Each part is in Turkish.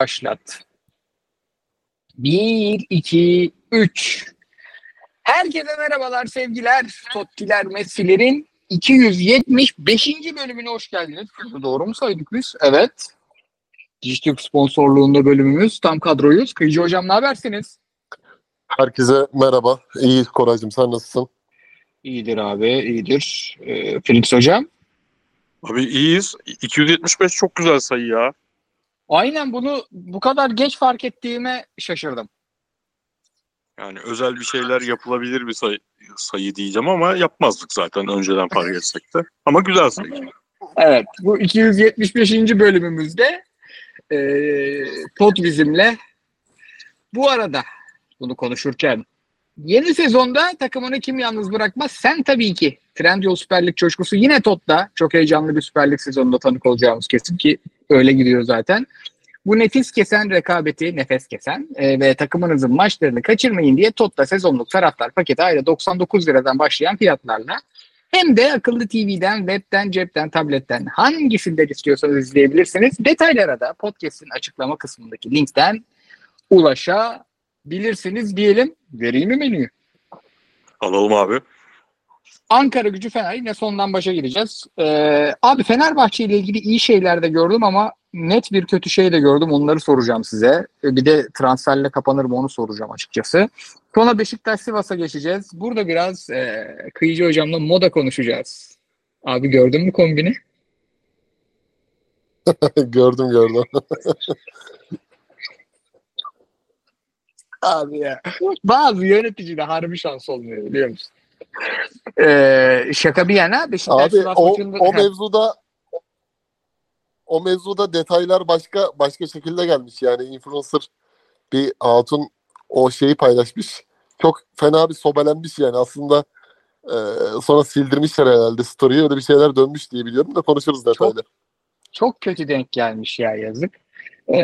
Başlat. 1, 2, 3. Herkese merhabalar sevgiler. Tottiler, Messi'lerin 275. bölümüne hoş geldiniz. Doğru mu saydık biz? Evet. Dijitürk sponsorluğunda bölümümüz. Tam kadroyuz. Kıyıcı hocam ne habersiniz? Herkese merhaba. İyi Koraycığım sen nasılsın? İyidir abi, iyidir. Ee, Felix hocam. Abi iyiyiz. 275 çok güzel sayı ya. Aynen bunu bu kadar geç fark ettiğime şaşırdım. Yani özel bir şeyler yapılabilir bir sayı, sayı diyeceğim ama yapmazdık zaten önceden fark etsek de. Ama güzel sayı. Evet, bu 275. bölümümüzde e, Todd bizimle. Bu arada bunu konuşurken yeni sezonda takımını kim yalnız bırakmaz? Sen tabii ki. Trendyol Süper Lig coşkusu yine Todd'da. Çok heyecanlı bir Süper Lig sezonunda tanık olacağımız kesin ki öyle gidiyor zaten. Bu nefis kesen rekabeti, nefes kesen e, ve takımınızın maçlarını kaçırmayın diye Todd'da sezonluk taraftar paketi ayda 99 liradan başlayan fiyatlarla hem de akıllı TV'den, webten, cepten, tabletten hangisinden istiyorsanız izleyebilirsiniz. Detaylara da podcast'in açıklama kısmındaki linkten ulaşabilirsiniz diyelim. Vereyim mi menüyü? Alalım abi. Ankara gücü Fener yine sondan başa gireceğiz. Ee, abi Fenerbahçe ile ilgili iyi şeyler de gördüm ama net bir kötü şey de gördüm. Onları soracağım size. Ee, Bir de transferle kapanır mı onu soracağım açıkçası. Sonra Beşiktaş Sivas'a geçeceğiz. Burada biraz e, Kıyıcı hocamla moda konuşacağız. Abi gördün mü kombini? gördüm gördüm. Abi ya. Bazı yöneticide harbi şans olmuyor biliyor musun? Ee, şaka bir yana Beşiktaş Abi Sivas o, maçında... o mevzuda o mevzuda detaylar başka başka şekilde gelmiş. Yani influencer bir hatun o şeyi paylaşmış. Çok fena bir sobelenmiş yani aslında e, sonra sildirmişler herhalde story'e öyle bir şeyler dönmüş diye biliyorum da konuşuruz detaylı. Çok kötü denk gelmiş ya yazık. Ee,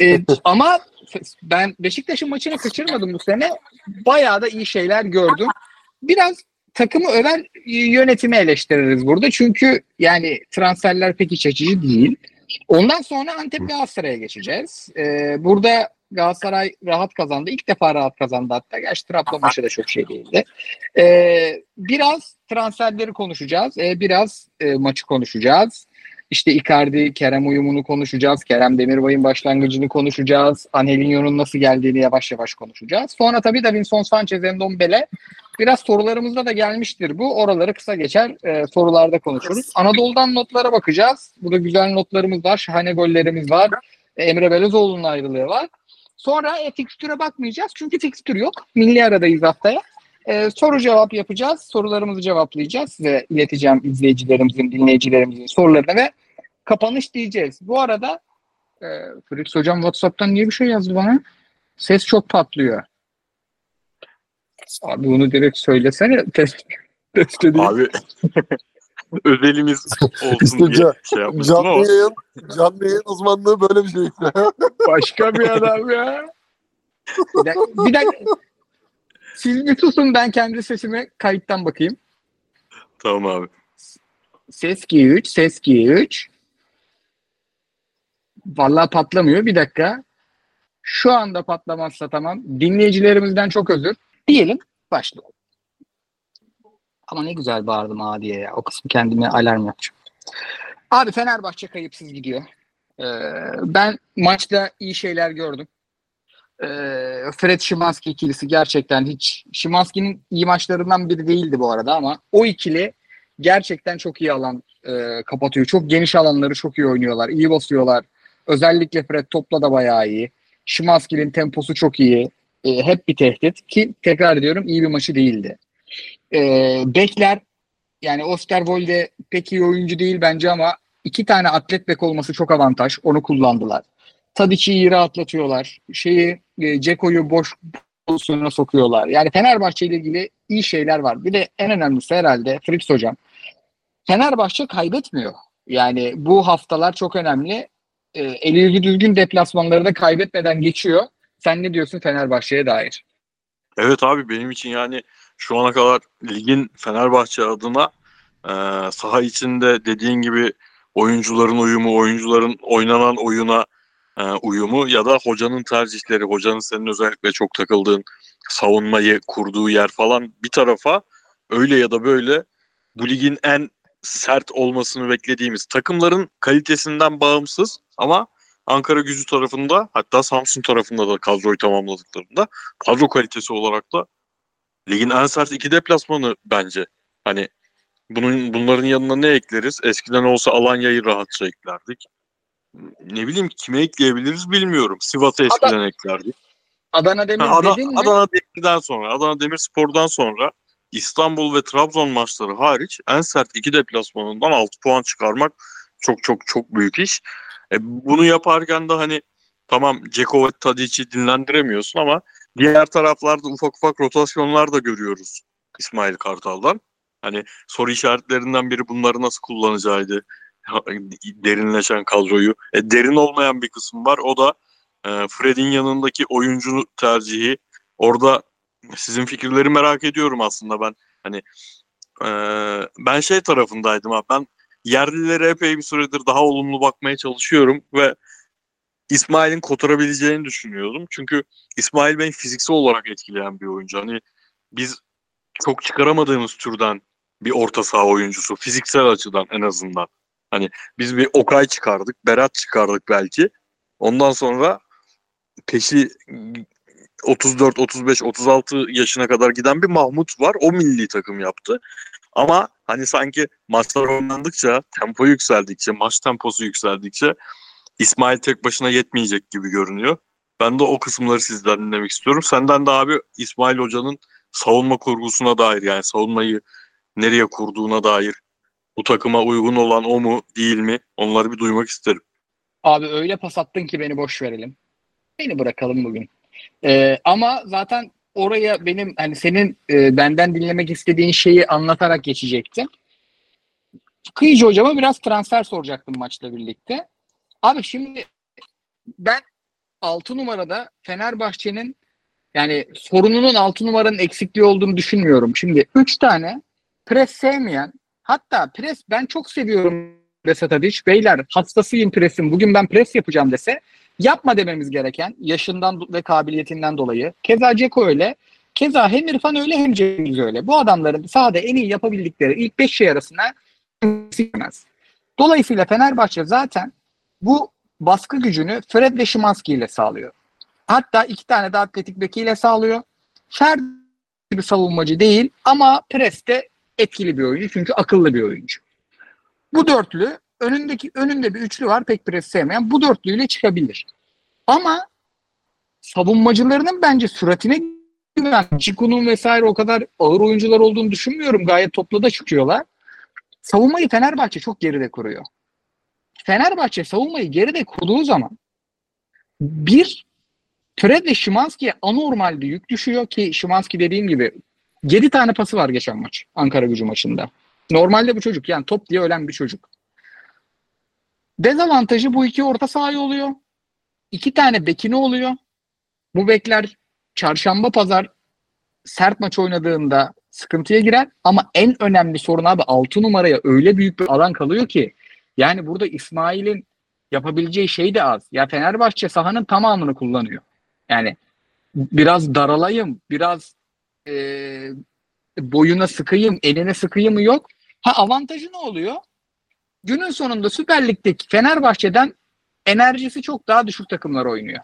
e, ama ben Beşiktaş'ın maçını kaçırmadım bu sene. Bayağı da iyi şeyler gördüm. Biraz takımı öven yönetimi eleştiririz burada. Çünkü yani transferler pek iç açıcı değil. Ondan sonra Antep Galatasaray'a geçeceğiz. Ee, burada Galatasaray rahat kazandı. İlk defa rahat kazandı hatta. Gerçi Trabzon maçı da çok şey değildi. Ee, biraz transferleri konuşacağız. Ee, biraz e, maçı konuşacağız. İşte Icardi, Kerem uyumunu konuşacağız. Kerem Demirbay'ın başlangıcını konuşacağız. Angelinho'nun nasıl geldiğini yavaş yavaş konuşacağız. Sonra tabii Davinson Sanchez, Endombele. Biraz sorularımızda da gelmiştir bu. Oraları kısa geçer. e, sorularda konuşuruz. Anadolu'dan notlara bakacağız. Burada güzel notlarımız var. Şahane gollerimiz var. Emre Belözoğlu'nun ayrılığı var. Sonra e, fikstüre bakmayacağız. Çünkü fikstür yok. Milli aradayız haftaya. Ee, soru cevap yapacağız. Sorularımızı cevaplayacağız ve ileteceğim izleyicilerimizin, dinleyicilerimizin sorularını ve kapanış diyeceğiz. Bu arada e, Fritz hocam WhatsApp'tan niye bir şey yazdı bana? Ses çok patlıyor. Abi bunu direkt söylesene. Test, test edeyim. Abi özelimiz olsun İşte diye ca- şey yapmıştım Canlı ama yayın, canlı yayın uzmanlığı böyle bir şey. Başka bir adam ya. Bir dakika. Bir dakika. Siz bir susun ben kendi sesime kayıttan bakayım. tamam abi. Ses G3, ses G3. Vallahi patlamıyor. Bir dakika. Şu anda patlamazsa tamam. Dinleyicilerimizden çok özür. Diyelim başlayalım. Ama ne güzel bağırdım ha diye ya. O kısmı kendime alarm yapacağım. Abi Fenerbahçe kayıpsız gidiyor. Ee, ben maçta iyi şeyler gördüm. Ee, Fred Szymanski ikilisi gerçekten hiç Szymanski'nin iyi maçlarından biri değildi bu arada ama o ikili gerçekten çok iyi alan e, kapatıyor. Çok geniş alanları çok iyi oynuyorlar. iyi basıyorlar. Özellikle Fred topla da bayağı iyi. Szymanski'nin temposu çok iyi. E, hep bir tehdit ki tekrar ediyorum iyi bir maçı değildi. E, bekler yani Osterwolde pek iyi oyuncu değil bence ama iki tane atlet bek olması çok avantaj. Onu kullandılar. Tadic'i iyi rahatlatıyorlar. Şeyi e, Ceko'yu boş pozisyona sokuyorlar. Yani Fenerbahçe ile ilgili iyi şeyler var. Bir de en önemlisi herhalde Fritz hocam. Fenerbahçe kaybetmiyor. Yani bu haftalar çok önemli. E, eli yüzü düzgün deplasmanları da kaybetmeden geçiyor. Sen ne diyorsun Fenerbahçe'ye dair? Evet abi benim için yani şu ana kadar ligin Fenerbahçe adına e, saha içinde dediğin gibi oyuncuların uyumu, oyuncuların oynanan oyuna uyumu ya da hocanın tercihleri, hocanın senin özellikle çok takıldığın savunmayı kurduğu yer falan bir tarafa öyle ya da böyle bu ligin en sert olmasını beklediğimiz takımların kalitesinden bağımsız ama Ankara gücü tarafında hatta Samsun tarafında da kadroyu tamamladıklarında kadro kalitesi olarak da ligin en sert iki deplasmanı bence. Hani bunun bunların yanına ne ekleriz? Eskiden olsa Alanya'yı rahatça eklerdik. Ne bileyim kime ekleyebiliriz bilmiyorum. Sivas'ı eskiden Adana, eklerdik. Adana Demir Ha, Adana, dedin mi? Adana Demir'den sonra, Adana Demirspor'dan sonra İstanbul ve Trabzon maçları hariç en sert iki deplasmanından 6 puan çıkarmak çok çok çok büyük iş. E, bunu yaparken de hani tamam Ceko ve Tadic'i dinlendiremiyorsun ama diğer taraflarda ufak ufak rotasyonlar da görüyoruz İsmail Kartal'dan. Hani soru işaretlerinden biri bunları nasıl kullanacağıydı. Derinleşen kadroyu. E, derin olmayan bir kısım var. O da e, Fred'in yanındaki oyuncu tercihi. Orada sizin fikirleri merak ediyorum aslında ben. Hani e, ben şey tarafındaydım abi. Ben yerlilere epey bir süredir daha olumlu bakmaya çalışıyorum ve İsmail'in kotarabileceğini düşünüyordum. Çünkü İsmail beni fiziksel olarak etkileyen bir oyuncu. Hani biz çok çıkaramadığımız türden bir orta saha oyuncusu. Fiziksel açıdan en azından. Hani biz bir Okay çıkardık, Berat çıkardık belki. Ondan sonra peşi 34, 35, 36 yaşına kadar giden bir Mahmut var. O milli takım yaptı. Ama hani sanki maçlar oynandıkça, tempo yükseldikçe, maç temposu yükseldikçe İsmail tek başına yetmeyecek gibi görünüyor. Ben de o kısımları sizden dinlemek istiyorum. Senden de abi İsmail Hoca'nın savunma kurgusuna dair yani savunmayı nereye kurduğuna dair bu takıma uygun olan o mu değil mi onları bir duymak isterim. Abi öyle pas attın ki beni boş verelim. Beni bırakalım bugün. Ee, ama zaten oraya benim hani senin e, benden dinlemek istediğin şeyi anlatarak geçecektim. Kıyıcı hocama biraz transfer soracaktım maçla birlikte. Abi şimdi ben 6 numarada Fenerbahçe'nin yani sorununun 6 numaranın eksikliği olduğunu düşünmüyorum. Şimdi 3 tane pres sevmeyen hatta pres ben çok seviyorum Resat Adiç. Beyler hastasıyım presin. Bugün ben pres yapacağım dese yapma dememiz gereken yaşından ve kabiliyetinden dolayı. Keza Ceko öyle. Keza hem İrfan öyle hem Cengiz öyle. Bu adamların sahada en iyi yapabildikleri ilk 5 şey arasına girmez. Dolayısıyla Fenerbahçe zaten bu baskı gücünü Fred ve Şimanski ile sağlıyor. Hatta iki tane de atletik bekiyle sağlıyor. Fer bir savunmacı değil ama preste etkili bir oyuncu çünkü akıllı bir oyuncu. Bu dörtlü önündeki önünde bir üçlü var pek pres sevmeyen bu dörtlüyle çıkabilir. Ama savunmacılarının bence süratine güven. Çiku'nun vesaire o kadar ağır oyuncular olduğunu düşünmüyorum. Gayet toplu da çıkıyorlar. Savunmayı Fenerbahçe çok geride kuruyor. Fenerbahçe savunmayı geride kurduğu zaman bir Fred ve Şimanski'ye anormal bir yük düşüyor ki Şimanski dediğim gibi 7 tane pası var geçen maç Ankara gücü maçında. Normalde bu çocuk yani top diye ölen bir çocuk. Dezavantajı bu iki orta sahaya oluyor. İki tane bekini oluyor. Bu bekler çarşamba pazar sert maç oynadığında sıkıntıya girer. Ama en önemli sorun abi 6 numaraya öyle büyük bir alan kalıyor ki yani burada İsmail'in yapabileceği şey de az. Ya Fenerbahçe sahanın tamamını kullanıyor. Yani biraz daralayım, biraz e, boyuna sıkayım, eline sıkayım yok. Ha avantajı ne oluyor? Günün sonunda Süper Lig'deki Fenerbahçe'den enerjisi çok daha düşük takımlar oynuyor.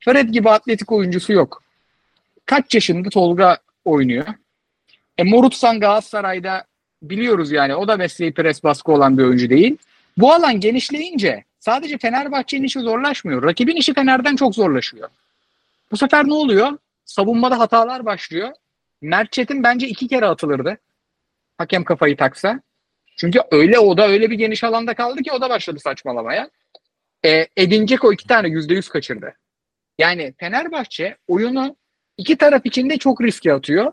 Fred gibi atletik oyuncusu yok. Kaç yaşında Tolga oynuyor? E Morutsan Galatasaray'da biliyoruz yani o da mesleği pres baskı olan bir oyuncu değil. Bu alan genişleyince sadece Fenerbahçe'nin işi zorlaşmıyor. Rakibin işi Fener'den çok zorlaşıyor. Bu sefer ne oluyor? Savunmada hatalar başlıyor. Mert Çetin bence iki kere atılırdı. Hakem kafayı taksa. Çünkü öyle o da öyle bir geniş alanda kaldı ki o da başladı saçmalamaya. E, Edin Dzeko iki tane yüzde yüz kaçırdı. Yani Fenerbahçe oyunu iki taraf içinde çok riske atıyor.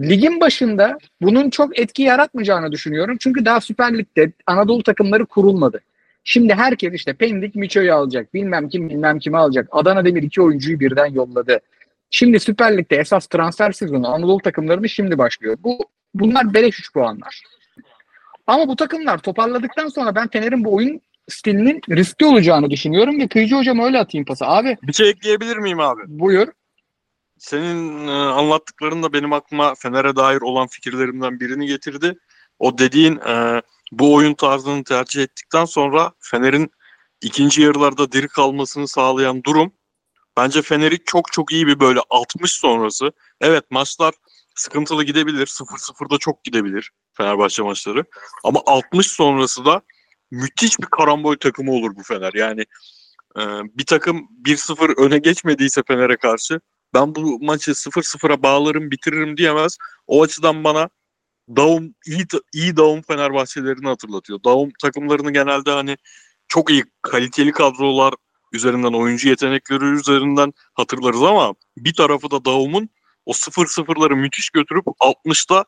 Ligin başında bunun çok etki yaratmayacağını düşünüyorum. Çünkü daha Süper Lig'de Anadolu takımları kurulmadı. Şimdi herkes işte Pendik Miço'yu alacak. Bilmem kim bilmem kimi alacak. Adana Demir iki oyuncuyu birden yolladı. Şimdi Süper Lig'de esas transfer sezonu Anadolu takımlarının şimdi başlıyor. Bu Bunlar beleş 3 puanlar. Ama bu takımlar toparladıktan sonra ben Fener'in bu oyun stilinin riskli olacağını düşünüyorum ve Kıyıcı hocam öyle atayım pası. Abi Bir şey ekleyebilir miyim abi? buyur. Senin e, anlattıkların da benim aklıma Fener'e dair olan fikirlerimden birini getirdi. O dediğin e, bu oyun tarzını tercih ettikten sonra Fener'in ikinci yarılarda diri kalmasını sağlayan durum bence Fener'i çok çok iyi bir böyle 60 sonrası. Evet maçlar sıkıntılı gidebilir. 0-0'da çok gidebilir Fenerbahçe maçları. Ama 60 sonrası da müthiş bir karambol takımı olur bu Fener. Yani e, bir takım 1-0 öne geçmediyse Fener'e karşı ben bu maçı 0-0'a bağlarım bitiririm diyemez. O açıdan bana Daum iyi iyi Daum Fenerbahçelerini hatırlatıyor. Daum takımlarını genelde hani çok iyi kaliteli kadrolar üzerinden oyuncu yetenekleri üzerinden hatırlarız ama bir tarafı da Daum'un o 0-0'ları müthiş götürüp 60'ta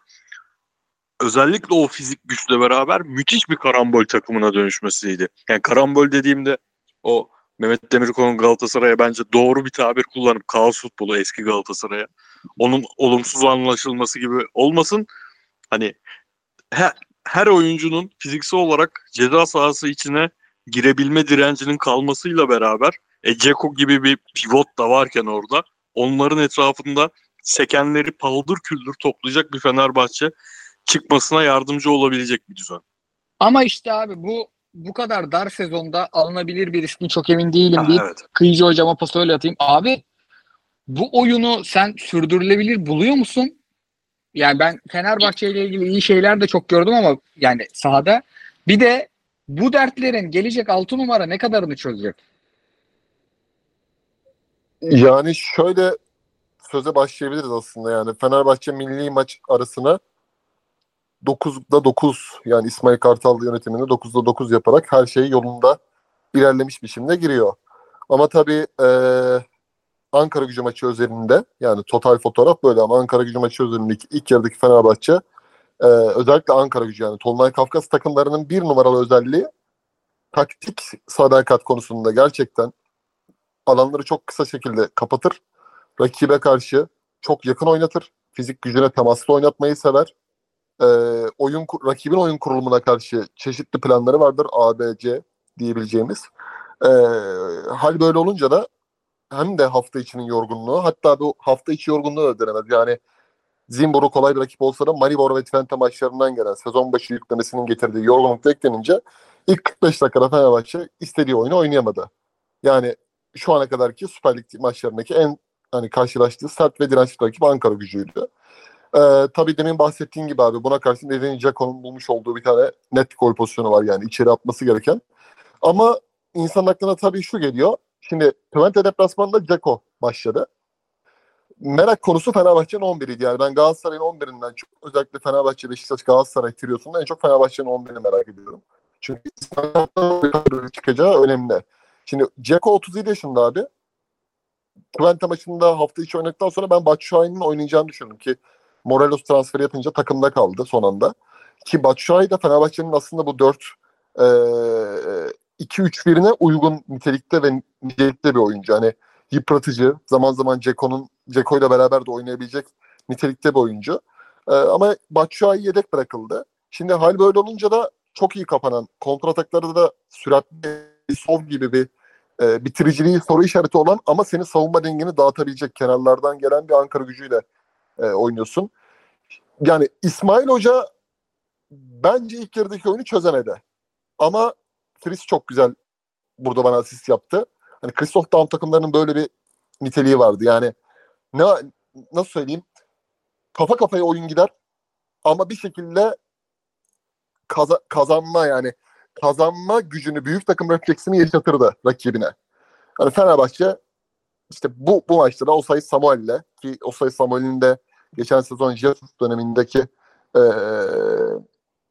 özellikle o fizik güçle beraber müthiş bir karambol takımına dönüşmesiydi. Yani karambol dediğimde o Mehmet Demirkol'un Galatasaray'a bence doğru bir tabir kullanıp kaos futbolu eski Galatasaray'a onun olumsuz anlaşılması gibi olmasın. Hani her, her oyuncunun fiziksel olarak ceza sahası içine girebilme direncinin kalmasıyla beraber e, Ceko gibi bir pivot da varken orada onların etrafında sekenleri paldır küldür toplayacak bir Fenerbahçe çıkmasına yardımcı olabilecek bir düzen. Ama işte abi bu bu kadar dar sezonda alınabilir bir riskin çok emin değilim Ha, deyip evet. Kıyıcı hocama pası öyle atayım. Abi bu oyunu sen sürdürülebilir buluyor musun? Yani ben Fenerbahçe ile ilgili iyi şeyler de çok gördüm ama yani sahada bir de bu dertlerin gelecek 6 numara ne kadarını çözecek? Yani şöyle söze başlayabiliriz aslında yani Fenerbahçe milli maç arasına 9'da 9 yani İsmail Kartal yönetiminde 9'da 9 yaparak her şey yolunda ilerlemiş biçimde giriyor. Ama tabii eee, Ankara gücü maçı özelinde yani total fotoğraf böyle ama Ankara gücü maçı özelindeki ilk yarıdaki Fenerbahçe eee, özellikle Ankara gücü yani Tolunay Kafkas takımlarının bir numaralı özelliği taktik sadakat konusunda gerçekten alanları çok kısa şekilde kapatır. Rakibe karşı çok yakın oynatır. Fizik gücüne temaslı oynatmayı sever. Ee, oyun rakibin oyun kurulumuna karşı çeşitli planları vardır. A, B, C diyebileceğimiz. Ee, hal böyle olunca da hem de hafta içinin yorgunluğu hatta bu hafta içi yorgunluğu da denemez. Yani Zimbor'u kolay bir rakip olsa da Maribor ve Twente maçlarından gelen sezon başı yüklemesinin getirdiği yorgunluk eklenince ilk 45 dakikada Fenerbahçe istediği oyunu oynayamadı. Yani şu ana kadarki Süper Lig maçlarındaki en hani karşılaştığı sert ve dirençli rakip Ankara gücüydü. Ee, tabii demin bahsettiğin gibi abi buna karşın Edin Dzeko'nun bulmuş olduğu bir tane net gol pozisyonu var yani içeri atması gereken. Ama insan aklına tabii şu geliyor. Şimdi Twente deplasmanında Dzeko başladı. Merak konusu Fenerbahçe'nin 11'iydi. Yani ben Galatasaray'ın 11'inden çok özellikle Fenerbahçe, Beşiktaş, Galatasaray triyosunda en çok Fenerbahçe'nin 11'ini merak ediyorum. Çünkü İsmail Kartal'ın çıkacağı önemli. Şimdi Dzeko 37 yaşında abi. Twente maçında hafta içi oynadıktan sonra ben Batshuayi'nin oynayacağını düşündüm ki Morelos transferi yapınca takımda kaldı son anda. Ki Batshuayi de Fenerbahçe'nin aslında bu 4 e, 2-3-1'ine uygun nitelikte ve nitelikte bir oyuncu. Hani yıpratıcı, zaman zaman Ceko'nun Ceko ile beraber de oynayabilecek nitelikte bir oyuncu. E, ama Batshuayi yedek bırakıldı. Şimdi hal böyle olunca da çok iyi kapanan, kontrataklarda da süratli Sov gibi bir e, bitiriciliği soru işareti olan ama senin savunma dengeni dağıtabilecek kenarlardan gelen bir Ankara gücüyle e, oynuyorsun. Yani İsmail Hoca bence ilk yarıdaki oyunu çözemedi. Ama Fris çok güzel burada bana asist yaptı. Hani Christoph Daum takımlarının böyle bir niteliği vardı. Yani ne nasıl söyleyeyim? Kafa kafaya oyun gider ama bir şekilde kaza- kazanma yani kazanma gücünü büyük takım refleksini yaşatırdı rakibine. Hani Fenerbahçe işte bu bu maçta da Osay Samuel'le ki Osay Samuel'in de geçen sezon Jesus dönemindeki eee,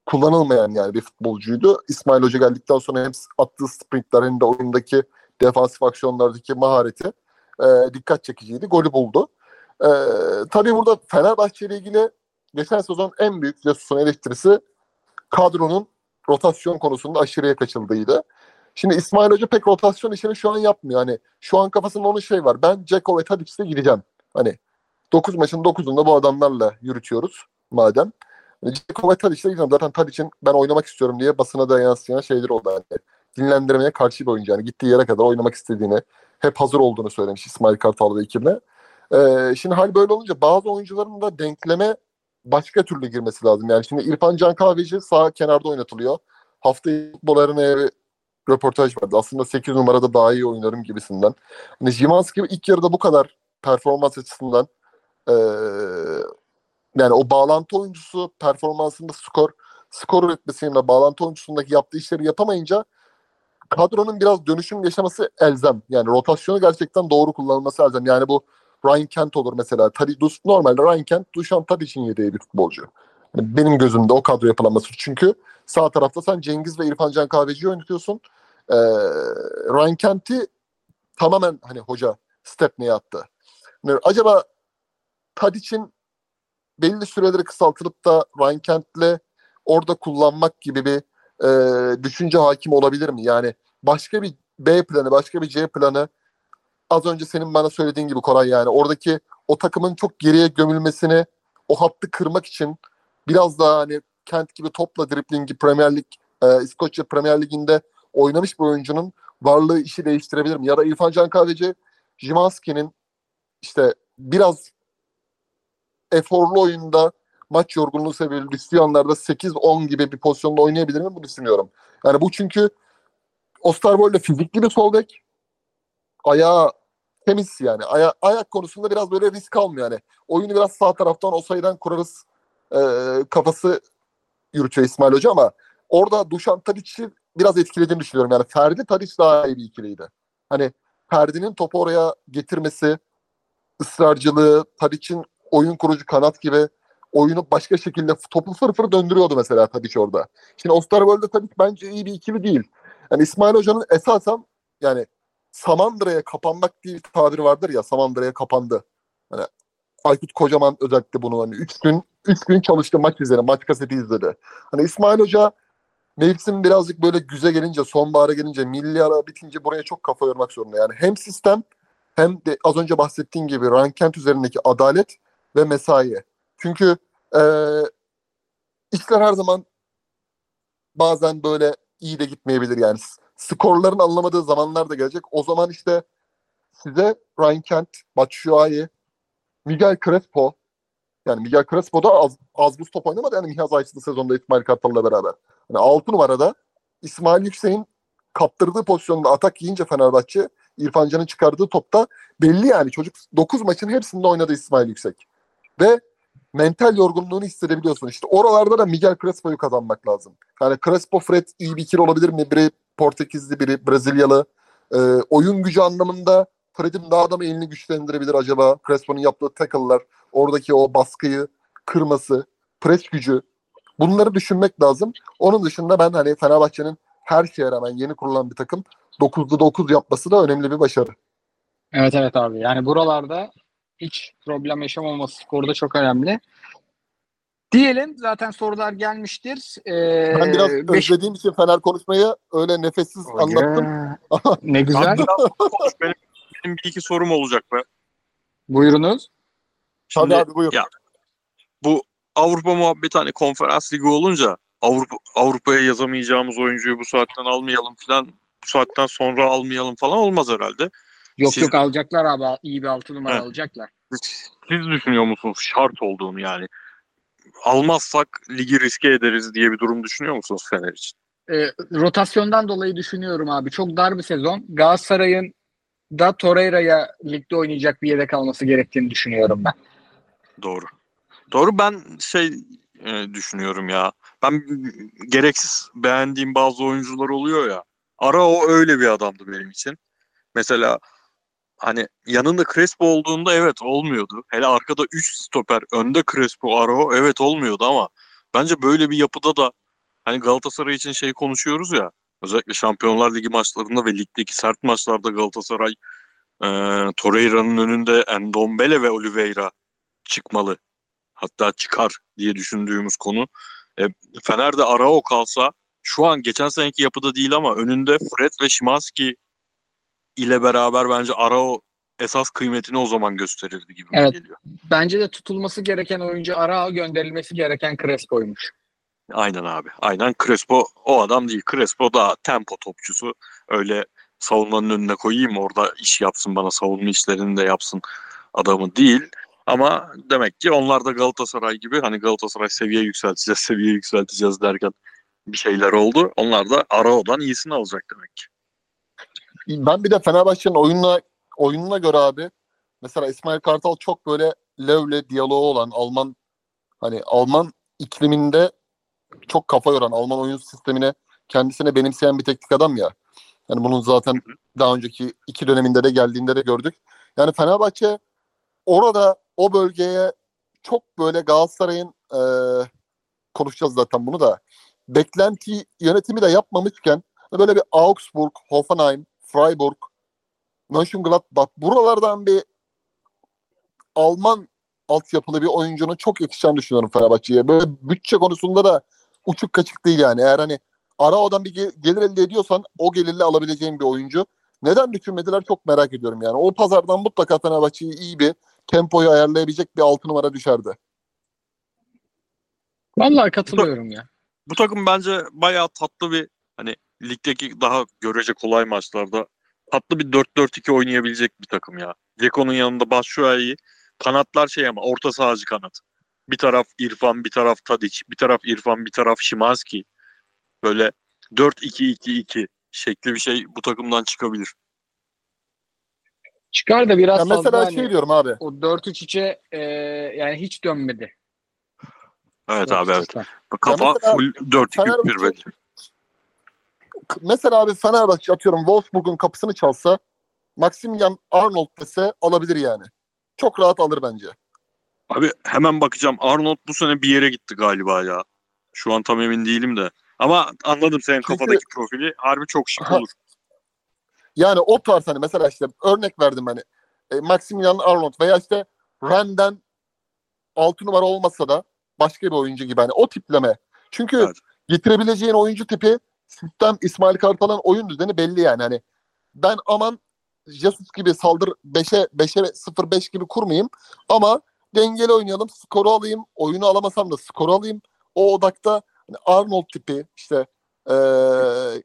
kullanılmayan yani bir futbolcuydu. İsmail Hoca geldikten sonra hem attığı sprintler hem de oyundaki defansif aksiyonlardaki mahareti eee, dikkat çekiciydi. Golü buldu. Eee tabii burada Fenerbahçe ile ilgili geçen sezon en büyük Jesus'un eleştirisi kadronun rotasyon konusunda aşırıya kaçıldığıydı. Şimdi İsmail Hoca pek rotasyon işini şu an yapmıyor. Hani şu an kafasında onun şey var. Ben Ceko ve Tadic'le gideceğim. Hani 9 maçın 9'unda bu adamlarla yürütüyoruz madem. Ceko ve Tadic'le gideceğim. Zaten Tadic'in ben oynamak istiyorum diye basına da yansıyan şeyler oldu. Hani dinlendirmeye karşı bir oyuncu. Yani gittiği yere kadar oynamak istediğini, hep hazır olduğunu söylemiş İsmail Kartal ve ekibine. Ee, şimdi hal böyle olunca bazı oyuncuların da denkleme başka türlü girmesi lazım. Yani şimdi İrfan Can Kahveci sağ kenarda oynatılıyor. Haftaya futbol arenaya bir röportaj verdi. Aslında 8 numarada daha iyi oynarım gibisinden. Hani Jimanski ilk yarıda bu kadar performans açısından ee, yani o bağlantı oyuncusu performansında skor skor üretmesiyle bağlantı oyuncusundaki yaptığı işleri yapamayınca kadronun biraz dönüşüm yaşaması elzem. Yani rotasyonu gerçekten doğru kullanılması elzem. Yani bu Ryan Kent olur mesela. Tadi, normalde Ryan Kent Dušan Tadic'in yedeği bir futbolcu. Yani benim gözümde o kadro yapılanması. Çünkü sağ tarafta sen Cengiz ve İrfan Can Kahveci'yi oynatıyorsun. Ee, Ryan Kent'i tamamen hani hoca Stepney'e attı. Yani acaba Tadic'in belli süreleri kısaltılıp da Ryan Kent'le orada kullanmak gibi bir e, düşünce hakim olabilir mi? Yani başka bir B planı, başka bir C planı az önce senin bana söylediğin gibi Koray yani oradaki o takımın çok geriye gömülmesini o hattı kırmak için biraz daha hani Kent gibi topla driplingi Premier Lig, e, İskoçya Premier Ligi'nde oynamış bir oyuncunun varlığı işi değiştirebilir mi? Ya da İrfan Can Kahveci Jimanski'nin işte biraz eforlu oyunda maç yorgunluğu sebebiyle düştüğü anlarda 8-10 gibi bir pozisyonda oynayabilir mi? Bu düşünüyorum. Yani bu çünkü Osterwold'le fizikli bir sol bek. Ayağı temiz yani. Aya, ayak konusunda biraz böyle risk almıyor yani. Oyunu biraz sağ taraftan o sayıdan kurarız e, kafası yürütüyor İsmail Hoca ama orada Duşan Tadic'i biraz etkilediğini düşünüyorum. Yani Ferdi Tadic daha iyi bir ikiliydi. Hani Ferdi'nin topu oraya getirmesi, ısrarcılığı, Tadic'in oyun kurucu kanat gibi oyunu başka şekilde topu fır döndürüyordu mesela Tadic orada. Şimdi Osterwold'da Tadic bence iyi bir ikili değil. Yani İsmail Hoca'nın esasen yani Samandıra'ya kapanmak diye bir tabiri vardır ya Samandıra'ya kapandı. Hani Aykut Kocaman özellikle bunu hani 3 gün 3 gün çalıştı maç üzerine maç kaseti izledi. Hani İsmail Hoca mevsim birazcık böyle güze gelince sonbahara gelince milli ara bitince buraya çok kafa yormak zorunda. Yani hem sistem hem de az önce bahsettiğim gibi Rankent üzerindeki adalet ve mesai. Çünkü e, işler her zaman bazen böyle iyi de gitmeyebilir yani. Skorların anlamadığı zamanlar da gelecek. O zaman işte size Ryan Kent, Batshuayi, Miguel Crespo yani Miguel Crespo da az, az buz top oynamadı. Yani Mihaz Ayçılı sezonda İsmail Kartal'la beraber. Yani 6 numarada İsmail Yüksek'in kaptırdığı pozisyonda atak yiyince Fenerbahçe İrfan Can'ın çıkardığı topta belli yani. Çocuk 9 maçın hepsinde oynadı İsmail Yüksek. Ve mental yorgunluğunu hissedebiliyorsun. İşte oralarda da Miguel Crespo'yu kazanmak lazım. Yani Crespo, Fred iyi bir ikili olabilir mi? Biri Portekizli, biri Brezilyalı. Ee, oyun gücü anlamında Fred'in daha da mı elini güçlendirebilir acaba? Crespo'nun yaptığı tackle'lar, oradaki o baskıyı kırması, pres gücü. Bunları düşünmek lazım. Onun dışında ben hani Fenerbahçe'nin her şeye rağmen yeni kurulan bir takım 9'da 9 yapması da önemli bir başarı. Evet evet abi. Yani buralarda hiç problem yaşamaması skorda çok önemli. Diyelim zaten sorular gelmiştir. Ee, ben biraz beş... özlediğim için Fener konuşmayı öyle nefessiz Oye. anlattım. ne güzel. benim, benim bir iki sorum olacak be. Buyurunuz. Şimdi, Tabii abi buyur. Ya, bu Avrupa muhabbeti hani konferans ligi olunca Avrupa Avrupa'ya yazamayacağımız oyuncuyu bu saatten almayalım falan bu saatten sonra almayalım falan olmaz herhalde. Yok Siz, yok alacaklar abi. iyi bir altı numara he. alacaklar. Siz düşünüyor musunuz şart olduğunu yani? Almazsak ligi riske ederiz diye bir durum düşünüyor musunuz Fener için? E, rotasyondan dolayı düşünüyorum abi. Çok dar bir sezon. Galatasaray'ın da Torreira'ya ligde oynayacak bir yedek alması gerektiğini düşünüyorum ben. Doğru. Doğru ben şey e, düşünüyorum ya. Ben gereksiz beğendiğim bazı oyuncular oluyor ya. Ara o öyle bir adamdı benim için. Mesela hani yanında Crespo olduğunda evet olmuyordu. Hele arkada 3 stoper, önde Crespo, Arao evet olmuyordu ama bence böyle bir yapıda da hani Galatasaray için şey konuşuyoruz ya. Özellikle Şampiyonlar Ligi maçlarında ve ligdeki sert maçlarda Galatasaray e, Torreira'nın önünde Endombele ve Oliveira çıkmalı. Hatta çıkar diye düşündüğümüz konu. E, Fener'de Arao kalsa şu an geçen seneki yapıda değil ama önünde Fred ve Şimanski ile beraber bence Arao esas kıymetini o zaman gösterirdi gibi evet, geliyor. Bence de tutulması gereken oyuncu Arao gönderilmesi gereken Crespo'ymuş. Aynen abi. Aynen Crespo o adam değil. Crespo da tempo topçusu. Öyle savunmanın önüne koyayım orada iş yapsın bana savunma işlerini de yapsın adamı değil. Ama demek ki onlar da Galatasaray gibi hani Galatasaray seviye yükselteceğiz, seviye yükselteceğiz derken bir şeyler oldu. Onlar da Arao'dan iyisini alacak demek ki. Ben bir de Fenerbahçe'nin oyununa oyununa göre abi mesela İsmail Kartal çok böyle Lev'le diyaloğu olan Alman hani Alman ikliminde çok kafa yoran Alman oyun sistemine kendisine benimseyen bir teknik adam ya. Yani bunun zaten daha önceki iki döneminde de geldiğinde de gördük. Yani Fenerbahçe orada o bölgeye çok böyle Galatasaray'ın e, konuşacağız zaten bunu da beklenti yönetimi de yapmamışken böyle bir Augsburg, Hoffenheim, Freiburg, Mönchengladbach buralardan bir Alman altyapılı bir oyuncunun çok yakışacağını düşünüyorum Fenerbahçe'ye. Böyle bütçe konusunda da uçuk kaçık değil yani. Eğer hani Arao'dan bir gelir elde ediyorsan o gelirle alabileceğin bir oyuncu. Neden düşünmediler çok merak ediyorum yani. O pazardan mutlaka Fenerbahçe'ye iyi bir tempoyu ayarlayabilecek bir altı numara düşerdi. Vallahi katılıyorum ya. Bu takım bence bayağı tatlı bir hani ligdeki daha görece kolay maçlarda tatlı bir 4-4-2 oynayabilecek bir takım ya. Ceko'nun yanında Batshuayi kanatlar şey ama orta sahacı kanat. Bir taraf İrfan, bir taraf Tadic, bir taraf İrfan, bir taraf Şimanski. Böyle 4-2-2-2 şekli bir şey bu takımdan çıkabilir. Çıkar da biraz Ya fazla mesela hani şey diyorum abi. o 4-3-3'e e, yani hiç dönmedi. Evet abi evet. Kafa full 4-2-1 Fenerbahçe- bence. Mesela abi Fenerbahçe atıyorum Wolfsburg'un kapısını çalsa Maximilian Arnold dese alabilir yani. Çok rahat alır bence. Abi hemen bakacağım. Arnold bu sene bir yere gitti galiba ya. Şu an tam emin değilim de. Ama anladım senin Çünkü- kafadaki profili. Harbi çok şık Ha, olur. Yani o tarz hani mesela işte örnek verdim hani e, Maximilian Arnold veya işte Ren'den 6 numara olmasa da başka bir oyuncu gibi hani o tipleme. Çünkü Evet. getirebileceğin oyuncu tipi sistem İsmail Kartal'ın oyun düzeni belli yani hani ben aman Jesus gibi saldır 5'e 5'e 0-5 gibi kurmayayım ama dengeli oynayalım skoru alayım oyunu alamasam da skoru alayım o odakta hani Arnold tipi işte e,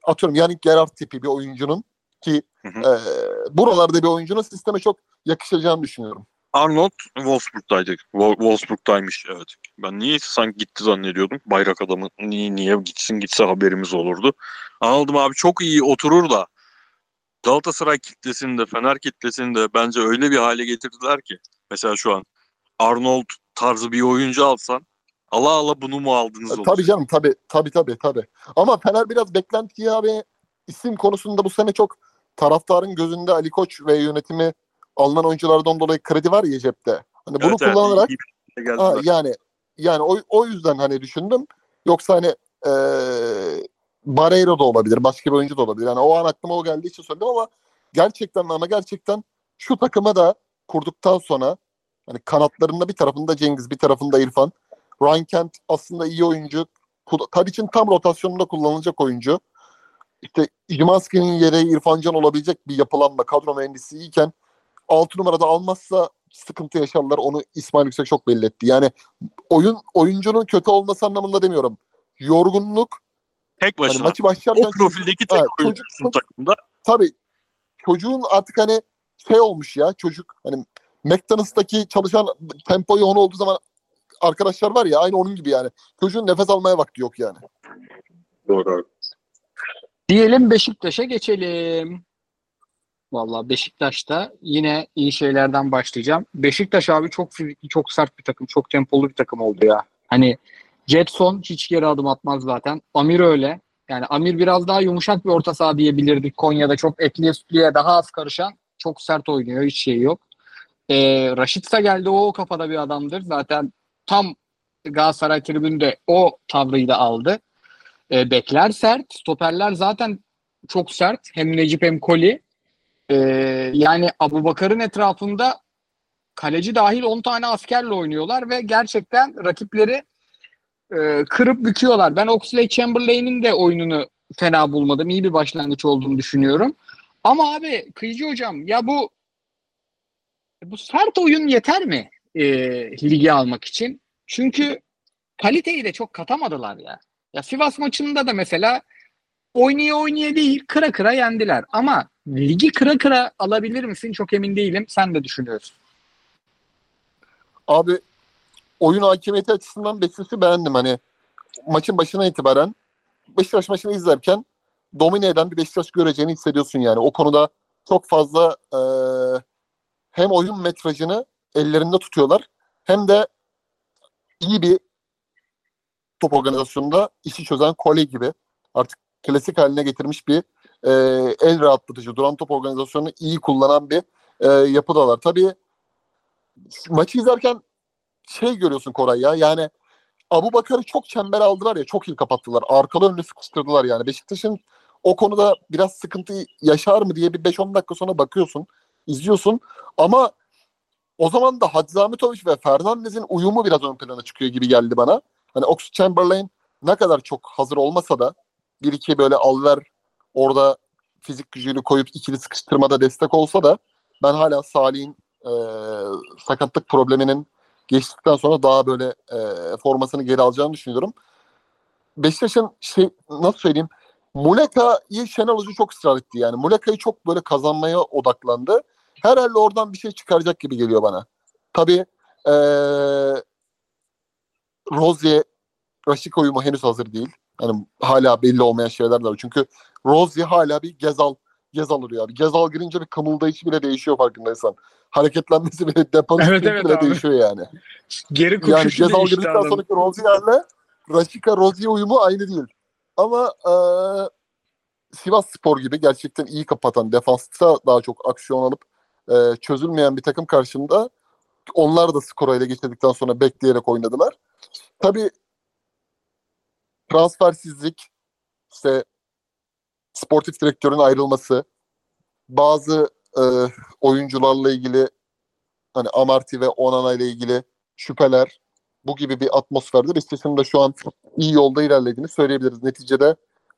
atıyorum Yannick Gerard tipi bir oyuncunun ki e, buralarda bir oyuncunun sisteme çok yakışacağını düşünüyorum. Arnold Wolfsburg'daydı. Wo- Wolfsburg'daymış evet. Ben niye sanki gitti zannediyordum. Bayrak adamı niye, niye gitsin gitse haberimiz olurdu. Anladım abi çok iyi oturur da Galatasaray kitlesini de Fener kitlesini de bence öyle bir hale getirdiler ki. Mesela şu an Arnold tarzı bir oyuncu alsan ala ala bunu mu aldınız E, olur. Tabii canım tabii tabii tabii tabii. Ama Fener biraz beklentiyi abi isim konusunda bu sene çok taraftarın gözünde Ali Koç ve yönetimi alınan oyunculardan dolayı kredi var ya cepte. Hani bunu Evet, kullanarak iyi şeye ha, yani yani o, o yüzden hani düşündüm. Yoksa hani e, Barreiro da olabilir, başka bir oyuncu da olabilir. Yani o an aklıma o geldiği için söyledim ama gerçekten ama gerçekten şu takıma da kurduktan sonra hani kanatlarında bir tarafında Cengiz, bir tarafında İrfan. Ryan Kent aslında iyi oyuncu. Tadic'in tam rotasyonunda kullanılacak oyuncu. İşte Jumanski'nin yeri İrfan Can olabilecek bir yapılanma, kadro mühendisi iyiken 6 numarada almazsa sıkıntı yaşarlar. Onu İsmail Yüksek çok belli etti. Yani oyun oyuncunun kötü olması anlamında demiyorum. Yorgunluk Tek hani başına. maçı başlarken o profildeki tek Evet, oyuncusun çocuk- takımda. tabii çocuğun artık hani şey olmuş ya çocuk hani McDonald's'taki çalışan tempo yoğun olduğu zaman arkadaşlar var ya aynı onun gibi yani. Çocuğun nefes almaya vakti yok yani. Doğru. Diyelim Beşiktaş'a geçelim. Vallahi Beşiktaş'ta yine iyi şeylerden başlayacağım. Beşiktaş abi çok fizikli, çok sert bir takım, çok tempolu bir takım oldu ya. Hani Jetson hiç geri adım atmaz zaten. Amir öyle. Yani Amir biraz daha yumuşak bir orta saha diyebilirdik. Konya'da çok etliye sütlüye daha az karışan. Çok sert oynuyor. Hiç şey yok. Ee, Raşitsa geldi. O kafada bir adamdır. Zaten tam Galatasaray tribünde o tavrıyı aldı. Ee, bekler sert. Stoperler zaten çok sert. Hem Necip hem Koli. Ee, yani Abu Bakar'ın etrafında kaleci dahil 10 tane askerle oynuyorlar ve gerçekten rakipleri e, kırıp büküyorlar. Ben Oxley Chamberlain'in de oyununu fena bulmadım. İyi bir başlangıç olduğunu düşünüyorum. Ama abi Kıyıcı hocam ya bu bu sert oyun yeter mi e, ligi almak için? Çünkü kaliteyi de çok katamadılar ya. Ya Sivas maçında da mesela oynaya oynaya değil kıra kıra yendiler. Ama ligi kıra kıra alabilir misin çok emin değilim. Sen de düşünüyorsun. Abi oyun hakimiyeti açısından Beşiktaş'ı beğendim. Hani maçın başına itibaren Beşiktaş maçını izlerken domine eden bir Beşiktaş göreceğini hissediyorsun yani. O konuda çok fazla e, hem oyun metrajını ellerinde tutuyorlar hem de iyi bir top organizasyonunda işi çözen Kole gibi artık klasik haline getirmiş bir e, el rahatlatıcı, duran top organizasyonunu iyi kullanan bir e, yapıdalar. Tabii maçı izlerken şey görüyorsun Koray ya yani Abu Bakar'ı çok çember aldılar ya çok iyi kapattılar. Arkalı önlü sıkıştırdılar yani. Beşiktaş'ın o konuda biraz sıkıntı yaşar mı diye bir 5-10 dakika sonra bakıyorsun, izliyorsun. Ama o zaman da Ahmetoviç ve Fernandez'in uyumu biraz ön plana çıkıyor gibi geldi bana. Hani Oxford Chamberlain ne kadar çok hazır olmasa da bir iki böyle alver orada fizik gücünü koyup ikili sıkıştırmada destek olsa da ben hala Salih'in e, sakatlık probleminin geçtikten sonra daha böyle e, formasını geri alacağını düşünüyorum. Beşiktaş'ın şey nasıl söyleyeyim Muleka'yı Şenol Hoca çok ısrar etti yani. Muleka'yı çok böyle kazanmaya odaklandı. Herhalde oradan bir şey çıkaracak gibi geliyor bana. Tabii e, Rozier Raşik uyumu henüz hazır değil. Yani hala belli olmayan şeyler var. Çünkü Rozier hala bir Gezal Gezal oluyor abi. Gezal girince bir kımıldayışı bile değişiyor farkındaysan. Hareketlenmesi bile depanı Evet, evet bile abi. değişiyor yani. Geri Yani koşuşu Gezal değişti girdikten sonraki Rozier'le Raşika Rozier uyumu aynı değil. Ama eee Sivas Spor gibi gerçekten iyi kapatan, defansta daha çok aksiyon alıp eee, çözülmeyen bir takım karşında onlar da skoru ele geçirdikten sonra bekleyerek oynadılar. Tabii transfersizlik, işte sportif direktörün ayrılması, bazı e, oyuncularla ilgili hani Amarty ve Onana ile ilgili şüpheler bu gibi bir atmosferde Beşiktaş'ın da şu an iyi yolda ilerlediğini söyleyebiliriz. Neticede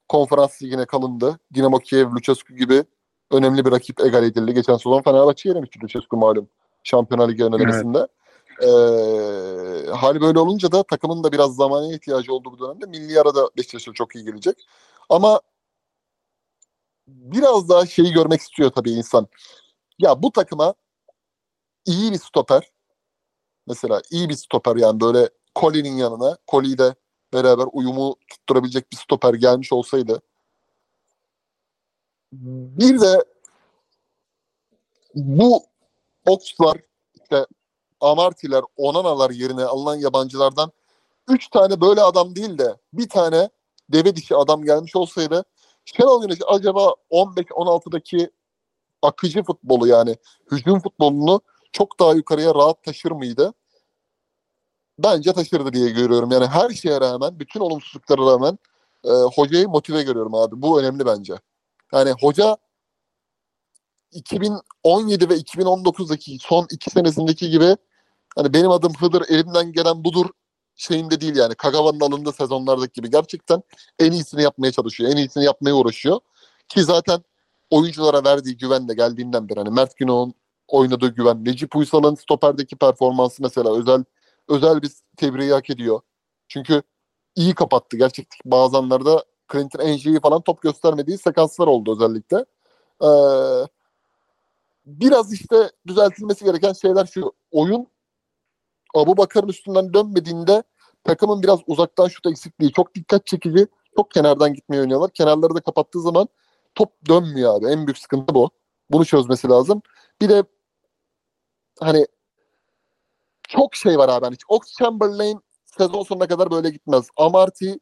konferans ligine kalındı. Dinamo Kiev, Lucescu gibi önemli bir rakip egal edildi. Geçen sezon Fenerbahçe yenemişti Lucescu malum. Şampiyonlar Ligi önelemesinde. Ee, hal böyle olunca da takımın da biraz zamana ihtiyacı olduğu bu dönemde milli arada Beşiktaş'a çok iyi gelecek. Ama biraz daha şeyi görmek istiyor tabii insan. Ya bu takıma iyi bir stoper mesela iyi bir stoper yani böyle Colin'in yanına Coli de beraber uyumu tutturabilecek bir stoper gelmiş olsaydı bir de bu Oxlar işte Amartiler, Onanalar yerine alınan yabancılardan 3 tane böyle adam değil de bir tane deve dişi adam gelmiş olsaydı Şenol Güneş acaba 15-16'daki akıcı futbolu yani hücum futbolunu çok daha yukarıya rahat taşır mıydı? Bence taşırdı diye görüyorum. Yani her şeye rağmen, bütün olumsuzluklara rağmen e, hocayı motive görüyorum abi. Bu önemli bence. Yani hoca 2017 ve 2019'daki son iki senesindeki gibi hani benim adım Hıdır elimden gelen budur şeyinde değil yani. Kagawa'nın alındığı sezonlardaki gibi. Gerçekten en iyisini yapmaya çalışıyor. En iyisini yapmaya uğraşıyor. Ki zaten oyunculara verdiği güvenle geldiğinden beri hani Mert Günok'un oynadığı güven, Necip Uysal'ın stoperdeki performansı mesela özel özel bir tebriği hak ediyor. Çünkü iyi kapattı. Gerçekten bazı anlarda Clinton Enji'yi falan top göstermediği sekanslar oldu özellikle. Ee, biraz işte düzeltilmesi gereken şeyler şu. Oyun Abu Bakar'ın üstünden dönmediğinde takımın biraz uzaktan şut eksikliği çok dikkat çekici. Çok kenardan gitmeyi oynuyorlar. Kenarları da kapattığı zaman top dönmüyor abi. En büyük sıkıntı bu. Bunu çözmesi lazım. Bir de hani çok şey var abi. Hani Ox Chamberlain sezon sonuna kadar böyle gitmez. Amarty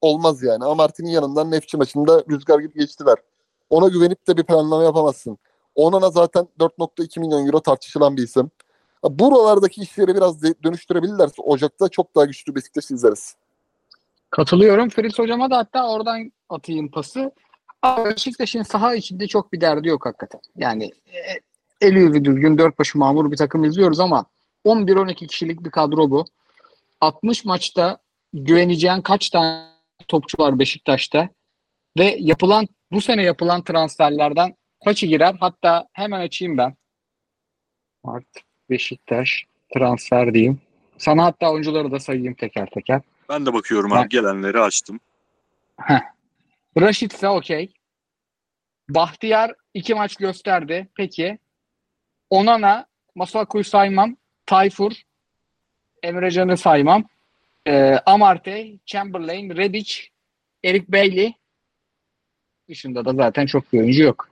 olmaz yani. Amarty'nin yanından Nefçi maçında rüzgar gibi geçtiler. Ona güvenip de bir planlama yapamazsın. Onana zaten 4.2 milyon euro tartışılan bir isim. Buralardaki işleri biraz dönüştürebilirlerse Ocak'ta çok daha güçlü Beşiktaş izleriz. Katılıyorum. Fritz hocama da hatta oradan atayım pası. Ama Beşiktaş'ın saha içinde çok bir derdi yok hakikaten. Yani e, eli yüzü düzgün, dört başı mamur bir takım izliyoruz ama 11-12 kişilik bir kadro bu. 60 maçta güveneceğin kaç tane topçu var Beşiktaş'ta? Ve yapılan bu sene yapılan transferlerden kaçı girer? Hatta hemen açayım ben. Mart Beşiktaş transfer diyeyim. Sana hatta oyuncuları da sayayım teker teker. Ben de bakıyorum abi gelenleri açtım. Raşit ise okey. Bahtiyar iki maç gösterdi. Peki. Onana, Masuaku'yu saymam. Tayfur, Emrecan'ı saymam. Ee, Amarte, Chamberlain, Rebic, Eric Bailey. Dışında da zaten çok bir oyuncu yok.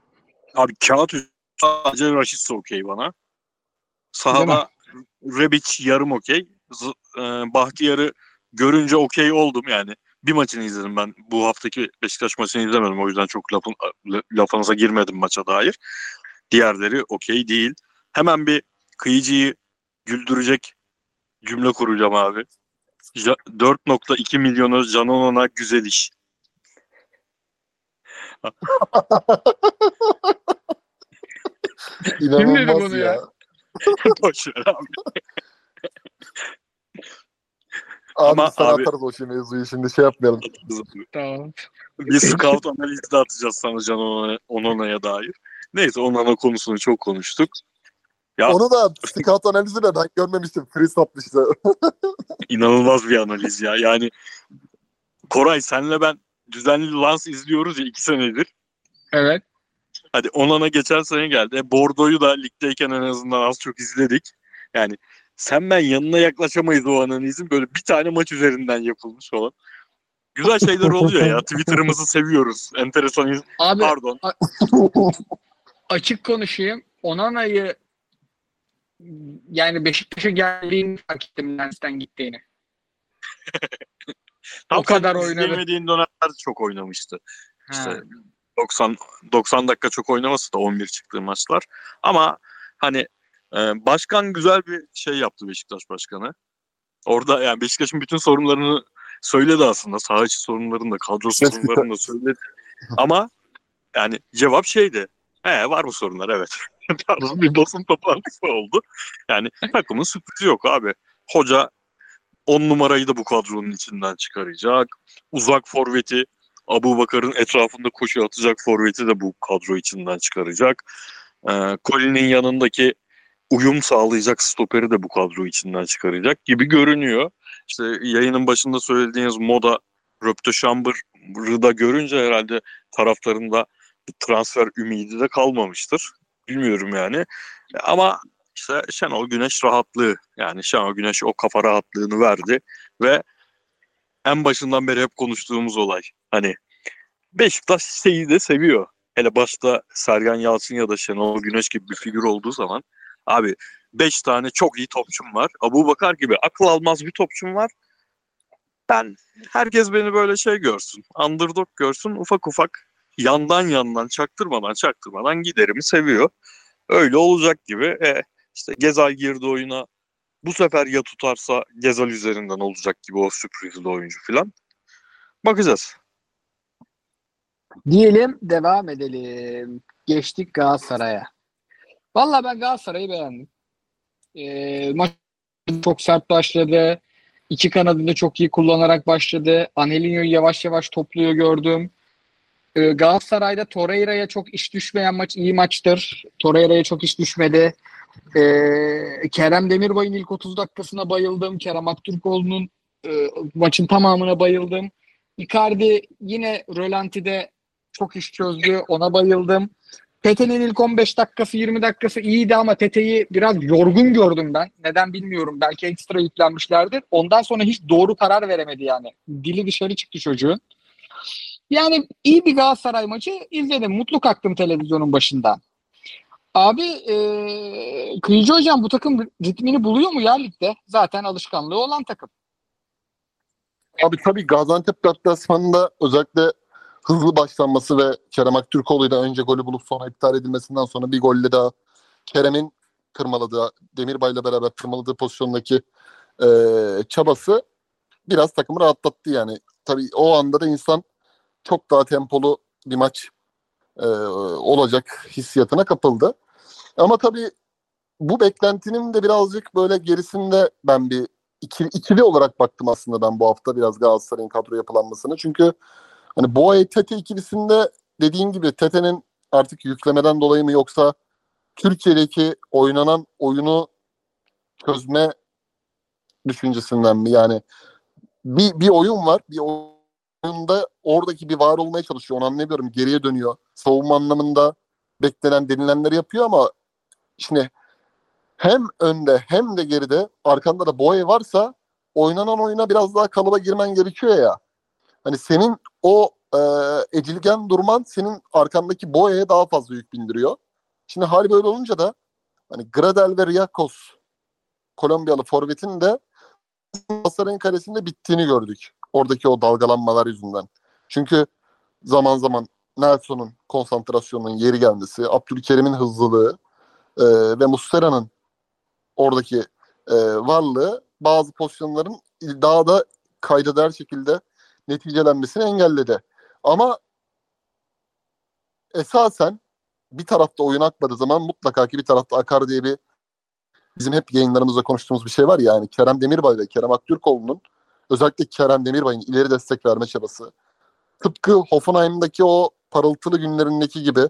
Abi kağıt sadece Raşit okey bana. Sahada Rebic yarım okey. Z- e, Bahtiyar'ı görünce okey oldum yani. Bir maçını izledim ben. Bu haftaki Beşiktaş maçını izlemedim. O yüzden çok lafın, lafınıza girmedim maça dair. Diğerleri okey değil. Hemen bir kıyıcıyı güldürecek cümle kuracağım abi. Ja- 4.2 milyonu Canon'a güzel iş. İnanılmaz bunu ya. ya? Boş ver abi. Abi Ama sana abi- atarız o şey mevzuyu şimdi şey yapmayalım. Tamam. Bir scout analizi de atacağız sana Can Onana- Onana'ya dair. Neyse Onana konusunu çok konuştuk. Ya Onu da scout analizi de ben görmemiştim. Free satmıştı. inanılmaz bir analiz ya. Yani Koray senle ben düzenli Lans izliyoruz ya iki senedir. Evet. Hadi Onana geçen sene geldi. E, Bordo'yu da ligdeyken en azından az çok izledik. Yani sen ben yanına yaklaşamayız o analizin. Böyle bir tane maç üzerinden yapılmış olan. Güzel şeyler oluyor ya. Twitter'ımızı seviyoruz. Enteresan. Abi Pardon. açık konuşayım. Onana'yı yani Beşiktaş'a geldiğini fark ettim Lens'ten gittiğini. O kadar oynadı. izlemediğin dönemler çok oynamıştı. Ha. İşte 90 90 dakika çok oynaması da 11 çıktığı maçlar. Ama hani e, başkan güzel bir şey yaptı Beşiktaş başkanı. Orada yani Beşiktaş'ın bütün sorunlarını söyledi aslında. Saha içi sorunlarını da kadro sorunlarını da söyledi. Ama yani cevap şeydi. He var bu sorunlar evet. Tarzı bir basın toplantısı oldu. Yani takımın sürprizi yok abi. Hoca 10 numarayı da bu kadronun içinden çıkaracak. Uzak forveti Abu Bakar'ın etrafında koşu atacak forveti de bu kadro içinden çıkaracak. Ee, Colin'in yanındaki uyum sağlayacak stoperi de bu kadro içinden çıkaracak gibi görünüyor. İşte yayının başında söylediğiniz moda Röpte Chamber'ı da görünce herhalde taraftarında transfer ümidi de kalmamıştır. Bilmiyorum yani. Ama işte Şenol Güneş rahatlığı yani Şenol Güneş o kafa rahatlığını verdi ve en başından beri hep konuştuğumuz olay. Hani Beşiktaş şeyi de seviyor. Hele başta Sergen Yalçın ya da Şenol Güneş gibi bir figür olduğu zaman abi 5 tane çok iyi topçum var. Abu Bakar gibi akıl almaz bir topçum var. Ben herkes beni böyle şey görsün. Underdog görsün. Ufak ufak yandan yandan çaktırmadan çaktırmadan giderimi seviyor. Öyle olacak gibi. E, işte Gezal girdi oyuna. Bu sefer ya tutarsa Gezal üzerinden olacak gibi o sürprizli oyuncu falan. Bakacağız. Diyelim devam edelim. Geçtik Galatasaray'a. Valla ben Galatasaray'ı beğendim. Ee, maç çok sert başladı. İki kanadını çok iyi kullanarak başladı. Angelinho'yu yavaş yavaş topluyor gördüm. Ee, Galatasaray'da Torreira'ya çok iş düşmeyen maç iyi maçtır. Torreira'ya çok iş düşmedi. Ee, Kerem Demirbay'ın ilk 30 dakikasına bayıldım. Kerem Aktürkoğlu'nun e, maçın tamamına bayıldım. Icardi yine rölantide çok iş çözdü. Ona bayıldım. Tete'nin ilk 15 dakikası 20 dakikası iyiydi ama Tete'yi biraz yorgun gördüm ben. Neden bilmiyorum. Belki ekstra yüklenmişlerdir. Ondan sonra hiç doğru karar veremedi yani. Dili dışarı çıktı çocuğun. Yani iyi bir Galatasaray maçı izledim. Mutlu kalktım televizyonun başında. Abi e, Kıyıcı Hocam bu takım ritmini buluyor mu ya ligde? Zaten alışkanlığı olan takım. Abi tabii Gaziantep deplasmanında özellikle hızlı başlanması ve Kerem Aktürkoğlu'yla önce golü bulup sonra iptal edilmesinden sonra bir golle daha Kerem'in tırmaladığı, Demirbay'la beraber tırmaladığı pozisyondaki e, çabası biraz takımı rahatlattı yani. Tabii o anda da insan çok daha tempolu bir maç e, olacak hissiyatına kapıldı. Ama tabii bu beklentinin de birazcık böyle gerisinde ben bir ikili, ikili olarak baktım aslında ben bu hafta biraz Galatasaray'ın kadro yapılanmasına. Çünkü hani Boğa Tete ikilisinde dediğim gibi Tete'nin artık yüklemeden dolayı mı yoksa Türkiye'deki oynanan oyunu çözme düşüncesinden mi? Yani bir, bir oyun var. Bir oyunda oradaki bir var olmaya çalışıyor. Onu anlayabiliyorum. Geriye dönüyor. Savunma anlamında beklenen denilenleri yapıyor ama şimdi hem önde hem de geride arkanda da boy varsa oynanan oyuna biraz daha kalıba girmen gerekiyor ya. Hani senin o e, edilgen durman senin arkandaki boyaya daha fazla yük bindiriyor. Şimdi hal böyle olunca da hani Gradel ve Riakos Kolombiyalı forvetin de Galatasaray'ın kalesinde bittiğini gördük. Oradaki o dalgalanmalar yüzünden. Çünkü zaman zaman Nelson'un konsantrasyonunun yeri gelmesi, Abdülkerim'in hızlılığı e, ve Muslera'nın oradaki e, varlığı bazı pozisyonların daha da kayda değer şekilde neticelenmesini engelledi. Ama esasen bir tarafta oyun akmadığı zaman mutlaka ki bir tarafta akar diye bir bizim hep yayınlarımızda konuştuğumuz bir şey var ya yani Kerem Demirbay ve Kerem Aktürkoğlu'nun özellikle Kerem Demirbay'ın ileri destek verme çabası. Tıpkı Hoffenheim'daki o parıltılı günlerindeki gibi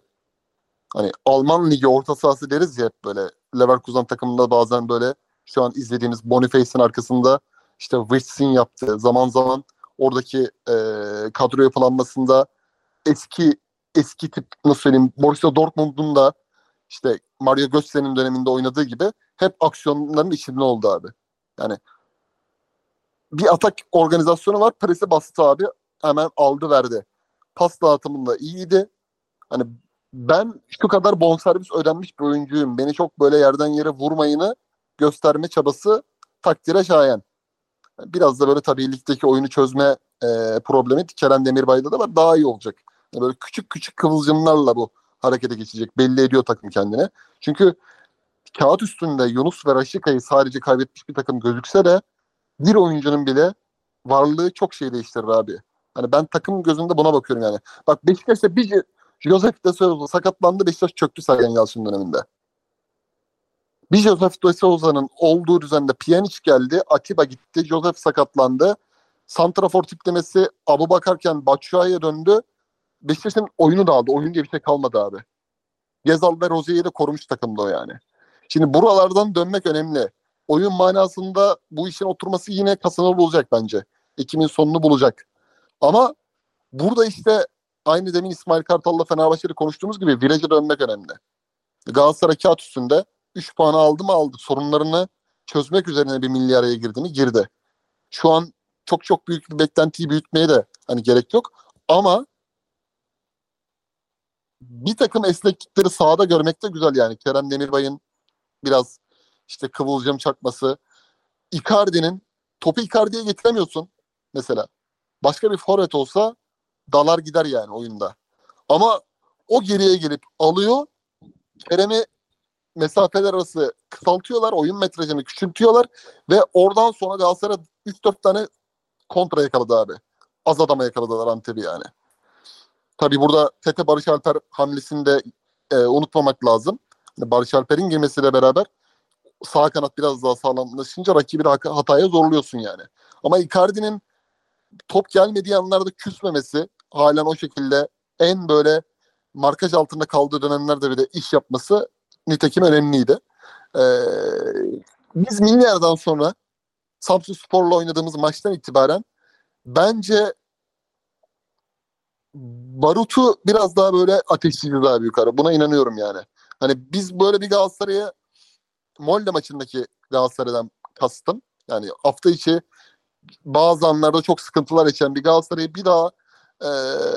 hani Alman ligi orta sahası deriz ya hep böyle Leverkusen takımında bazen böyle şu an izlediğimiz Boniface'in arkasında işte Witz'in yaptığı zaman zaman oradaki e, kadro yapılanmasında eski eski tip nasıl söyleyeyim Borussia Dortmund'un da işte Mario Götze'nin döneminde oynadığı gibi hep aksiyonların içinde oldu abi. Yani bir atak organizasyonu var. Presi bastı abi. Hemen aldı verdi. Pas dağıtımında iyiydi. Hani ben şu kadar bonservis ödenmiş bir oyuncuyum. Beni çok böyle yerden yere vurmayını gösterme çabası takdire şayan. Biraz da böyle tabii ligdeki oyunu çözme e, problemi Kerem Demirbay'da da var. Daha iyi olacak. Yani böyle küçük küçük kıvılcımlarla bu harekete geçecek. Belli ediyor takım kendine. Çünkü kağıt üstünde Yunus ve Raşika'yı sadece kaybetmiş bir takım gözükse de bir oyuncunun bile varlığı çok şey değiştirir abi. Hani ben takım gözünde buna bakıyorum yani. Bak Beşiktaş'ta bir Joseph de Souza sakatlandı Beşiktaş çöktü Sergen Yalçın döneminde. Bir Joseph de Souza'nın olduğu düzende Pjanic geldi, Atiba gitti, Joseph sakatlandı. Santrafor tiplemesi Abu Bakarken Batshuayi'ye döndü. Beşiktaş'ın oyunu dağıldı. Oyun diye bir şey kalmadı abi. Gezal ve Rozier'i de korumuş takımda o yani. Şimdi buralardan dönmek önemli. Oyun manasında bu işin oturması yine kasını bulacak bence. Ekim'in sonunu bulacak. Ama burada işte aynı demin İsmail Kartal'la Fenerbahçe'de konuştuğumuz gibi viraja dönmek önemli. Galatasaray kağıt üstünde 3 puanı aldı mı aldı. Sorunlarını çözmek üzerine bir milli araya girdi mi girdi. Şu an çok çok büyük bir beklentiyi büyütmeye de hani gerek yok. Ama bir takım esneklikleri sahada görmek de güzel yani. Kerem Demirbay'ın biraz işte kıvılcım çakması. Icardi'nin topu Icardi'ye getiremiyorsun mesela. Başka bir forvet olsa dalar gider yani oyunda. Ama o geriye gelip alıyor. Kerem'i mesafeler arası kısaltıyorlar. Oyun metrajını küçültüyorlar. Ve oradan sonra Galatasaray 3-4 tane kontra yakaladı abi. Az adama yakaladılar Antep'i yani. Tabi burada Tete Barış Alper hamlesini de e, unutmamak lazım. Hani Barış Alper'in girmesiyle beraber sağ kanat biraz daha sağlamlaşınca rakibi hataya zorluyorsun yani. Ama Icardi'nin top gelmediği anlarda küsmemesi halen o şekilde en böyle markaj altında kaldığı dönemlerde bir de iş yapması nitekim önemliydi. Ee, biz milyardan sonra Samsun Spor'la oynadığımız maçtan itibaren bence Barut'u biraz daha böyle ateşleyeceğiz abi yukarı. Buna inanıyorum yani. Hani biz böyle bir Galatasaray'a Molde maçındaki Galatasaray'dan kastım. Yani hafta içi bazı anlarda çok sıkıntılar yaşayan bir Galatasaray'ı bir daha e,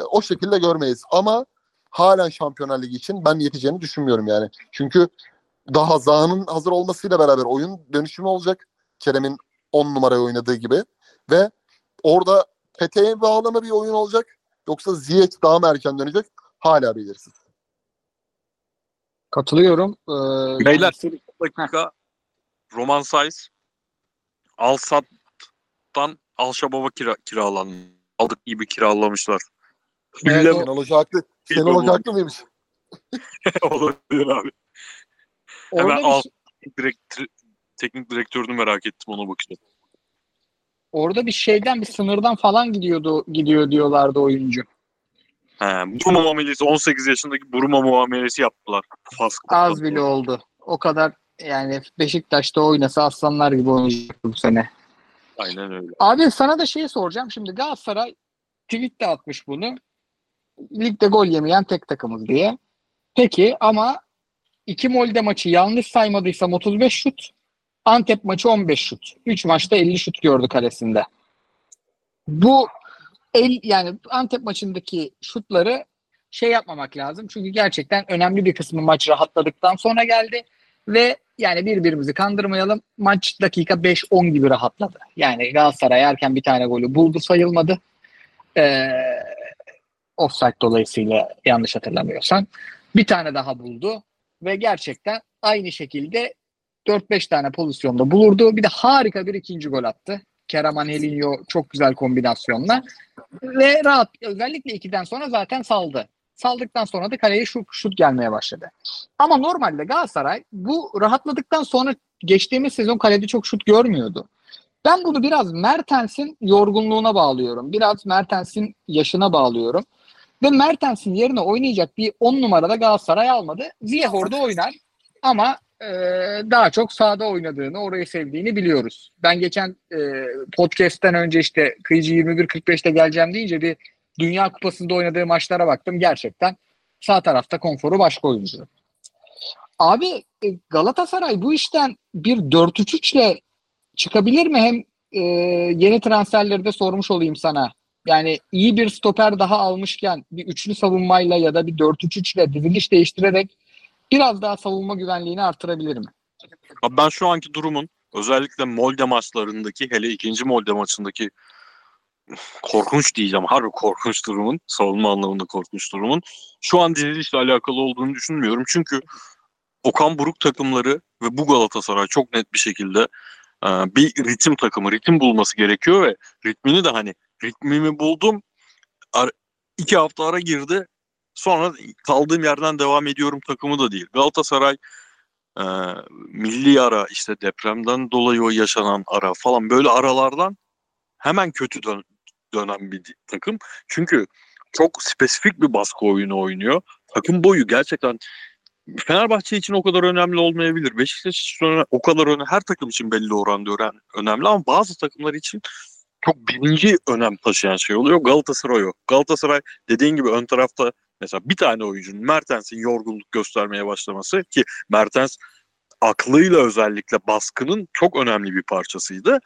o şekilde görmeyiz. Ama halen Şampiyonlar Ligi için ben yeteceğini düşünmüyorum yani. Çünkü daha Zaha'nın hazır olmasıyla beraber oyun dönüşümü olacak. Kerem'in 10 numaraya oynadığı gibi. Ve orada Pete'ye bağlama bir oyun olacak. Yoksa Ziyech daha mı erken dönecek? Hala belirsiz. Katılıyorum. Ee, Beyler dakika Roman Saiz Al-Sad'dan Al-Şabab'a kira, kiralandı. Aldık gibi kiralamışlar. Evet, o- Şenol Hoca haklı. Şenol Hoca haklı mıymış? olabilir abi. Hemen orada, bir, al şey- direkt teknik direktörünü merak ettim ona bakacağım. orada bir şeyden bir sınırdan falan gidiyordu gidiyor diyorlardı oyuncu. He, Buruma muamelesi 18 yaşındaki Buruma muamelesi yaptılar. Fas Az bile oldu. O kadar yani Beşiktaş'ta oynasa aslanlar gibi oynayacak bu sene. Aynen öyle. Abi sana da şeyi soracağım. Şimdi Galatasaray tweet de atmış bunu. Ligde gol yemeyen tek takımız diye. Peki ama iki Molde maçı yanlış saymadıysam 35 şut. Antep maçı 15 şut. 3 maçta 50 şut gördü kalesinde. Bu el, yani Antep maçındaki şutları şey yapmamak lazım. Çünkü gerçekten önemli bir kısmı maç rahatladıktan sonra geldi. Ve yani birbirimizi kandırmayalım. Maç dakika 5-10 gibi rahatladı. Yani Galatasaray erken bir tane golü buldu sayılmadı. Ee, offside dolayısıyla yanlış hatırlamıyorsan. Bir tane daha buldu. Ve gerçekten aynı şekilde 4-5 tane pozisyonda bulurdu. Bir de harika bir ikinci gol attı. Kerem Angelinho çok güzel kombinasyonla. Ve rahat özellikle ikiden sonra zaten saldı. Saldıktan sonra da kaleye şut, şut gelmeye başladı. Ama normalde Galatasaray bu rahatladıktan sonra geçtiğimiz sezon kalede çok şut görmüyordu. Ben bunu biraz Mertens'in yorgunluğuna bağlıyorum. Biraz Mertens'in yaşına bağlıyorum. Ve Mertens'in yerine oynayacak bir 10 numarada Galatasaray almadı. Ziyeh orada oynar ama e, daha çok sahada oynadığını, orayı sevdiğini biliyoruz. Ben geçen e, podcast'ten önce işte Kıyıcı 21.45'te geleceğim deyince bir Dünya Kupası'nda oynadığı maçlara baktım. Gerçekten sağ tarafta konforu başka oyuncu. Abi e, Galatasaray bu işten bir 4-3-3 ile çıkabilir mi? Hem e, yeni transferleri de sormuş olayım sana. Yani iyi bir stoper daha almışken bir üçlü savunmayla ya da bir 4-3-3 ile diziliş değiştirerek biraz daha savunma güvenliğini artırabilir mi? Abi ben şu anki durumun özellikle Molde maçlarındaki hele ikinci Molde maçındaki korkunç diyeceğim. Harbi korkunç durumun. Savunma anlamında korkunç durumun. Şu an dizilişle alakalı olduğunu düşünmüyorum. Çünkü Okan Buruk takımları ve bu Galatasaray çok net bir şekilde e, bir ritim takımı, ritim bulması gerekiyor ve ritmini de hani ritmimi buldum. iki hafta ara girdi. Sonra kaldığım yerden devam ediyorum takımı da değil. Galatasaray e, milli ara işte depremden dolayı o yaşanan ara falan böyle aralardan hemen kötü dön dönen bir takım. Çünkü çok spesifik bir baskı oyunu oynuyor. Takım boyu gerçekten Fenerbahçe için o kadar önemli olmayabilir. Beşiktaş için o kadar önemli. Her takım için belli oranda önemli ama bazı takımlar için çok birinci önem taşıyan şey oluyor. Galatasaray o. Galatasaray dediğin gibi ön tarafta mesela bir tane oyuncunun Mertens'in yorgunluk göstermeye başlaması ki Mertens aklıyla özellikle baskının çok önemli bir parçasıydı.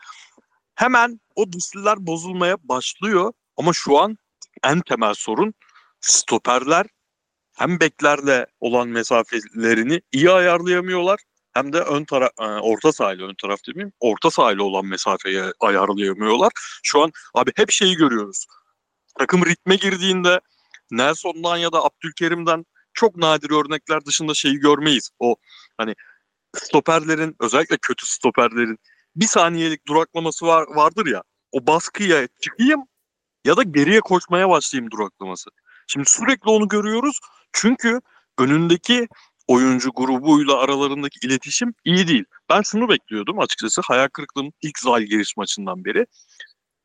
Hemen o disipliler bozulmaya başlıyor ama şu an en temel sorun stoperler hem beklerle olan mesafelerini iyi ayarlayamıyorlar hem de ön taraf e, orta sahayla ön taraf demeyeyim orta sahayla olan mesafeyi ayarlayamıyorlar. Şu an abi hep şeyi görüyoruz. Takım ritme girdiğinde Nelson'dan ya da Abdülkerim'den çok nadir örnekler dışında şeyi görmeyiz. O hani stoperlerin özellikle kötü stoperlerin bir saniyelik duraklaması var vardır ya. O baskıya çıkayım ya da geriye koşmaya başlayayım duraklaması. Şimdi sürekli onu görüyoruz. Çünkü önündeki oyuncu grubuyla aralarındaki iletişim iyi değil. Ben şunu bekliyordum açıkçası hayal kırıklığının ilk Zalgiris maçından beri.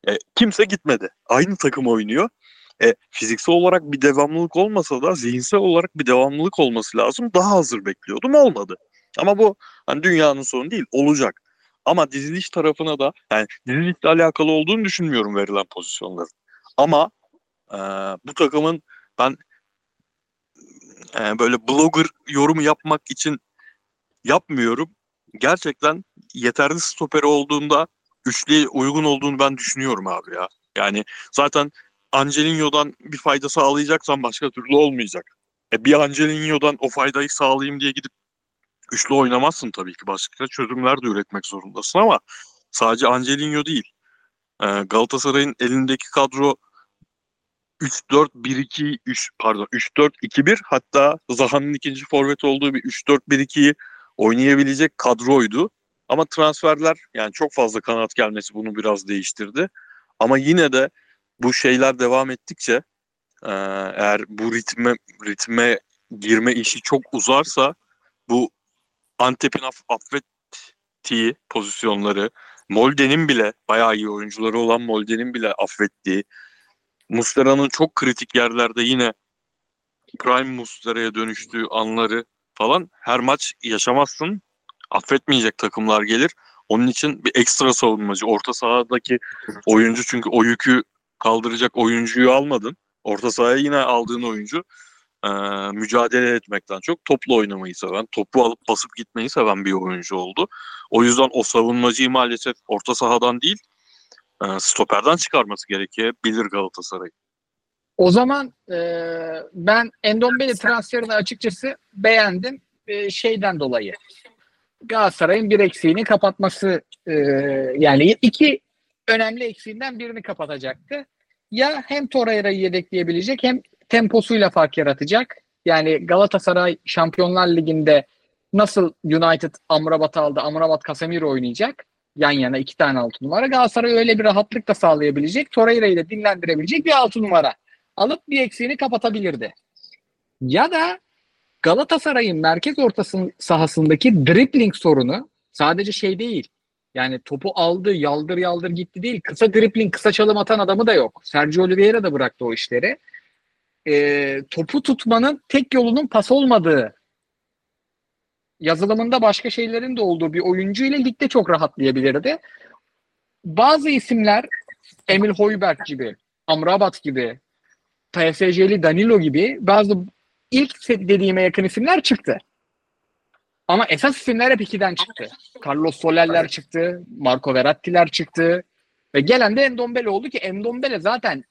E, kimse gitmedi. Aynı takım oynuyor. E, fiziksel olarak bir devamlılık olmasa da zihinsel olarak bir devamlılık olması lazım. Daha hazır bekliyordum olmadı. Ama bu hani dünyanın sonu değil olacak. Ama diziliş tarafına da yani dizilişle alakalı olduğunu düşünmüyorum verilen pozisyonların. Ama e, bu takımın ben e, böyle blogger yorumu yapmak için yapmıyorum. Gerçekten yeterli stoper olduğunda üçlüye uygun olduğunu ben düşünüyorum abi ya. Yani zaten Angelino'dan bir fayda sağlayacaksan başka türlü olmayacak. E bir Angelino'dan o faydayı sağlayayım diye gidip üçlü oynamazsın tabii ki. Başka çözümler de üretmek zorundasın ama sadece Angelino değil. E, Galatasaray'ın elindeki kadro 3-4-1-2 3 pardon 3-4-2-1 hatta Zaha'nın ikinci forvet olduğu bir 3-4-1-2'yi oynayabilecek kadroydu. Ama transferler yani çok fazla kanat gelmesi bunu biraz değiştirdi. Ama yine de bu şeyler devam ettikçe eğer bu ritme ritme girme işi çok uzarsa bu Antep'in aff affettiği pozisyonları Molde'nin bile bayağı iyi oyuncuları olan Molde'nin bile affettiği Muslera'nın çok kritik yerlerde yine Prime Muslera'ya dönüştüğü anları falan her maç yaşamazsın. Affetmeyecek takımlar gelir. Onun için bir ekstra savunmacı. Orta sahadaki oyuncu çünkü o yükü kaldıracak oyuncuyu almadın. Orta sahaya yine aldığın oyuncu e, mücadele etmekten çok toplu oynamayı seven, topu alıp basıp gitmeyi seven bir oyuncu oldu. O yüzden o savunmacıyı maalesef orta sahadan değil e, stoperden çıkarması gerekebilir Galatasaray. O zaman e, ben Endombele transferini açıkçası beğendim. E, şeyden dolayı. Galatasaray'ın bir eksiğini kapatması e, yani iki önemli eksiğinden birini kapatacaktı. Ya hem Torreira'yı yedekleyebilecek hem temposuyla fark yaratacak. Yani Galatasaray Şampiyonlar Ligi'nde nasıl United Amrabat aldı, Amrabat Casemiro oynayacak yan yana iki tane altı numara. Galatasaray öyle bir rahatlık da sağlayabilecek. Torreira'yı da dinlendirebilecek bir altı numara. Alıp bir eksiğini kapatabilirdi. Ya da Galatasaray'ın merkez orta sahasındaki dribbling sorunu sadece şey değil. Yani topu aldı, yaldır yaldır gitti değil. Kısa dribbling, kısa çalım atan adamı da yok. Sergio Oliveira da bıraktı o işleri. E, topu tutmanın tek yolunun pas olmadığı yazılımında başka şeylerin de olduğu bir oyuncu ile ligde çok rahatlayabilirdi. Bazı isimler Emil Hoiberg gibi, Amrabat gibi, PSG'li Danilo gibi bazı ilk dediğime yakın isimler çıktı. Ama esas isimler hep ikiden çıktı. Carlos Soler'ler çıktı, Marco Verratti'ler çıktı. Ve gelen de Endombele oldu ki Endombele zaten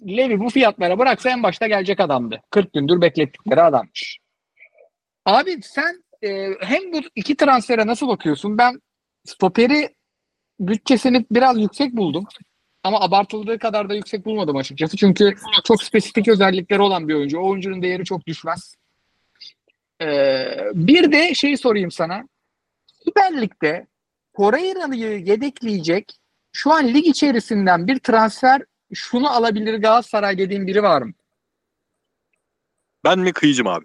Levi bu fiyatlara bıraksa en başta gelecek adamdı. 40 gündür beklettikleri adammış. Abi sen e, hem bu iki transfere nasıl bakıyorsun? Ben stoperi bütçesini biraz yüksek buldum. Ama abartıldığı kadar da yüksek bulmadım açıkçası. Çünkü çok spesifik özellikleri olan bir oyuncu. O oyuncunun değeri çok düşmez. Ee, bir de şey sorayım sana. Süper Lig'de Torreira'yı yedekleyecek şu an lig içerisinden bir transfer şunu alabilir Galatasaray dediğin biri var mı? Ben mi kıyıcım abi?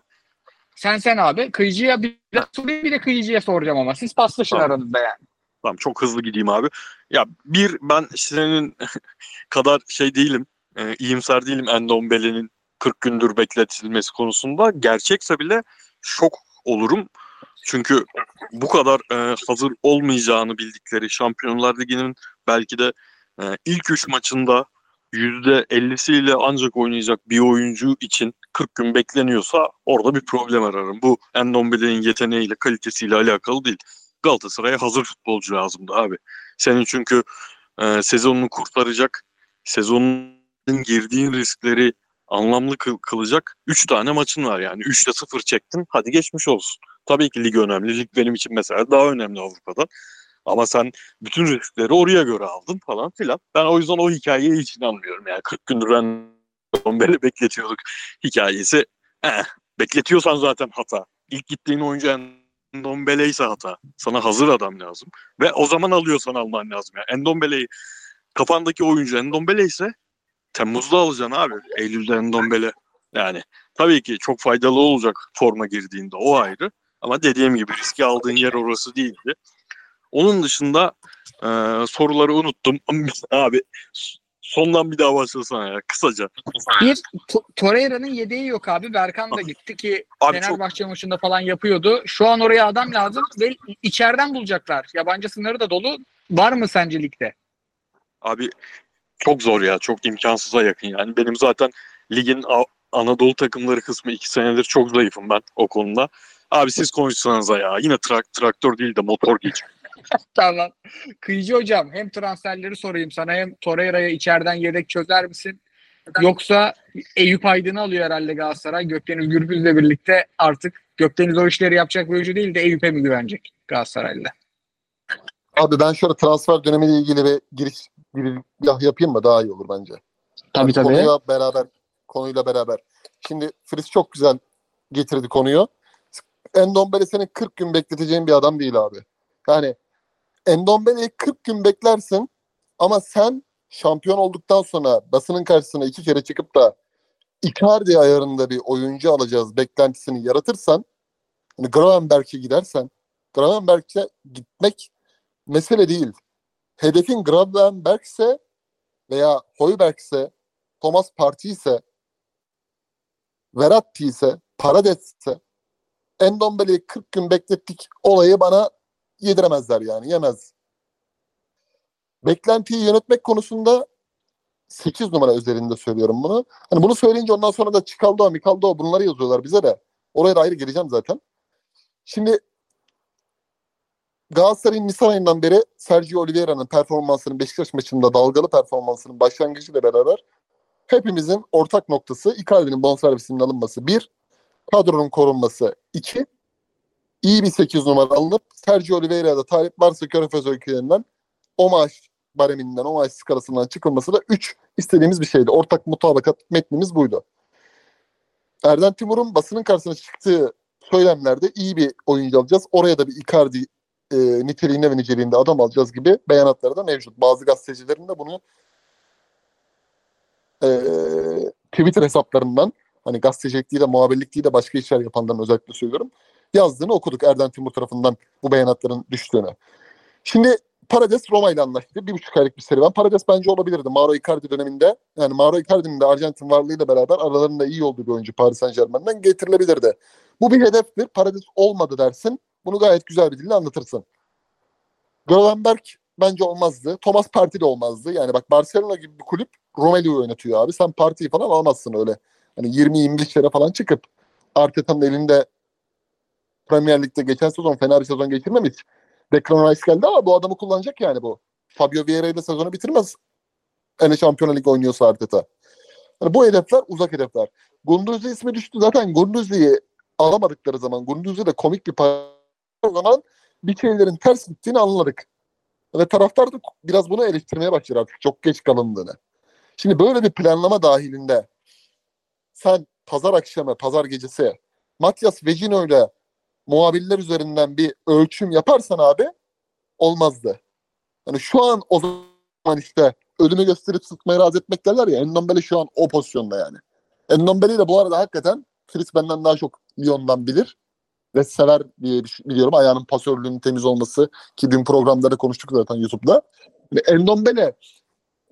Sen sen abi. Kıyıcıya bir, bir de kıyıcıya soracağım ama. Siz paslaşın tamam. aranızda yani. Tamam çok hızlı gideyim abi. Ya bir ben senin kadar şey değilim. E, iyimser değilim Endombele'nin 40 gündür bekletilmesi konusunda. Gerçekse bile şok olurum. Çünkü bu kadar e, hazır olmayacağını bildikleri Şampiyonlar Ligi'nin belki de e, ilk üç maçında %50'siyle ancak oynayacak bir oyuncu için 40 gün bekleniyorsa orada bir problem ararım. Bu Endombele'nin yeteneğiyle, kalitesiyle alakalı değil. Galatasaray'a hazır futbolcu lazımdı abi. Senin çünkü e, sezonunu kurtaracak, sezonun girdiğin riskleri anlamlı kıl, kılacak 3 tane maçın var yani. 3'te 0 çektin. Hadi geçmiş olsun. Tabii ki lig önemli. Lig benim için mesela daha önemli Avrupa'da. Ama sen bütün riskleri oraya göre aldın falan filan. Ben o yüzden o hikayeye hiç inanmıyorum. Yani 40 gündür ben beri bekletiyorduk hikayesi. Eh, bekletiyorsan zaten hata. İlk gittiğin oyuncu Endombele ise hata. Sana hazır adam lazım. Ve o zaman alıyorsan alman lazım. Yani Endombele'yi kafandaki oyuncu Endombele ise Temmuz'da alacaksın abi. Eylül'de Endombele. Yani tabii ki çok faydalı olacak forma girdiğinde o ayrı. Ama dediğim gibi riski aldığın yer orası değildi. Onun dışında e, soruları unuttum. Abi sondan bir daha başlasana ya kısaca. Bir Torreira'nın yedeği yok abi. Berkan da gitti ki abi Fenerbahçe çok... maçında falan yapıyordu. Şu an oraya adam lazım ve içeriden bulacaklar. Yabancı sınırı da dolu. Var mı sence ligde? Abi çok zor ya. Çok imkansıza yakın yani. Benim zaten ligin Anadolu takımları kısmı iki senedir çok zayıfım ben o konuda. Abi siz konuşsanız ya. Yine trak, traktör değil de motor geç. tamam. Kıyıcı hocam hem transferleri sorayım sana hem Torreira'ya içeriden yedek çözer misin? Yoksa Eyüp Aydın'ı alıyor herhalde Galatasaray. Gökdeniz Gürbüz'le birlikte artık Gökdeniz o işleri yapacak bir oyuncu değil de Eyüp'e mi güvenecek Galatasaray'la? Abi ben şöyle transfer dönemiyle ilgili bir giriş bir yapayım mı? Daha iyi olur bence. Tabii yani tabii. Konuyla beraber, konuyla beraber. Şimdi Fritz çok güzel getirdi konuyu. Endombele senin 40 gün bekleteceğin bir adam değil abi. Yani Endombele'yi 40 gün beklersin ama sen şampiyon olduktan sonra basının karşısına iki kere çıkıp da Icardi ayarında bir oyuncu alacağız beklentisini yaratırsan hani Gravenberg'e gidersen Gravenberg'e gitmek mesele değil. Hedefin Gravenberg ise veya Hoiberg ise Thomas Partey ise Verratti ise Parades ise Endombele'yi 40 gün beklettik olayı bana yediremezler yani yemez. Beklentiyi yönetmek konusunda 8 numara üzerinde söylüyorum bunu. Hani bunu söyleyince ondan sonra da Çikaldo, Mikaldo bunları yazıyorlar bize de. Oraya da ayrı gireceğim zaten. Şimdi Galatasaray'ın Nisan ayından beri Sergio Oliveira'nın performansının Beşiktaş maçında dalgalı performansının başlangıcıyla beraber hepimizin ortak noktası Icardi'nin bonservisinin alınması. Bir, kadronun korunması. İki, iyi bir 8 numara alınıp Sergio Oliveira'da talip varsa Körfez ülkelerinden o maaş bareminden, o maaş skalasından çıkılması da 3 istediğimiz bir şeydi. Ortak mutabakat metnimiz buydu. Erden Timur'un basının karşısına çıktığı söylemlerde iyi bir oyuncu alacağız. Oraya da bir Icardi e, niteliğinde ve niceliğinde adam alacağız gibi beyanatları da mevcut. Bazı gazetecilerin de bunu e, Twitter hesaplarından hani gazetecilik değil de muhabirlik değil de başka işler yapanların özellikle söylüyorum. Yazdığını okuduk Erden Timur tarafından bu beyanatların düştüğünü. Şimdi Parades Roma ile anlaştı. Bir buçuk aylık bir serüven. Parades bence olabilirdi. Mauro Icardi döneminde yani Mauro Icardi'nin de Arjantin varlığıyla beraber aralarında iyi olduğu bir oyuncu Paris Saint Germain'den getirilebilirdi. Bu bir hedeftir. Parades olmadı dersin. Bunu gayet güzel bir dille anlatırsın. Gravenberg bence olmazdı. Thomas Partey de olmazdı. Yani bak Barcelona gibi bir kulüp Romelu'yu oynatıyor abi. Sen Partey'i falan almazsın öyle. Hani 20-25 yere falan çıkıp Arteta'nın elinde Premier Lig'de geçen sezon fena bir sezon geçirmemiş. Declan Rice geldi ama bu adamı kullanacak yani bu. Fabio Vieira ile sezonu bitirmez. Yani Şampiyonlar Ligi oynuyorsa Arteta. Yani bu hedefler uzak hedefler. Gunduzi ismi düştü. Zaten Gunduzi'yi alamadıkları zaman Gunduzi de komik bir para o zaman bir şeylerin ters gittiğini anladık. Ve taraftar da biraz bunu eleştirmeye başladı artık çok geç kalındığını. Şimdi böyle bir planlama dahilinde sen pazar akşamı, pazar gecesi Matias Vecino ile muhabirler üzerinden bir ölçüm yaparsan abi olmazdı. Yani şu an o zaman işte ölümü gösterip sıkmayı razı etmek derler ya Endombele şu an o pozisyonda yani. Endombele de bu arada hakikaten Chris benden daha çok Lyon'dan bilir ve sever diye biliyorum. Ayağının pasörlüğünün temiz olması ki dün programda da konuştuk zaten YouTube'da. Yani Endombele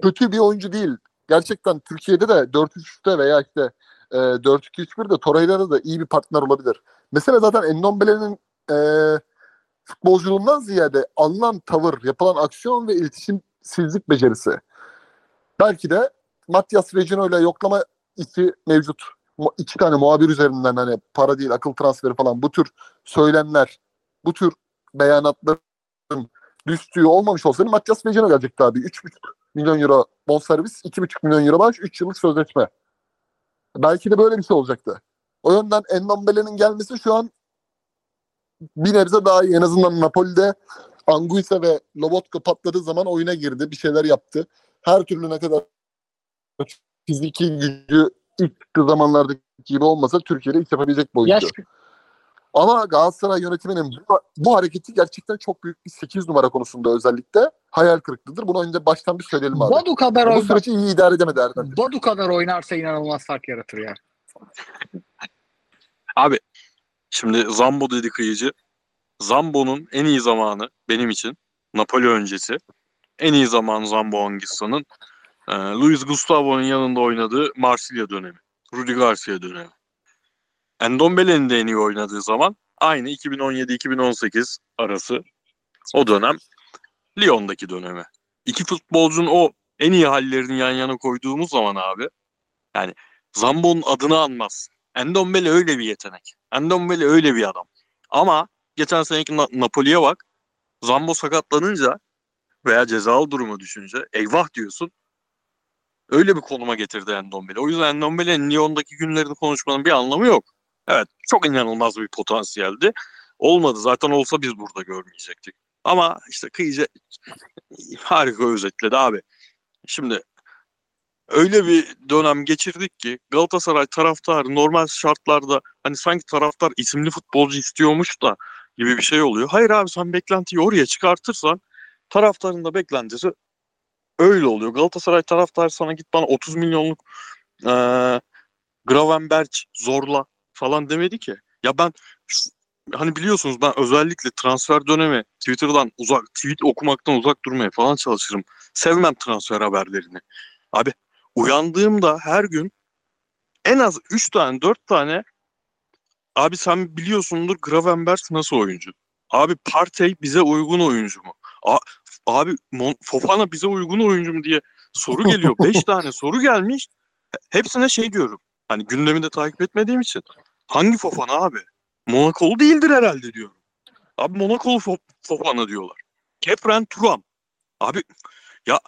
kötü bir oyuncu değil. Gerçekten Türkiye'de de 4-3'te veya işte e, 4-2-3-1'de Torreira'da da iyi bir partner olabilir. Mesela zaten Endombele'nin e, futbolculuğundan ziyade alınan tavır, yapılan aksiyon ve iletişimsizlik becerisi. Belki de Matias Regino ile yoklama işi mevcut. iki tane muhabir üzerinden hani para değil akıl transferi falan bu tür söylemler, bu tür beyanatların düştüğü olmamış olsaydı Matias Regino gelecekti abi. 3,5 milyon euro bonservis, 2,5 milyon euro maaş, 3 yıllık sözleşme. Belki de böyle bir şey olacaktı. O yönden Endombele'nin gelmesi şu an bir nebze daha iyi. En azından Napoli'de Anguissa ve Lobotka patladığı zaman oyuna girdi. Bir şeyler yaptı. Her türlü ne kadar fiziki gücü ilk zamanlardaki gibi olmasa Türkiye'de iş yapabilecek bir oyuncu. Yaş... Ama Galatasaray yönetiminin bu, bu hareketi gerçekten çok büyük bir 8 numara konusunda özellikle hayal kırıklığıdır. Bunu önce baştan bir söyleyelim abi. Badu kadar bu süreci iyi idare edemedi Erdem. Badu kadar oynarsa inanılmaz fark yaratır ya. Abi şimdi Zambo dedi kıyıcı. Zambo'nun en iyi zamanı benim için Napoli öncesi. En iyi zamanı Zambo Anguissa'nın e, Luis Gustavo'nun yanında oynadığı Marsilya dönemi. Rudi Garcia dönemi. Endombele'nin de en iyi oynadığı zaman aynı 2017-2018 arası o dönem Lyon'daki dönemi. İki futbolcunun o en iyi hallerini yan yana koyduğumuz zaman abi yani Zambo'nun adını anmaz. Endombele öyle bir yetenek. Endombele öyle bir adam. Ama geçen seneki Na- Napoli'ye bak. Zambo sakatlanınca veya cezalı durumu düşünce eyvah diyorsun. Öyle bir konuma getirdi Endombele. O yüzden Endombele'nin Lyon'daki günlerini konuşmanın bir anlamı yok. Evet çok inanılmaz bir potansiyeldi. Olmadı zaten olsa biz burada görmeyecektik. Ama işte Kıyıcı harika özetledi abi. Şimdi öyle bir dönem geçirdik ki Galatasaray taraftarı normal şartlarda hani sanki taraftar isimli futbolcu istiyormuş da gibi bir şey oluyor. Hayır abi sen beklentiyi oraya çıkartırsan taraftarın da beklentisi öyle oluyor. Galatasaray taraftarı sana git bana 30 milyonluk e, Gravenberch zorla falan demedi ki. Ya ben hani biliyorsunuz ben özellikle transfer dönemi Twitter'dan uzak tweet okumaktan uzak durmaya falan çalışırım. Sevmem transfer haberlerini. Abi uyandığımda her gün en az 3 tane 4 tane abi sen biliyorsundur Gravenberg nasıl oyuncu? Abi Partey bize uygun oyuncu mu? A- abi Mon- Fofana bize uygun oyuncu mu diye soru geliyor. 5 tane soru gelmiş. Hepsine şey diyorum. Hani gündemi de takip etmediğim için. Hangi Fofana abi? Monakolu değildir herhalde diyorum. Abi Monakolu Fo- Fofana diyorlar. Kepren Turam. Abi ya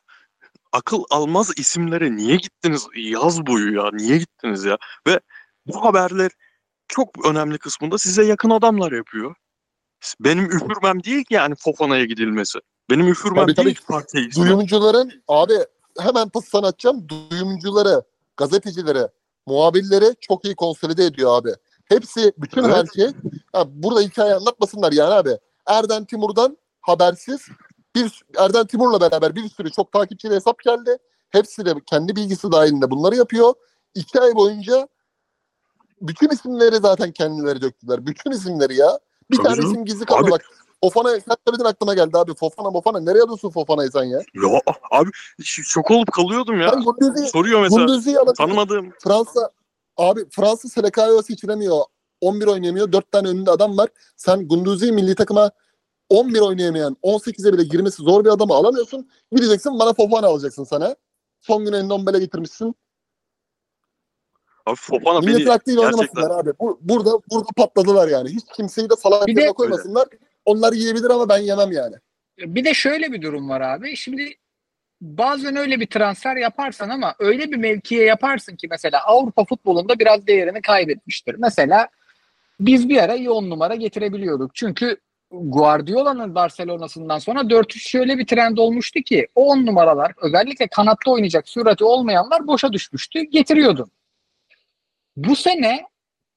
akıl almaz isimlere niye gittiniz yaz boyu ya? Niye gittiniz ya? Ve bu haberler çok önemli kısmında size yakın adamlar yapıyor. Benim üfürmem değil ki yani Fofana'ya gidilmesi. Benim üfürmem Tabii, tabii. değil ki partiye. Duyumcuların abi hemen pas sana atacağım. Duyumcuları, gazetecileri, muhabirleri çok iyi konsolide ediyor abi. Hepsi bütün Evet. her şey. Ha, burada hikaye anlatmasınlar yani abi. Erdem Timur'dan habersiz bir Erdem Timur'la beraber bir sürü çok takipçili hesap geldi. Hepsi de kendi bilgisi dahilinde bunları yapıyor. İki ay boyunca bütün isimleri zaten kendileri döktüler. Bütün isimleri ya. Bir Tabii tane canım. isim gizli kaldı bak. Fofana sen söyledin aklıma geldi abi. Fofana Mofana. Nereye alıyorsun Fofana'yı sen ya? Ya abi şok olup kalıyordum ya. Gunduzi, Soruyor mesela. Alamıyorsun. Tanımadığım Fransa abi Fransa SLK'ya seçilemiyor. 11 oynayamıyor. 4 tane önünde adam var. Sen Gunduzi'yi milli takıma 11 oynayamayan 18'e bile girmesi zor bir adamı alamıyorsun. Gideceksin bana Fofana alacaksın sana. Son gün Endombele getirmişsin. abi Fofana Milletin beni gerçekten oynamasınlar abi. Bu, burada burada patladılar yani. Hiç kimseyi de salak Bir de- koymasınlar. Onlar yiyebilir ama ben yemem yani. Bir de şöyle bir durum var abi. Şimdi bazen öyle bir transfer yaparsan ama öyle bir mevkiye yaparsın ki mesela Avrupa futbolunda biraz değerini kaybetmiştir. Mesela biz bir ara iyi on numara getirebiliyorduk. Çünkü Guardiola'nın Barcelona'sından sonra 4-3 şöyle bir trend olmuştu ki o on numaralar özellikle kanatta oynayacak sürati olmayanlar boşa düşmüştü. Getiriyordun. Bu sene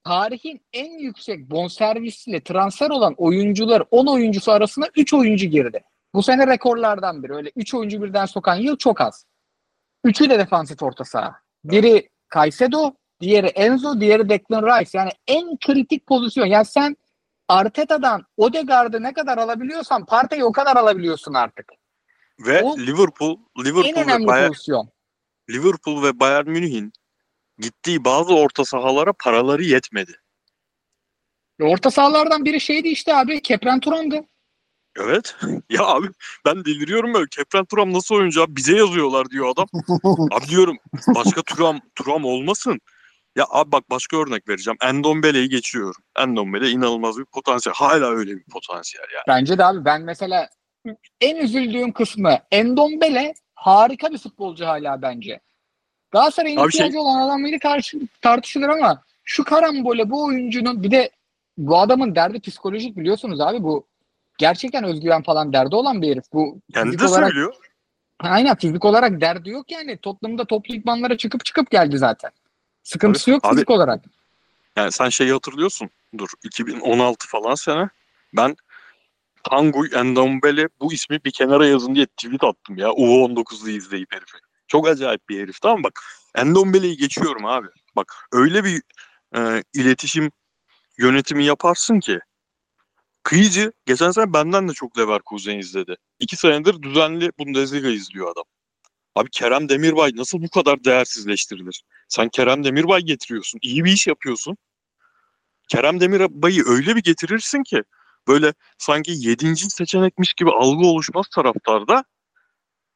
tarihin en yüksek bonservisli transfer olan oyuncular 10 oyuncusu arasına 3 oyuncu girdi. Bu sene rekorlardan biri. Öyle 3 oyuncu birden sokan yıl çok az. Üçü de defansif orta saha. Biri Caicedo, diğeri Enzo, diğeri Declan Rice. Yani en kritik pozisyon. Yani sen Arteta'dan Odegaard'ı ne kadar alabiliyorsan Partey'i o kadar alabiliyorsun artık. ve O- Liverpool Liverpool ve Bayern pozisyon. Liverpool ve Bayern Münih'in gittiği bazı orta sahalara paraları yetmedi. Orta sahalardan biri şeydi işte abi Kepren Turan'dı. Evet. ya abi ben deliriyorum böyle. Kepren Turam nasıl oyuncu abi? Bize yazıyorlar diyor adam. Abi diyorum başka Turam Turam olmasın. Ya abi bak başka örnek vereceğim. Endombele'yi geçiyorum. Endombele inanılmaz bir potansiyel. Hala öyle bir potansiyel yani. Bence de abi ben mesela en üzüldüğüm kısmı Endombele harika bir futbolcu hala bence. Galatasaray'ın Abi ihtiyacı şey- olan adam mıydı karşı, tartışılır ama şu karambole bu oyuncunun bir de bu adamın derdi psikolojik biliyorsunuz abi bu gerçekten özgüven falan derdi olan bir herif. Bu Kendi de olarak, söylüyor. aynen fizik olarak derdi yok yani. Tottenham'da toplu idmanlara çıkıp çıkıp geldi zaten. Sıkıntısı yok Abi- fizik olarak. Yani sen şeyi hatırlıyorsun. Dur 2016 falan sene. Ben Tanguy Endombele bu ismi bir kenara yazın diye tweet attım ya. U19'u izleyip herifi. Çok acayip bir herif tamam bak. Endombele'yi geçiyorum abi. Bak öyle bir e, iletişim yönetimi yaparsın ki Kıyıcı geçen sene benden de çok Leverkusen izledi. İki senedir düzenli Bundesliga izliyor adam. Abi Kerem Demirbay nasıl bu kadar değersizleştirilir? Sen Kerem Demirbay getiriyorsun. iyi bir iş yapıyorsun. Kerem Demirbay'ı öyle bir getirirsin ki böyle sanki yedinci seçenekmiş gibi algı oluşmaz taraftarda.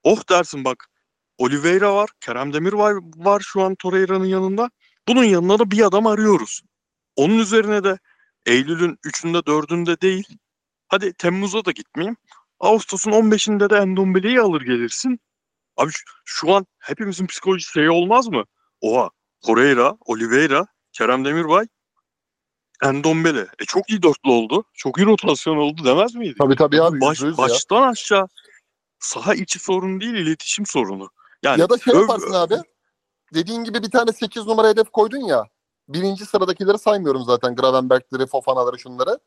Oh dersin bak Oliveira var, Kerem Demirbay var şu an Torreira'nın yanında. Bunun yanına da bir adam arıyoruz. Onun üzerine de Eylül'ün 3'ünde 4'ünde değil. Hadi Temmuz'a da gitmeyeyim. Ağustos'un 15'inde de Endombele'yi alır gelirsin. Abi şu, şu an hepimizin psikolojisi şey olmaz mı? Oha Torreira, Oliveira, Kerem Demirbay, Endombele. E çok iyi dörtlü oldu. Çok iyi rotasyon oldu demez miydi? Tabii tabii abi. Baş, yüz ya. baştan aşağı saha içi sorun değil, iletişim sorunu. Yani ya da şey yaparsın abi. Dediğin gibi bir tane 8 numara hedef koydun ya. Birinci sıradakileri saymıyorum zaten. Gravenberg'leri, Fofana'ları şunları.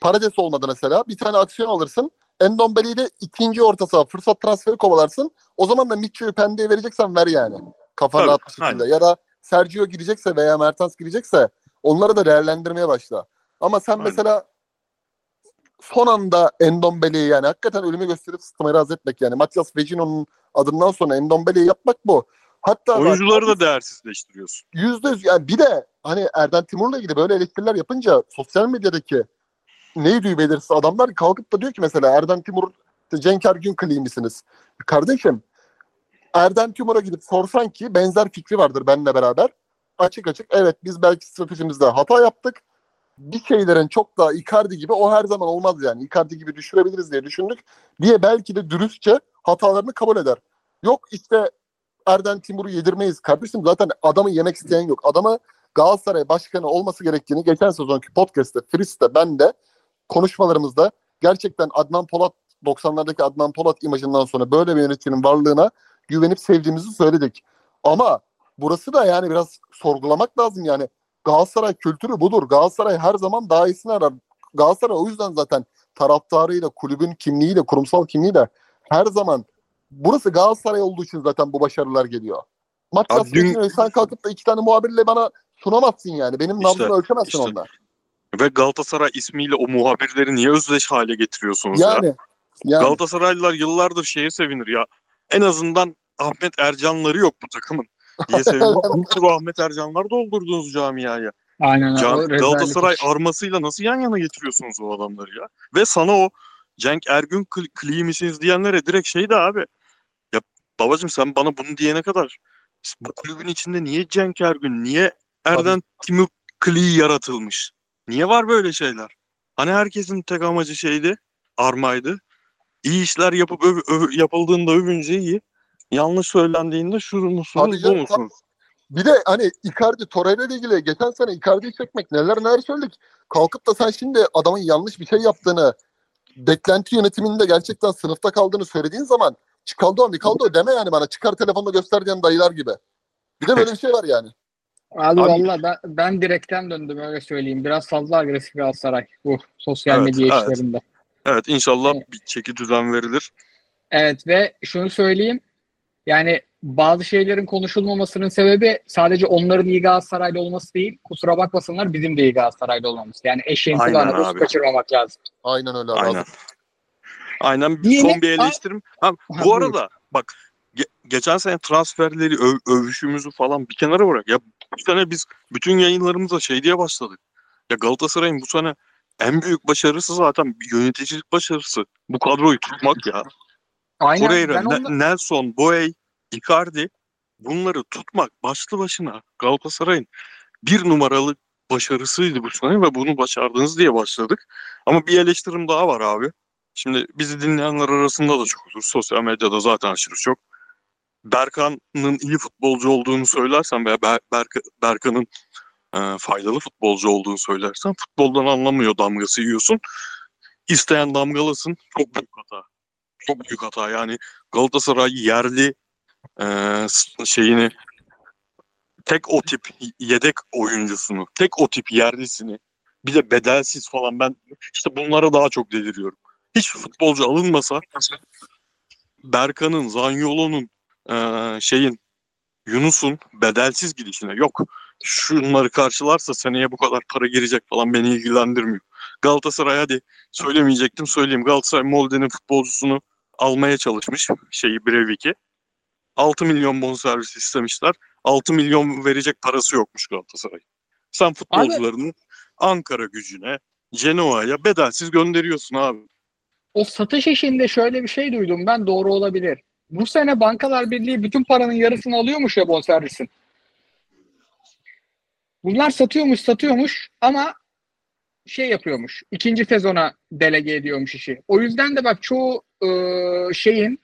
Parades olmadı mesela. Bir tane aksiyon alırsın. Endombele'yi de ikinci orta saha fırsat transferi kovalarsın. O zaman da Mitchell'ı Pende'ye vereceksen ver yani. Kafan Tabii, rahat bir şekilde. Ya da Sergio girecekse veya Mertens girecekse onları da değerlendirmeye başla. Ama sen Aynen. mesela son anda Endombele'yi yani hakikaten ölümü gösterip sıtmayı razı etmek yani. Matias Vecino'nun adından sonra Endombele'yi yapmak bu. Hatta oyuncuları da değersizleştiriyorsun. yüzde yüz yani bir de hani Erden Timur'la ilgili böyle eleştiriler yapınca sosyal medyadaki neydi belirsiz adamlar kalkıp da diyor ki mesela Erden Timur Cenk Ergün kliği misiniz? Kardeşim Erdem Timur'a gidip sorsan ki benzer fikri vardır benimle beraber. Açık açık evet biz belki stratejimizde hata yaptık. Bir şeylerin çok daha Icardi gibi o her zaman olmaz yani. Icardi gibi düşürebiliriz diye düşündük diye belki de dürüstçe hatalarını kabul eder. Yok işte Erdem Timur'u yedirmeyiz kardeşim. Zaten adamı yemek isteyen yok. Adamı Galatasaray başkanı olması gerektiğini geçen sezonki podcast'te, Fritz'te ben de konuşmalarımızda gerçekten Adnan Polat 90'lardaki Adnan Polat imajından sonra böyle bir yöneticinin varlığına güvenip sevdiğimizi söyledik. Ama burası da yani biraz sorgulamak lazım yani. Galatasaray kültürü budur. Galatasaray her zaman daha iyisini arar. Galatasaray o yüzden zaten taraftarıyla, kulübün kimliğiyle, kurumsal kimliğiyle her zaman burası Galatasaray olduğu için zaten bu başarılar geliyor. Maç dün- sen kalkıp da iki tane muhabirle bana sunamazsın yani. Benim İşte- nabzımı ölçemezsin işte. onunla. Ve Galatasaray ismiyle o muhabirleri niye özdeş hale getiriyorsunuz ya? Yani, yani Galatasaraylılar yıllardır şeye sevinir ya. En azından Ahmet Ercanları yok bu takımın diye. Bir sürü Ahmet Ercanlar doldurdunuz camiaya. Aynen öyle. Can- Galatasaray iş. armasıyla nasıl yan yana getiriyorsunuz o adamları ya? Ve sana o Cenk Ergün kl- kliği misiniz diyenlere direkt şey de abi. Ya babacım sen bana bunu diyene kadar bu kulübün içinde niye Cenk Ergün, niye Erden Timur kliği yaratılmış? Niye var böyle şeyler? Hani herkesin tek amacı şeydi, armaydı. İyi işler yapıp öv- öv- yapıldığında övünce iyi. Yanlış söylendiğinde şunu musunuz bu canım, musunuz? Bir de hani Icardi, Torreira ile ilgili geçen sene Icardi'yi çekmek neler neler söyledik. Kalkıp da sen şimdi adamın yanlış bir şey yaptığını, beklenti yönetiminde gerçekten sınıfta kaldığını söylediğin zaman Çıkaldo Mikaldo deme yani bana çıkar telefonla göster diyen dayılar gibi. Bir de böyle bir şey var yani. Abi, Abi- valla ben, ben direkten döndüm öyle söyleyeyim. Biraz fazla agresif Galatasaray bu sosyal Evet, medya evet. işlerinde. Evet inşallah Evet. bir çeki düzen verilir. Evet ve şunu söyleyeyim. Yani bazı şeylerin konuşulmamasının sebebi sadece onların iyi Galatasaraylı olması değil. Kusura bakmasınlar bizim de iyi Galatasaraylı olmamız. Yani eşeğin kulağına abi. boş kaçırmamak lazım. Aynen öyle. Aynen. Aynen. Aynen Diyelim- son bir eleştirim. Ha, bu arada bak ge- geçen sene transferleri öv- övüşümüzü falan bir kenara bırak. Ya bu sene biz bütün yayınlarımıza şey diye başladık. Ya Galatasaray'ın bu sene en büyük başarısı zaten yöneticilik başarısı. Bu kadroyu tutmak ya. Aynen. Ne- onda- Nelson, Boey, Icardi bunları tutmak başlı başına Galatasaray'ın bir numaralı başarısıydı bu sene ve bunu başardınız diye başladık. Ama bir eleştirim daha var abi. Şimdi bizi dinleyenler arasında da çok olur. Sosyal medyada zaten aşırı çok. Berkan'ın iyi futbolcu olduğunu söylersen veya Ber- Berk- Berkan'ın e, faydalı futbolcu olduğunu söylersen futboldan anlamıyor damgası yiyorsun. İsteyen damgalasın. Çok büyük hata. Çok büyük hata. Yani Galatasaray yerli e, şeyini tek o tip yedek oyuncusunu, tek o tip yerlisini bir de bedelsiz falan ben işte bunlara daha çok deliriyorum. Hiç futbolcu alınmasa Berkan'ın, Zanyolo'nun eee, şeyin Yunus'un bedelsiz gidişine yok. Şunları karşılarsa seneye bu kadar para girecek falan beni ilgilendirmiyor. Galatasaray hadi söylemeyecektim söyleyeyim. Galatasaray Molde'nin futbolcusunu almaya çalışmış şeyi Brevik'i. 6 milyon bonservis istemişler. 6 milyon verecek parası yokmuş Galatasaray. Sen futbolcularını Ankara gücüne, Genoa'ya bedelsiz gönderiyorsun abi. O satış işinde şöyle bir şey duydum ben doğru olabilir. Bu sene Bankalar Birliği bütün paranın yarısını alıyormuş ya bonservisin. Bunlar satıyormuş satıyormuş ama şey yapıyormuş. ikinci sezona delege ediyormuş işi. O yüzden de bak çoğu e, şeyin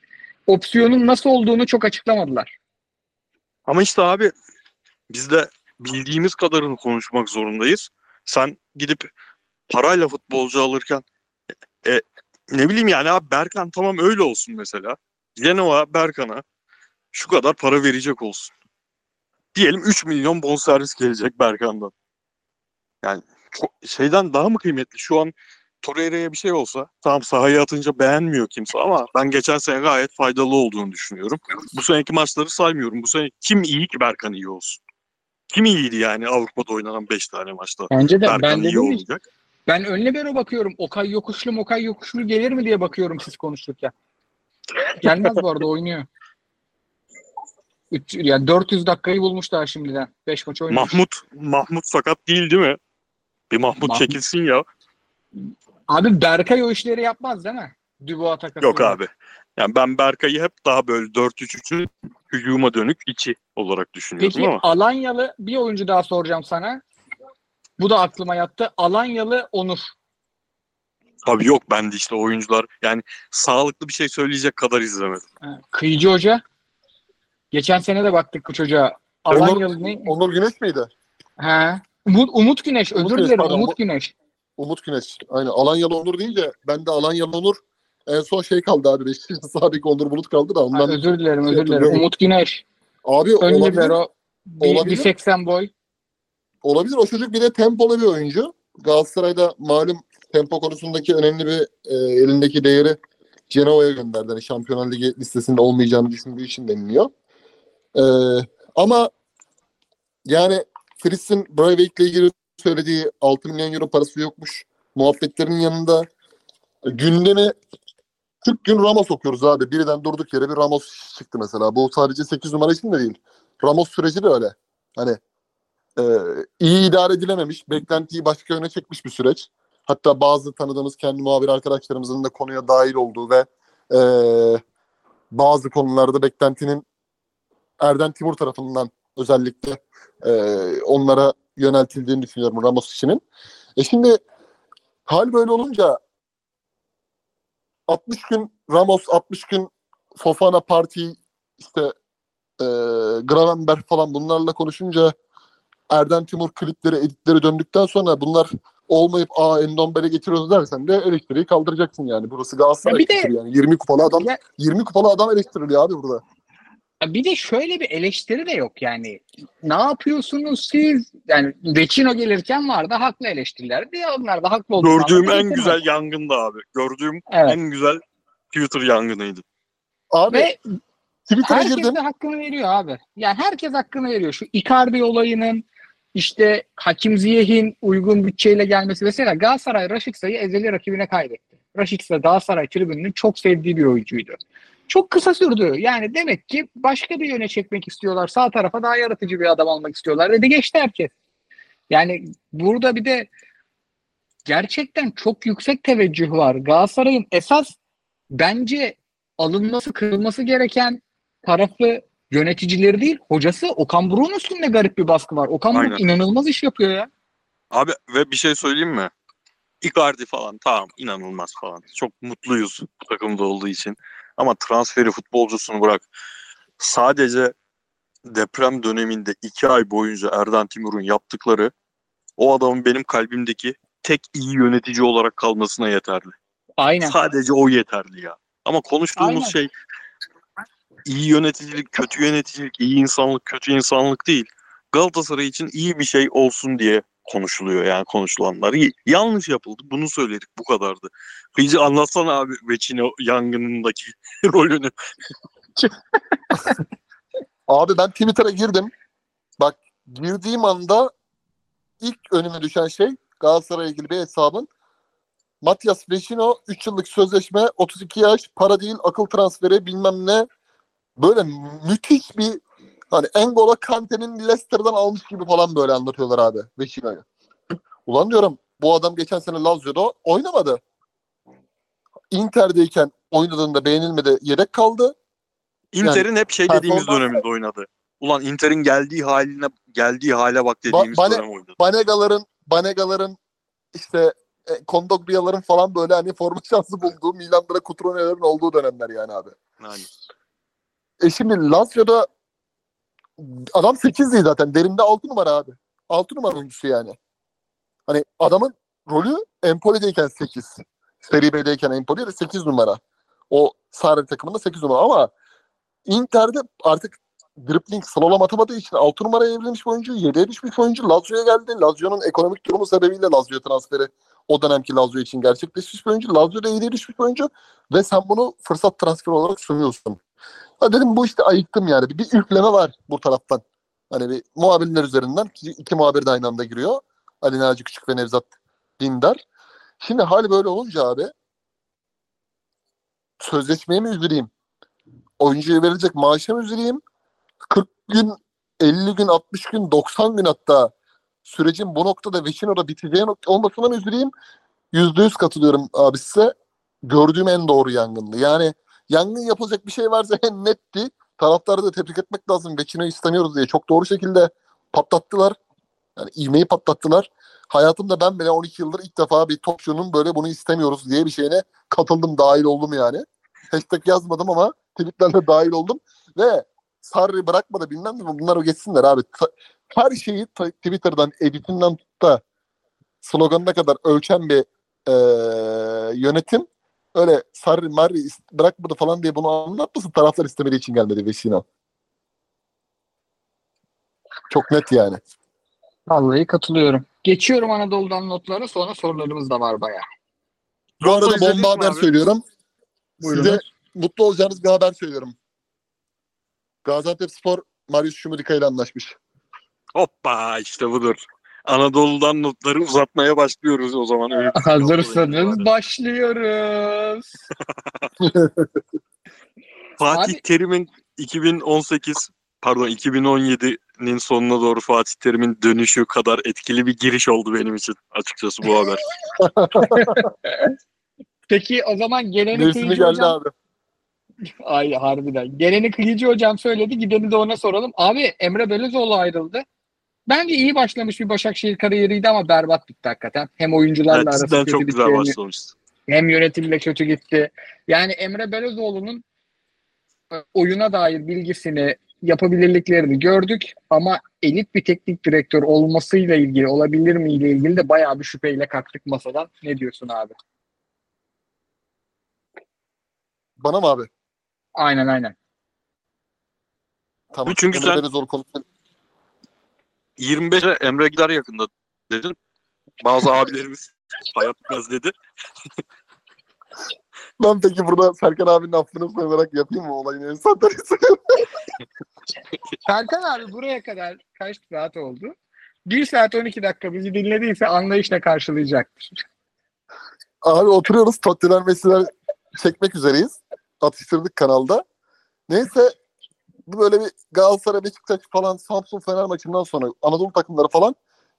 opsiyonun nasıl olduğunu çok açıklamadılar. Ama işte abi biz de bildiğimiz kadarını konuşmak zorundayız. Sen gidip parayla futbolcu alırken e, ne bileyim yani abi Berkan tamam öyle olsun mesela. Genoa Berkan'a şu kadar para verecek olsun. Diyelim 3 milyon bonservis gelecek Berkan'dan. Yani çok, şeyden daha mı kıymetli? Şu an Torreira'ya bir şey olsa tamam sahaya atınca beğenmiyor kimse ama ben geçen sene gayet faydalı olduğunu düşünüyorum. Bu seneki maçları saymıyorum. Bu sene kim iyi ki Berkan iyi olsun? Kim iyiydi yani Avrupa'da oynanan 5 tane maçta? Bence de Berkan ben iyi dedim olacak. ben ön libero bakıyorum. Okay yokuşlu mokay yokuşlu gelir mi diye bakıyorum siz konuşurken. Gelmez bu arada oynuyor. Üç, yani 400 dakikayı bulmuş daha şimdiden. 5 maç oynamış. Mahmut Mahmut sakat değil değil mi? Bir Mahmut, Mahmut- çekilsin ya. Abi Berkay o işleri yapmaz değil mi? Dubois takası. Yok abi. Yani ben Berkay'ı hep daha böyle 4-3-3'ün hücuma dönük içi olarak düşünüyorum Peki ama. Alanyalı bir oyuncu daha soracağım sana. Bu da aklıma yattı. Alanyalı Onur. Tabii yok ben de işte oyuncular yani sağlıklı bir şey söyleyecek kadar izlemedim. Ha, Kıyıcı Hoca. Geçen sene de baktık bu çocuğa. Alanyalı ne? Onur Güneş miydi? Ha. Umut, Umut Güneş. Özür Umut Güneş, dilerim. pardon. Umut Güneş. Umut Güneş. Aynen. Alanyalı Onur deyince ben de Alanyalı Onur en son şey kaldı abi. Beşiktaş'ın sağdaki Onur Bulut kaldı da Ha, ondan. özür dilerim. Özür dilerim. hatırlıyorum. Umut Güneş. Abi Ön olabilir. libero. Bir- Olabilir. 1.80 boy. Olabilir. O çocuk bir de tempolu bir oyuncu. Galatasaray'da malum tempo konusundaki önemli bir e, elindeki değeri Cenova'ya gönderdi. Yani Şampiyonlar Ligi listesinde olmayacağını düşündüğü için deniliyor. E, ama yani Fritz'in Breivik ile ilgili söylediği 6 milyon euro parası yokmuş. Muhabbetlerin yanında e, gündemi 40 gün Ramos okuyoruz abi. Birden durduk yere bir Ramos çıktı mesela. Bu sadece 8 numara için de değil. Ramos süreci de öyle. Hani e, iyi idare edilememiş, beklentiyi başka yöne çekmiş bir süreç. Hatta bazı tanıdığımız kendi muhabir arkadaşlarımızın da konuya dahil olduğu ve e, bazı konularda beklentinin Erden Timur tarafından özellikle e, onlara yöneltildiğini düşünüyorum Ramos işinin. E şimdi hal böyle olunca 60 gün Ramos, 60 gün Fofana Parti işte e, Gravenberg falan bunlarla konuşunca Erden Timur klipleri, editleri döndükten sonra bunlar olmayıp aa Endombele getiriyoruz dersen de eleştiriyi kaldıracaksın yani. Burası Galatasaray Ya bir de- yani. 20 kupalı adam Ya- 20 kupalı adam eleştiriliyor abi burada. Bir de şöyle bir eleştiri de yok yani. Ne yapıyorsunuz siz? Yani Vecino gelirken vardı haklı eleştirilerdi. Onlar da haklı olduğunu Gördüğüm en getirmedi. güzel yangındı abi. Gördüğüm Evet. en güzel Twitter yangınıydı. Abi Ve Twitter'a herkes girdim. de hakkını veriyor abi. Yani herkes hakkını veriyor. Şu Icardi olayının işte Hakim Ziyeh'in uygun bütçeyle gelmesi. Mesela Galatasaray Raşiksa'yı ezeli rakibine kaybetti. Raşiksa Galatasaray tribününün çok sevdiği bir oyuncuydu. Çok kısa sürdü. Yani demek ki başka bir yöne çekmek istiyorlar. Sağ tarafa daha yaratıcı bir adam almak istiyorlar. Dedi geçti herkes. Yani burada bir de gerçekten çok yüksek teveccüh var. Galatasaray'ın esas bence alınması, kırılması gereken tarafı yöneticileri değil, hocası Okan Buruk'un üstünde garip bir baskı var. Okan Buruk inanılmaz iş yapıyor ya. Abi ve bir şey söyleyeyim mi? Icardi falan tamam inanılmaz falan. Çok mutluyuz bu takımda olduğu için. Ama transferi futbolcusunu bırak. Sadece deprem döneminde iki ay boyunca Erden Timur'un yaptıkları o adamın benim kalbimdeki tek iyi yönetici olarak kalmasına yeterli. Aynen. Sadece o yeterli ya. Ama konuştuğumuz Aynen. şey iyi yöneticilik, kötü yöneticilik, iyi insanlık, kötü insanlık değil. Galatasaray için iyi bir şey olsun diye konuşuluyor yani konuşulanlar. Yanlış yapıldı. Bunu söyledik. Bu kadardı. Kıyıcı anlatsana abi Vecino yangınındaki rolünü. Abi ben Twitter'a girdim. Bak girdiğim anda ilk önüme düşen şey Galatasaray'a ilgili bir hesabın Matias Vecino 3 yıllık sözleşme 32 yaş para değil akıl transferi bilmem ne böyle müthiş bir hani Engola Kante'nin Leicester'dan almış gibi falan böyle anlatıyorlar abi Vecino'yu. Ulan diyorum bu adam geçen sene Lazio'da oynamadı. Inter'deyken oynadığında beğenilmedi yedek kaldı. Inter'in hep şey dediğimiz döneminde oynadı. Ulan Inter'in geldiği haline geldiği hale bak dediğimiz Bane- dönem oynadı. Banegaların Banegaların işte e, Kondogbia'ların falan böyle hani forma şansı bulduğu Milan'da Cutrone'lerin olduğu dönemler yani abi. Yani E şimdi Lazio'da adam 8'di zaten. Derinde 6 numara abi. 6 numara oyuncusu yani. Hani adamın rolü Empoli'deyken 8. Seri B'deyken Empoli de 8 numara. O Sarri takımında 8 numara ama Inter'de artık dribbling slalom atamadığı için 6 numaraya evrilmiş oyuncu, 7'ye düşmüş oyuncu. Lazio'ya geldi. Lazio'nun ekonomik durumu sebebiyle Lazio transferi o dönemki Lazio için gerçekleşmiş bir oyuncu. Lazio'da 7'ye düşmüş oyuncu ve sen bunu fırsat transferi olarak sunuyorsun. Ha dedim bu işte ayıktım yani. Bir, bir üfleme var bu taraftan. Hani bir muhabirler üzerinden ki iki muhabir de aynı anda giriyor. Ali Naci Küçük ve Nevzat Dindar. Şimdi hali böyle olunca abi sözleşmeye mi üzüleyim? Oyuncuya verilecek maaşa mı üzüleyim? 40 gün, 50 gün, 60 gün, 90 gün hatta sürecin bu noktada Vecino'da biteceği olmasına mı üzüleyim? %100 katılıyorum abi size. Gördüğüm en doğru yangındı. Yani yangın yapılacak bir şey varsa en netti. taraftarı da tebrik etmek lazım. Vecino'yu istemiyoruz diye çok doğru şekilde patlattılar. Yani ivmeyi patlattılar. Hayatımda ben bile 12 yıldır ilk defa bir topçunun böyle bunu istemiyoruz diye bir şeyine katıldım, dahil oldum yani. Hashtag yazmadım ama tweetlerle dahil oldum. Ve Sarri bırakmadı bilmem ne bunlar o geçsinler abi. Her şeyi Twitter'dan, editinden tut da sloganına kadar ölçen bir eee, yönetim öyle Sarri Marri is- bırakmadı falan diye bunu anlatmasın taraftar istemediği için gelmedi Vesina. Çok net yani. Vallahi katılıyorum. Geçiyorum Anadolu'dan notlara sonra sorularımız da var bayağı. Bu arada izledin mi bomba haber abi? söylüyorum. Buyurun. Size mutlu olacağınız bir haber söylüyorum. Gaziantep Spor Marius Şumurika ile anlaşmış. Hoppa işte budur. Anadolu'dan notları uzatmaya başlıyoruz o zaman. Öyle Hazırsanız başlıyoruz. Fatih Abi- Terim'in 2018 pardon 2017'nin sonuna doğru Fatih Terim'in dönüşü kadar etkili bir giriş oldu benim için açıkçası bu haber. Peki o zaman geleni Mevsimi kıyıcı geldi hocam. abi. Ay harbiden. Geleni kıyıcı hocam söyledi. Gideni de ona soralım. Abi Emre Belözoğlu ayrıldı. Bence iyi başlamış bir Başakşehir kariyeriydi ama berbat bitti hakikaten. Hem oyuncularla Evet, arası kötü çok güzel hem- başlamıştı. hem yönetimle kötü gitti. Yani Emre Belözoğlu'nun e, oyuna dair bilgisini, yapabilirliklerini gördük ama elit bir teknik direktör olmasıyla ilgili, olabilir mi ile ilgili de bayağı bir şüpheyle kalktık masadan. Ne diyorsun abi? Bana mı abi? Aynen aynen. Tamam. Çünkü Emre sen- Belözoğlu konusunda 25'e Emre gider yakında dedin. Bazı abilerimiz hayat bitmez dedi. Ben peki burada Serkan abinin affını sığınarak yapayım mı olayın en? Serkan abi buraya kadar kaç saat oldu? 1 saat 12 dakika bizi dinlediyse anlayışla karşılayacaktır. Abi oturuyoruz Tottenham Messi'ler çekmek üzereyiz. Atıştırdık kanalda. Neyse böyle bir Galatasaray Beşiktaş falan Samsun Fener maçından sonra Anadolu takımları falan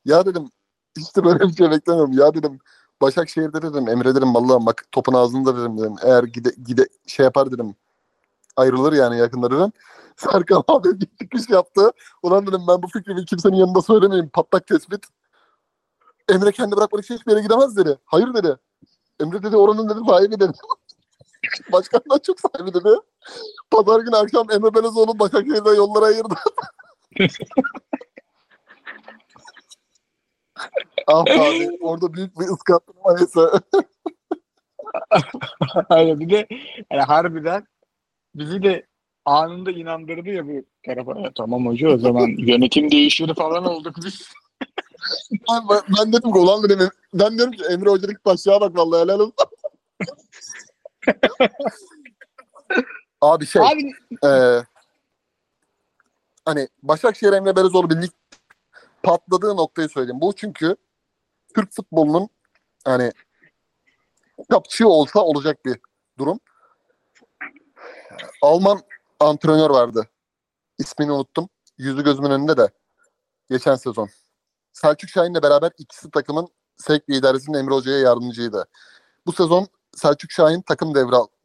ya dedim işte böyle bir şey beklemiyorum. Ya dedim Başakşehir'de dedim Emre dedim vallahi bak topun ağzında dedim, dedim. Eğer gide, gide şey yapar dedim ayrılır yani yakında dedim. Serkan abi bir çıkış yaptı. Ulan dedim ben bu fikrimi kimsenin yanında söylemeyeyim. Patlak tespit. Emre kendi bırakmadık hiçbir yere gidemez dedi. Hayır dedi. Emre dedi oranın dedi sahibi dedi. Başkandan çok sahibi dedi. Pazar günü akşam Emre Belezoğlu Başakşehir'den yollara ayırdı. ah abi orada büyük bir ıskattım neyse. Aynen bir de yani harbiden bizi de anında inandırdı ya bu tarafa. Ya tamam hoca o zaman yönetim değişir falan olduk biz. Ben, ben, ben dedim ki ulan dedim ben diyorum ki Emre Hoca'nın aşağı bak vallahi helal olsun. Abi şey Abi Ee, hani Başakşehir Emre Belözoğlu birlik patladığı noktayı söyleyeyim. Bu çünkü Türk futbolunun hani kapçığı olsa olacak bir durum. Alman antrenör vardı. İsmini unuttum. Yüzü gözümün önünde de. Geçen sezon. Selçuk Şahin'le beraber ikisi takımın sevk liderisinin Emre Hoca'ya yardımcıydı. Bu sezon Selçuk Şahin takım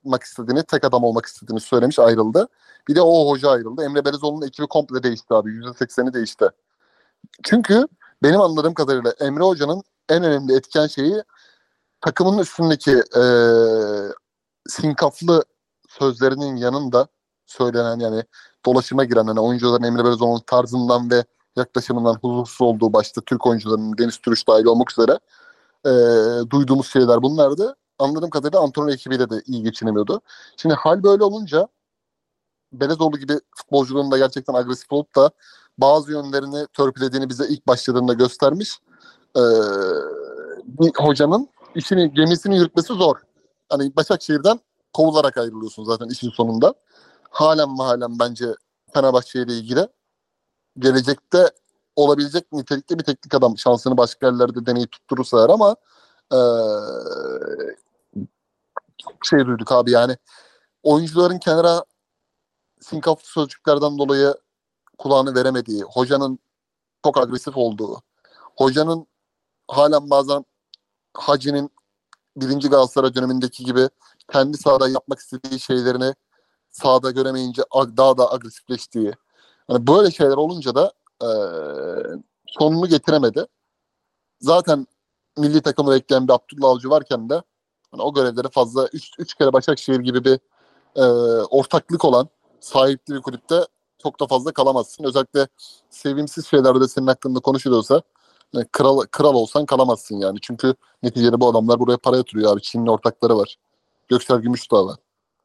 devralmak istediğini, tek adam olmak istediğini söylemiş ayrıldı. Bir de o hoca ayrıldı. Emre Belezoğlu'nun ekibi komple değişti abi. %80'i değişti. Çünkü benim anladığım kadarıyla Emre Hoca'nın en önemli etken şeyi takımın üstündeki eee sinkaflı sözlerinin yanında söylenen yani dolaşıma giren hani oyuncuların Emre Belezoğlu'nun tarzından ve yaklaşımından huzursuz olduğu başta Türk oyuncularının Deniz Türüş dahil olmak üzere eee, duyduğumuz şeyler bunlardı. Anladığım kadarıyla antrenör ekibiyle de iyi geçinemiyordu. Şimdi hal böyle olunca Belezoğlu gibi futbolculuğun da gerçekten agresif olup da bazı yönlerini törpülediğini bize ilk başladığında göstermiş. Ee, bir hocanın işini, gemisini yürütmesi zor. Hani Başakşehir'den kovularak ayrılıyorsun zaten işin sonunda. Halen halen bence Fenerbahçe ile ilgili gelecekte olabilecek nitelikli bir teknik adam. Şansını başka yerlerde deneyip tutturursa eğer ama ee, çok şey duyduk abi yani oyuncuların kenara sinkaflı sözcüklerden dolayı kulağını veremediği, hocanın çok agresif olduğu, hocanın halen bazen Hacı'nin birinci Galatasaray dönemindeki gibi kendi sahada yapmak istediği şeylerini sahada göremeyince daha da agresifleştiği. Hani böyle şeyler olunca da e, sonunu getiremedi. Zaten milli takımı bekleyen bir Abdullah Avcı varken de hani o görevleri fazla 3 üç kere Başakşehir gibi bir e, ortaklık olan sahipli bir kulüpte çok da fazla kalamazsın. Özellikle sevimsiz şeylerde senin hakkında konuşuluyorsa yani kral, kral olsan kalamazsın yani. Çünkü neticede bu adamlar buraya para yatırıyor abi. Çin'in ortakları var. Göksel Gümüşdağ var.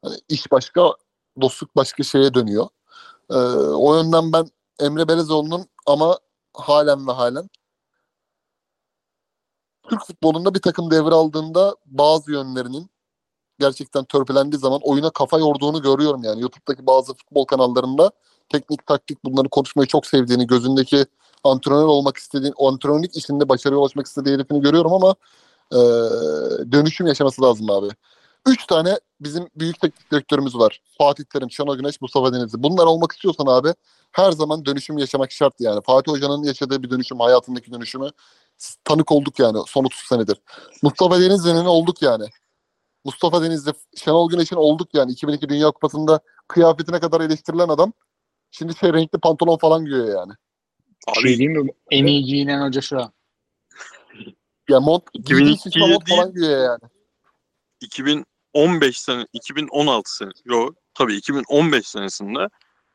Yani iş başka, dostluk başka şeye dönüyor. Ee, o yönden ben Emre Belezoğlu'nun ama halen ve halen Türk futbolunda bir takım devraldığında bazı yönlerinin gerçekten törpülendiği zaman oyuna kafa yorduğunu görüyorum yani. YouTube'daki bazı futbol kanallarında teknik taktik bunları konuşmayı çok sevdiğini, gözündeki antrenör olmak istediğin, antrenörlük işinde başarıya ulaşmak istediği herifini görüyorum ama e, dönüşüm yaşaması lazım abi. Üç tane bizim büyük teknik direktörümüz var. Fatih Terim, Şenol Güneş, Mustafa Denizli. Bunlar olmak istiyorsan abi her zaman dönüşüm yaşamak şart yani. Fatih Hoca'nın yaşadığı bir dönüşüm, hayatındaki dönüşümü tanık olduk yani son 30 senedir. Mustafa Denizli'nin olduk yani. Mustafa Denizli, Şenol Güneş'in olduk yani. 2002 Dünya Kupası'nda kıyafetine kadar eleştirilen adam şimdi şey renkli pantolon falan giyiyor yani. Bir şey diyeyim mi? En iyi giyinen hoca şu an. Ya mont, 2002 giydiği şişme mont değil. falan giyiyor yani. 2015 sene, 2016 sene, yok tabii 2015 senesinde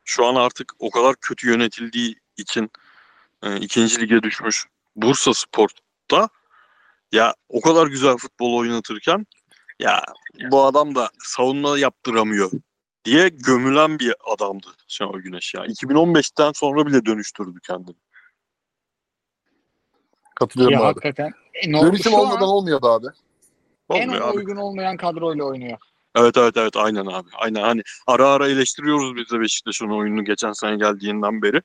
şu an artık o kadar kötü yönetildiği için e, ikinci lige düşmüş Bursa Spor'da ya o kadar güzel futbol oynatırken ya bu adam da savunma yaptıramıyor diye gömülen bir adamdı Şenol Güneş ya. 2015'ten sonra bile dönüştürdü kendini. Katılıyorum Ya abi. hakikaten. E, normal- Dönüşüm an olmadan olmuyordu abi. en Olmuyor ona abi. uygun olmayan kadroyla oynuyor. Evet evet evet aynen abi. Aynen hani ara ara eleştiriyoruz biz de Beşiktaş'ın oyununu geçen sene geldiğinden beri.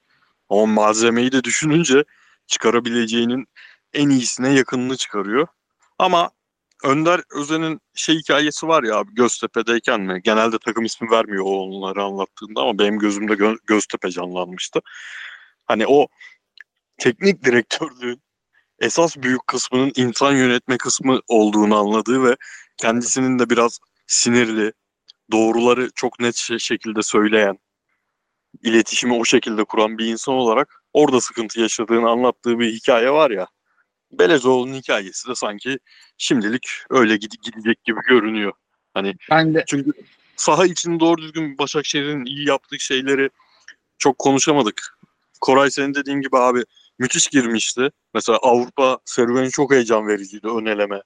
Ama malzemeyi de düşününce çıkarabileceğinin en iyisine yakınını çıkarıyor. Ama Önder Özen'in şey hikayesi var ya abi Göztepe'deyken mi? Genelde takım ismi vermiyor onları anlattığında ama benim gözümde Gö- Göztepe canlanmıştı. Hani o teknik direktörlüğün esas büyük kısmının insan yönetme kısmı olduğunu anladığı ve kendisinin de biraz sinirli, doğruları çok net şe- şekilde söyleyen, iletişimi o şekilde kuran bir insan olarak orada sıkıntı yaşadığını anlattığı bir hikaye var ya. Belezoğlu'nun hikayesi de sanki şimdilik öyle gid- gidecek gibi görünüyor. Hani Ben de çünkü saha için doğru düzgün Başakşehir'in iyi yaptığı şeyleri çok konuşamadık. Koray senin dediğin gibi abi müthiş girmişti. Mesela Avrupa serüveni çok heyecan vericiydi. Ön eleme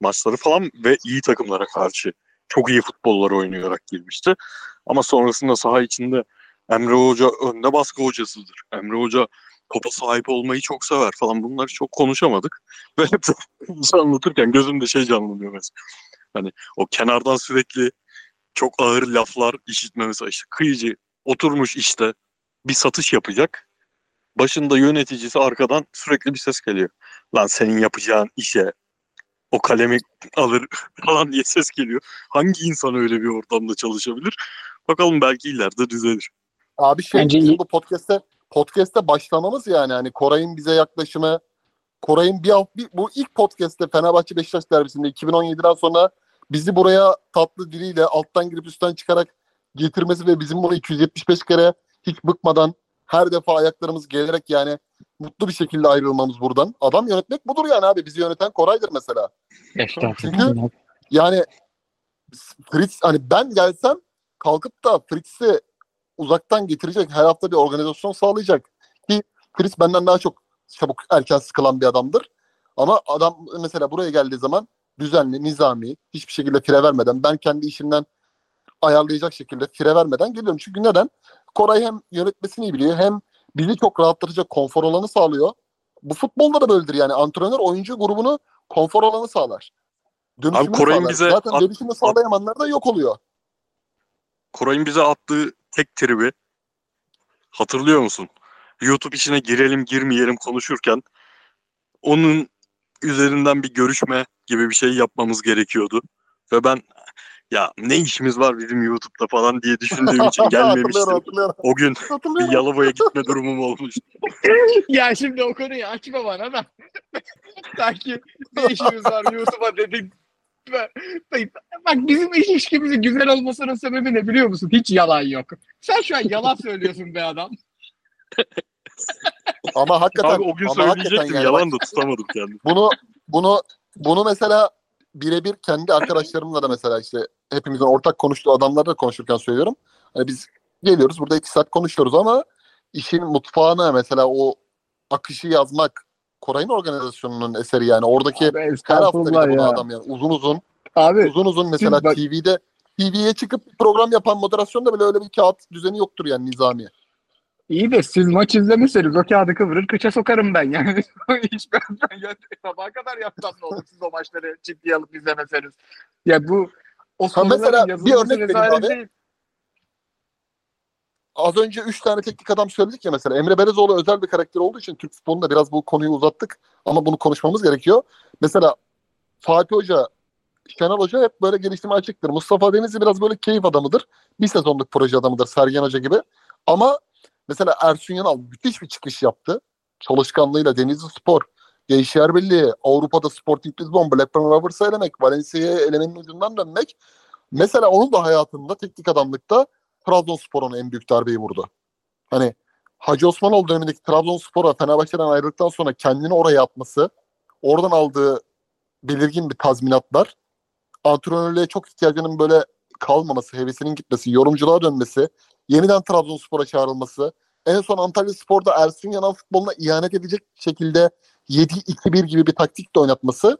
maçları falan ve iyi takımlara karşı çok iyi futbollar oynayarak girmişti. Ama sonrasında saha içinde Emre Hoca önde baskı hocasıdır. Emre Hoca topa sahip olmayı çok sever falan bunları çok konuşamadık. Ve hep anlatırken gözümde şey canlanıyor mesela. Hani o kenardan sürekli çok ağır laflar işitme mesela işte kıyıcı oturmuş işte bir satış yapacak. Başında yöneticisi arkadan sürekli bir ses geliyor. Lan senin yapacağın işe o kalemi alır falan diye ses geliyor. Hangi insan öyle bir ortamda çalışabilir? Bakalım belki ileride düzelir. Abi şey Bence bizim bu podcast'te podcast'te başlamamız yani hani Koray'ın bize yaklaşımı Koray'ın bir, bir bu ilk podcast'te Fenerbahçe Beşiktaş derbisinde 2017'den sonra bizi buraya tatlı diliyle alttan girip üstten çıkarak getirmesi ve bizim bunu 275 kere hiç bıkmadan her defa ayaklarımız gelerek yani mutlu bir şekilde ayrılmamız buradan. Adam yönetmek budur yani abi. Bizi yöneten Koray'dır mesela. Estağfurullah. Yani Fritz hani ben gelsem kalkıp da Fritz'i uzaktan getirecek her hafta bir organizasyon sağlayacak. Ki Fritz benden daha çok çabuk erken sıkılan bir adamdır. Ama adam mesela buraya geldiği zaman düzenli, nizami, hiçbir şekilde fire vermeden ben kendi işimden ayarlayacak şekilde fire vermeden geliyorum. Çünkü neden? Koray hem yönetmesini iyi biliyor hem bizi çok rahatlatacak konfor alanı sağlıyor. Bu futbolda da böyledir yani antrenör oyuncu grubunu konfor alanı sağlar. Dönüşümünü Koray'ın sağlar. bize Zaten at- dönüşümü sağlayamayanlar da yok oluyor. Koray'ın bize attığı tek tribi hatırlıyor musun? YouTube içine girelim girmeyelim konuşurken onun üzerinden bir görüşme gibi bir şey yapmamız gerekiyordu. Ve ben ya ne işimiz var bizim YouTube'da falan diye düşündüğüm için hatırlıyorum gelmemiştim. hatırlıyorum. O gün bir hatırlıyorum. Yalova'ya gitme durumum olmuştu. ya şimdi o konuyu açma bana da. Sanki ne işimiz var YouTube'a dedik. lütfen. Bak bizim iş ilişkimizin güzel olmasının sebebi ne biliyor musun? Hiç yalan yok. Sen şu an yalan söylüyorsun be adam. Ama hakikaten Abi o gün ama hakikaten söyleyecektim yani yalan da tutamadım kendimi. bunu bunu bunu mesela birebir kendi arkadaşlarımla da mesela işte hepimizin ortak konuştuğu adamlarla konuşurken söylüyorum. Hani biz geliyoruz burada iki saat konuşuyoruz ama işin mutfağına mesela o akışı yazmak Koray'ın organizasyonunun eseri yani. Oradaki Abi, her hafta bir de ya. adam yani uzun uzun Abi uzun uzun mesela bak- TV'de TV'ye çıkıp bir program yapan moderasyonda bile öyle bir kağıt düzeni yoktur yani nizami. iyi de siz maç izlemişseniz o kağıdı kıvırır kıça sokarım ben yani. Hiç ben, ben ya, sabaha kadar yapsam ne olur siz o maçları ciddiye alıp izlemeseniz. Ya bu o Ha, mesela bir örnek vereyim abi. değil. Az önce 3 tane teknik adam söyledik ya mesela. Emre Belezoğlu özel bir karakter olduğu için Türk futbolunda biraz bu konuyu uzattık. Ama bunu konuşmamız gerekiyor. Mesela Fatih Hoca, Şenol Hoca hep böyle geliştirme açıktır. Mustafa Denizli biraz böyle keyif adamıdır. Bir sezonluk proje adamıdır Sergen Hoca gibi. Ama mesela Ersun Yanal müthiş bir çıkış yaptı. Çalışkanlığıyla Denizli Spor, Gençler Birliği, Avrupa'da Sporting Lisbon, Blackburn Rovers'ı elemek, Valencia'ya elemenin ucundan dönmek. Mesela onun da hayatında teknik adamlıkta Trabzonspor'un en büyük darbeyi vurdu. Hani Hacı Osmanoğlu dönemindeki Trabzonspor'a Fenerbahçe'den ayrıldıktan sonra kendini oraya atması, oradan aldığı belirgin bir tazminatlar, antrenörlüğe çok ihtiyacının böyle kalmaması, hevesinin gitmesi, yorumculuğa dönmesi, yeniden Trabzonspor'a çağrılması, en son Antalya Spor'da Ersun Yanal futboluna ihanet edecek şekilde 7-2-1 gibi bir taktik de oynatması,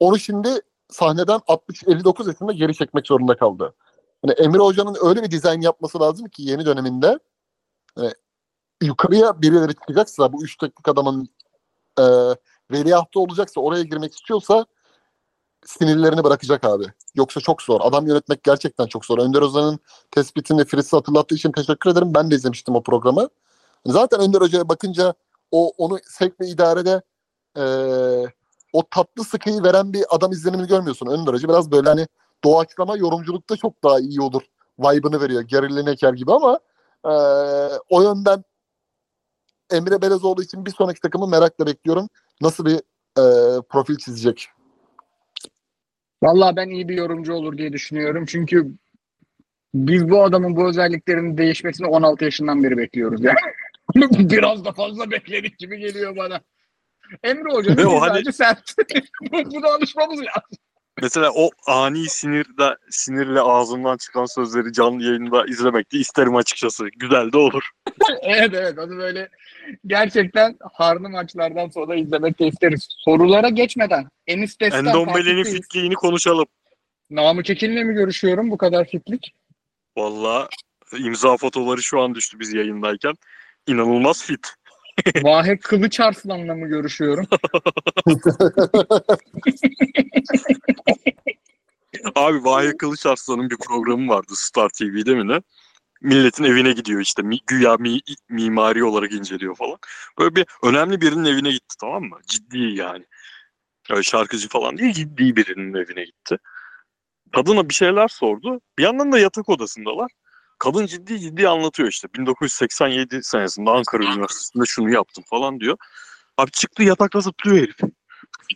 onu şimdi sahneden 60-59 yaşında geri çekmek zorunda kaldı. Hani Emre Hoca'nın öyle bir dizayn yapması lazım ki yeni döneminde hani yukarıya birileri çıkacaksa bu üç teknik adamın e, veliahtı olacaksa oraya girmek istiyorsa sinirlerini bırakacak abi. Yoksa çok zor. Adam yönetmek gerçekten çok zor. Önder Özan'ın tespitini Fritz'i hatırlattığı için teşekkür ederim. Ben de izlemiştim o programı. Zaten Önder Hoca'ya bakınca o onu sevk ve idarede e, o tatlı sıkıyı veren bir adam izlenimini görmüyorsun. Önder Hoca biraz böyle hani doğaçlama yorumculukta çok daha iyi olur. Vibe'ını veriyor. Geri Lineker gibi ama e, o yönden Emre Belezoğlu için bir sonraki takımı merakla bekliyorum. Nasıl bir e, profil çizecek? Vallahi ben iyi bir yorumcu olur diye düşünüyorum. Çünkü biz bu adamın bu özelliklerinin değişmesini 16 yaşından beri bekliyoruz yani. Biraz da fazla bekledik gibi geliyor bana. Emre Hoca'nın Ve o hani- sert. Bu- Buna alışmamız lazım. Mesela o ani sinirde sinirle ağzından çıkan sözleri canlı yayında izlemek de isterim açıkçası. Güzel de olur. evet evet onu böyle gerçekten harlı maçlardan sonra izlemek de isteriz. Sorulara geçmeden Enis Destan Endombele'nin fitliğini konuşalım. Namı Çekin'le mi görüşüyorum bu kadar fitlik? Valla imza fotoları şu an düştü biz yayındayken. İnanılmaz fit. Vahe Kılıç Arslan'la mı görüşüyorum? Abi Vahiy Kılıç Arslan'ın bir programı vardı Star TV'de mi ne? Milletin evine gidiyor işte güya mi, mimari olarak inceliyor falan. Böyle bir önemli birinin evine gitti tamam mı? Ciddi yani. Öyle şarkıcı falan değil ciddi birinin evine gitti. Kadına bir şeyler sordu. Bir yandan da yatak odasındalar. Kadın ciddi ciddi anlatıyor işte. 1987 senesinde Ankara Üniversitesi'nde şunu yaptım falan diyor. Abi çıktı yatakta zıplıyor herif.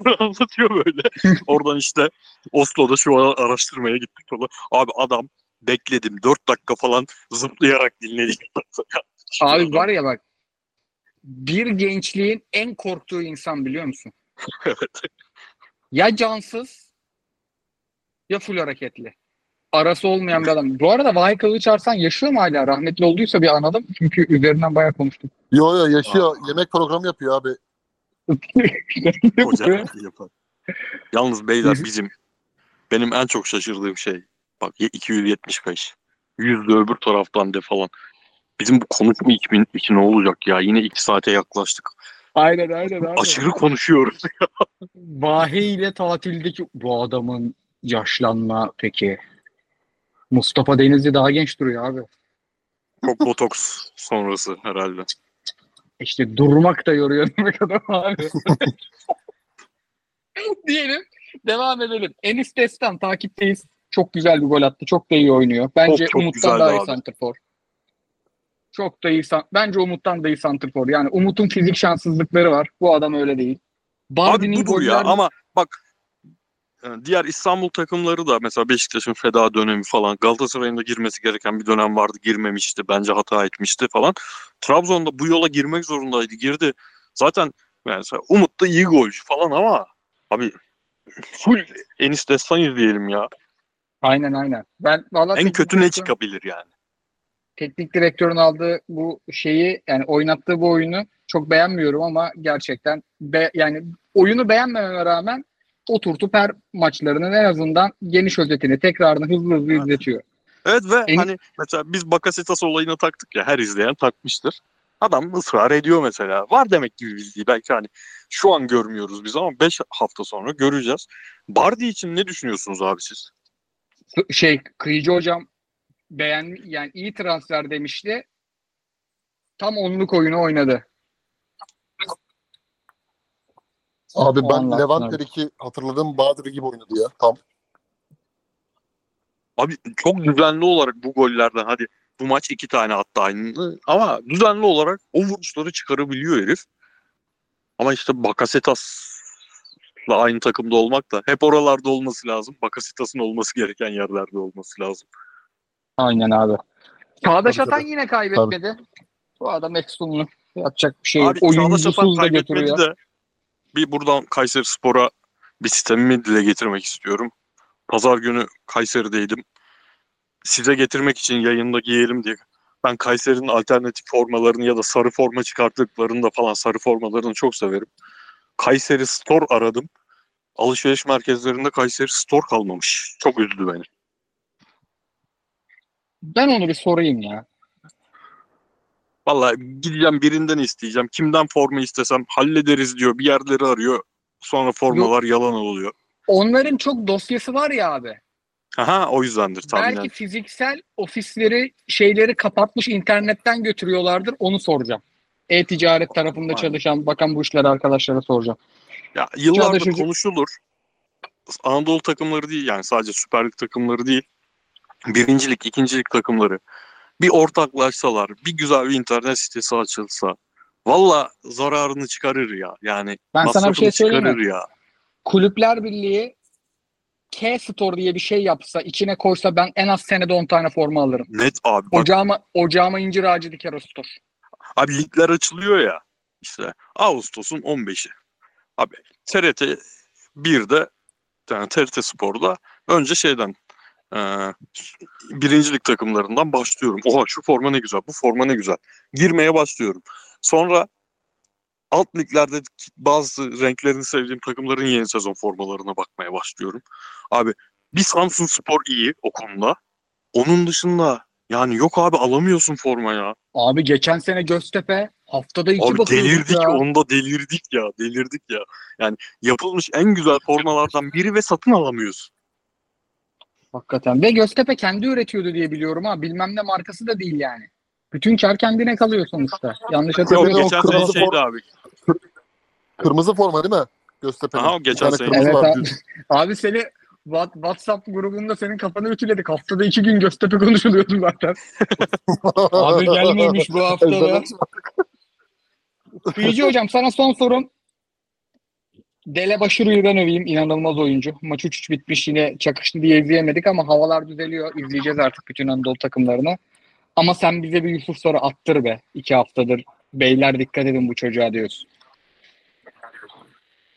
anlatıyor böyle. Oradan işte Oslo'da şu araştırmaya gittik falan. Abi adam bekledim 4 dakika falan zıplayarak dinledik. Abi var ya bak bir gençliğin en korktuğu insan biliyor musun? evet. Ya cansız ya full hareketli. Arası olmayan bir adam. Bu arada Vahiy Kılıç Arslan yaşıyor mu hala? Rahmetli olduysa bir anladım. Çünkü üzerinden bayağı konuştuk. Yo yo yaşıyor. Aa. Yemek programı yapıyor abi. Hoca yapar. Yalnız beyler bizim benim en çok şaşırdığım şey bak 275 yüzde öbür taraftan de falan. Bizim bu konuşma 2002 ne olacak ya? Yine 2 saate yaklaştık. aynen aynen aynen. Aşırı konuşuyoruz. Vahiy ile tatildeki bu adamın yaşlanma peki. Mustafa Denizli daha genç duruyor abi. Çok botoks sonrası herhalde. İşte durmak da yoruyor demek adam abi. Diyelim. Devam edelim. Enis Destan takipteyiz. Çok güzel bir gol attı. Çok da iyi oynuyor. Bence Çok, çok Umut'tan daha iyi abi. santrfor. Çok da iyi. san- Bence Umut'tan da iyi santrfor. Yani Umut'un fizik şanssızlıkları var. Bu adam öyle değil. Abi Bardi'nin budur ya ama bak e, diğer İstanbul takımları da mesela Beşiktaş'ın feda dönemi falan Galatasaray'ın da girmesi gereken bir dönem vardı girmemişti bence hata etmişti falan. Trabzon'da bu yola girmek zorundaydı girdi. Zaten mesela Umut da iyi golcü falan ama abi full Enis Destan izleyelim ya. Aynen aynen. Ben vallahi En kötü ne çıkabilir yani. Teknik direktörün aldığı bu şeyi yani oynattığı bu oyunu çok beğenmiyorum ama gerçekten be, yani oyunu beğenmememe rağmen oturtup her maçlarının en azından geniş özetini tekrarını hızlı hızlı Evet. izletiyor. Evet ve En- hani mesela biz Bakasetas olayına taktık ya her izleyen takmıştır. Adam ısrar ediyor mesela. Var demek ki bir bildiği. Belki hani şu an görmüyoruz biz ama 5 hafta sonra göreceğiz. Bardi için ne düşünüyorsunuz abi siz? Şey Kıyıcı hocam beğen yani iyi transfer demişti. Tam onluk oyunu oynadı. Abi O ben. Levante'deki hatırladığım Bahadır gibi oynadı ya. Tam. Abi çok düzenli olarak bu gollerden hadi bu maç iki tane attı aynı ama düzenli olarak o vuruşları çıkarabiliyor herif. Ama işte Bakasetas'la aynı takımda olmak da hep oralarda olması lazım. Bakasetas'ın olması gereken yerlerde olması lazım. Aynen abi. Çağdaş Tabii, Atan tabii. yine kaybetmedi. Bu adam eksunlu. Yapacak bir şey yok. Abi Çağdaş Atan Oyuncusuz da kaybetmedi götürüyor. de bir buradan Kayseri Spor'a bir sistemimi dile getirmek istiyorum. Pazar günü Kayseri'deydim. Size getirmek için yayında giyelim diye. Ben Kayseri'nin alternatif formalarını ya da sarı forma çıkarttıklarında falan sarı formalarını çok severim. Kayseri Store aradım. Alışveriş merkezlerinde Kayseri Store kalmamış. Çok üzdü beni. Ben onu bir sorayım ya. Vallahi gideceğim birinden isteyeceğim. Kimden forma istesem hallederiz diyor. Bir yerleri arıyor. Sonra formalar yalan oluyor. Onların çok dosyası var ya abi. Aha o yüzdendir tahminen. Belki fiziksel ofisleri şeyleri kapatmış internetten götürüyorlardır onu soracağım. E-ticaret tarafında Aynen. çalışan bakan bu işlere arkadaşlara soracağım. Ya yıllardır Çağdaş konuşulur. Anadolu takımları değil yani sadece Süper Lig takımları değil. Birincilik, ikincilik takımları bir ortaklaşsalar, bir güzel bir internet sitesi açılsa valla zararını çıkarır ya. Yani Ben sana bir şey söyleyeyim mi? çıkarır ya. Kulüpler Birliği K-Store diye bir şey yapsa, içine koysa ben en az senede 10 tane forma alırım. Net abi. Bak, Ocağıma, ocağıma incir ağacı diker o store. abi ligler açılıyor ya. İşte Ağustos'un 15'i. Abi TRT 1'de yani TRT Spor'da önce şeyden e, birincilik takımlarından başlıyorum. Oha şu forma ne güzel, bu forma ne güzel. Girmeye başlıyorum. Sonra alt liglerde bazı renklerini sevdiğim takımların yeni sezon formalarına bakmaya başlıyorum. Abi bir Samsun Spor iyi o konuda. Onun dışında yani yok abi alamıyorsun forma ya. Abi geçen sene Göztepe haftada iki Abi delirdik ya. onda delirdik ya delirdik ya. Yani yapılmış en güzel formalardan biri ve satın alamıyorsun. Hakikaten. Ve Göztepe kendi üretiyordu diye biliyorum ha. Bilmem ne markası da değil yani. Bütün kar kendine kalıyor sonuçta. Yanlış Yok hatırlamıyorum. o geçen sene şeydi form- abi. Kırmızı forma değil mi? Göztepe'nin. Aha, geçen sene. Evet abi. Abi seni What- WhatsApp grubunda senin kafanı ütüledik. Haftada iki gün Göztepe konuşuluyordu zaten. Abi gelmemiş bu hafta. Kıyıcı hocam sana son sorum. Dele ben öveyim. İnanılmaz oyuncu. Maç 3-3 bitmiş yine çakıştı diye izleyemedik ama havalar düzeliyor. İzleyeceğiz artık bütün Anadolu takımlarını. Ama sen bize bir Yusuf soru attır be. iki haftadır. Beyler dikkat edin bu çocuğa diyorsun.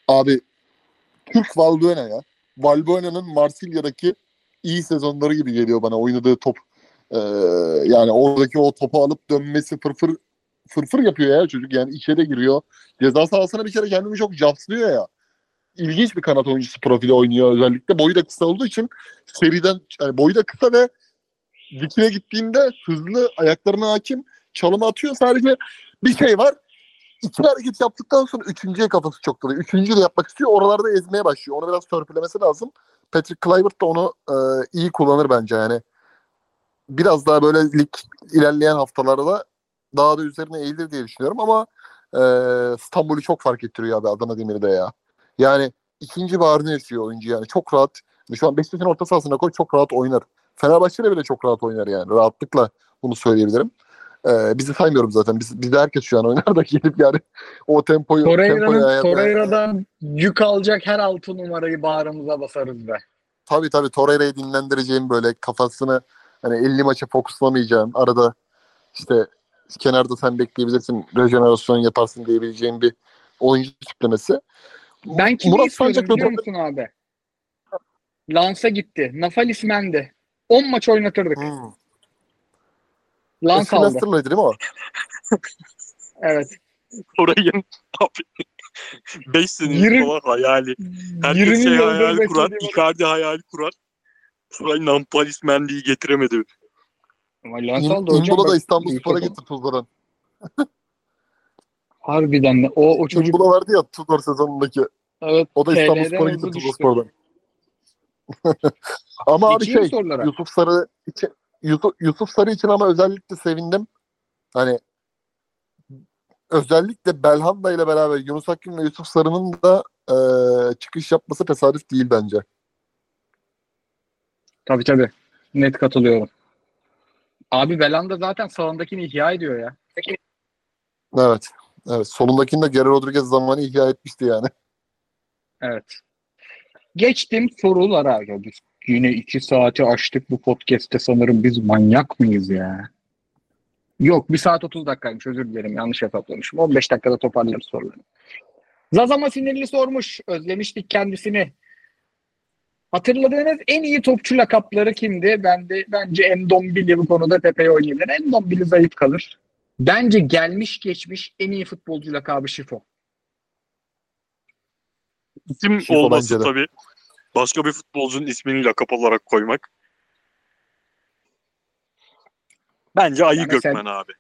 Abi Türk Valbuena ya. Valbuena'nın Marsilya'daki iyi sezonları gibi geliyor bana oynadığı top. Ee, yani oradaki o topu alıp dönmesi fırfır fırfır yapıyor ya çocuk yani içeri giriyor. Ceza sahasına bir kere kendini çok capslıyor ya. İlginç bir kanat oyuncusu profili oynuyor özellikle. Boyu da kısa olduğu için seriden yani boyu da kısa ve dikine gittiğinde hızlı ayaklarına hakim çalımı atıyor. Sadece bir şey var. İki hareket yaptıktan sonra üçüncüye kafası çok doluyor. Üçüncüyü de yapmak istiyor. Oralarda ezmeye başlıyor. Onu biraz törpülemesi lazım. Patrick Kluivert da onu e, iyi kullanır bence yani. Biraz daha böyle lig ilerleyen haftalarda daha da üzerine eğilir diye düşünüyorum ama e, İstanbul'u çok fark ettiriyor abi Adana Demir'de ya. Yani ikinci baharını yaşıyor oyuncu yani. Çok rahat. Şu an Beşiktaş'ın orta sahasına koy çok rahat oynar. Fenerbahçe'de bile çok rahat oynar yani. Rahatlıkla bunu söyleyebilirim. Ee, bizi saymıyorum zaten. Biz, bizde herkes şu an oynar da gelip yani o tempoyu, ayarlayan- Torreira'dan yük alacak her altı numarayı bağrımıza basarız be. Tabii tabii Torreira'yı dinlendireceğim böyle kafasını hani 50 maça fokuslamayacağım. Arada işte kenarda sen bekleyebilirsin, rejenerasyon yaparsın diyebileceğim bir oyuncu tiplemesi. Ben kimi Murat istiyorum Sancak biliyor musun abi? Lansa gitti. Nafalis Mende. 10 maç oynatırdık. Hmm. Lans Eski aldı. Leicester'lıydı değil mi o? Evet. Orayın abi 5 senelik Yirmi- falan hayali. 20 Herkes şey hayali kurar. Icardi hayali kurar. Turay Nampalis Mendy'yi getiremedi. Ama Lans aldı hocam. İmbola da İstanbul Spor'a gitti Tuzla'dan. Harbiden de. O, o çocuk İmbola vardı ya Tudor sezonundaki. evet, O da İstanbul Spor'a gitti düştü. Spor'dan. ama abi şey sorulara? Yusuf Sarı için Yusuf, Yusuf Sarı için ama özellikle sevindim. Hani özellikle Belhanda ile beraber Yunus Akgün ve Yusuf Sarı'nın da e, çıkış yapması tesadüf değil bence. Tabii tabii. Net katılıyorum. Abi Belanda zaten sağındakini ihya ediyor ya. Evet. Evet. Solundakini de Geri Rodriguez zamanı ihya etmişti yani. Evet. Geçtim sorulara. Ya biz yine iki saati açtık bu podcast'te sanırım biz manyak mıyız ya? Yok bir saat 30 dakikaymış özür dilerim yanlış hesaplamışım. 15 dakikada toparlarız soruları. Zazama sinirli sormuş. Özlemiştik kendisini. Hatırladığınız en iyi topçu lakapları kimdi? Ben de bence Endombili bu konuda tepeye oynayabilir. Endombili zayıf kalır. Bence gelmiş geçmiş en iyi futbolcu lakabı Şifo. İsim Şifo olması tabii. Başka bir futbolcunun ismini lakap olarak koymak. Bence Ayı Yani sen- Gökmen abi.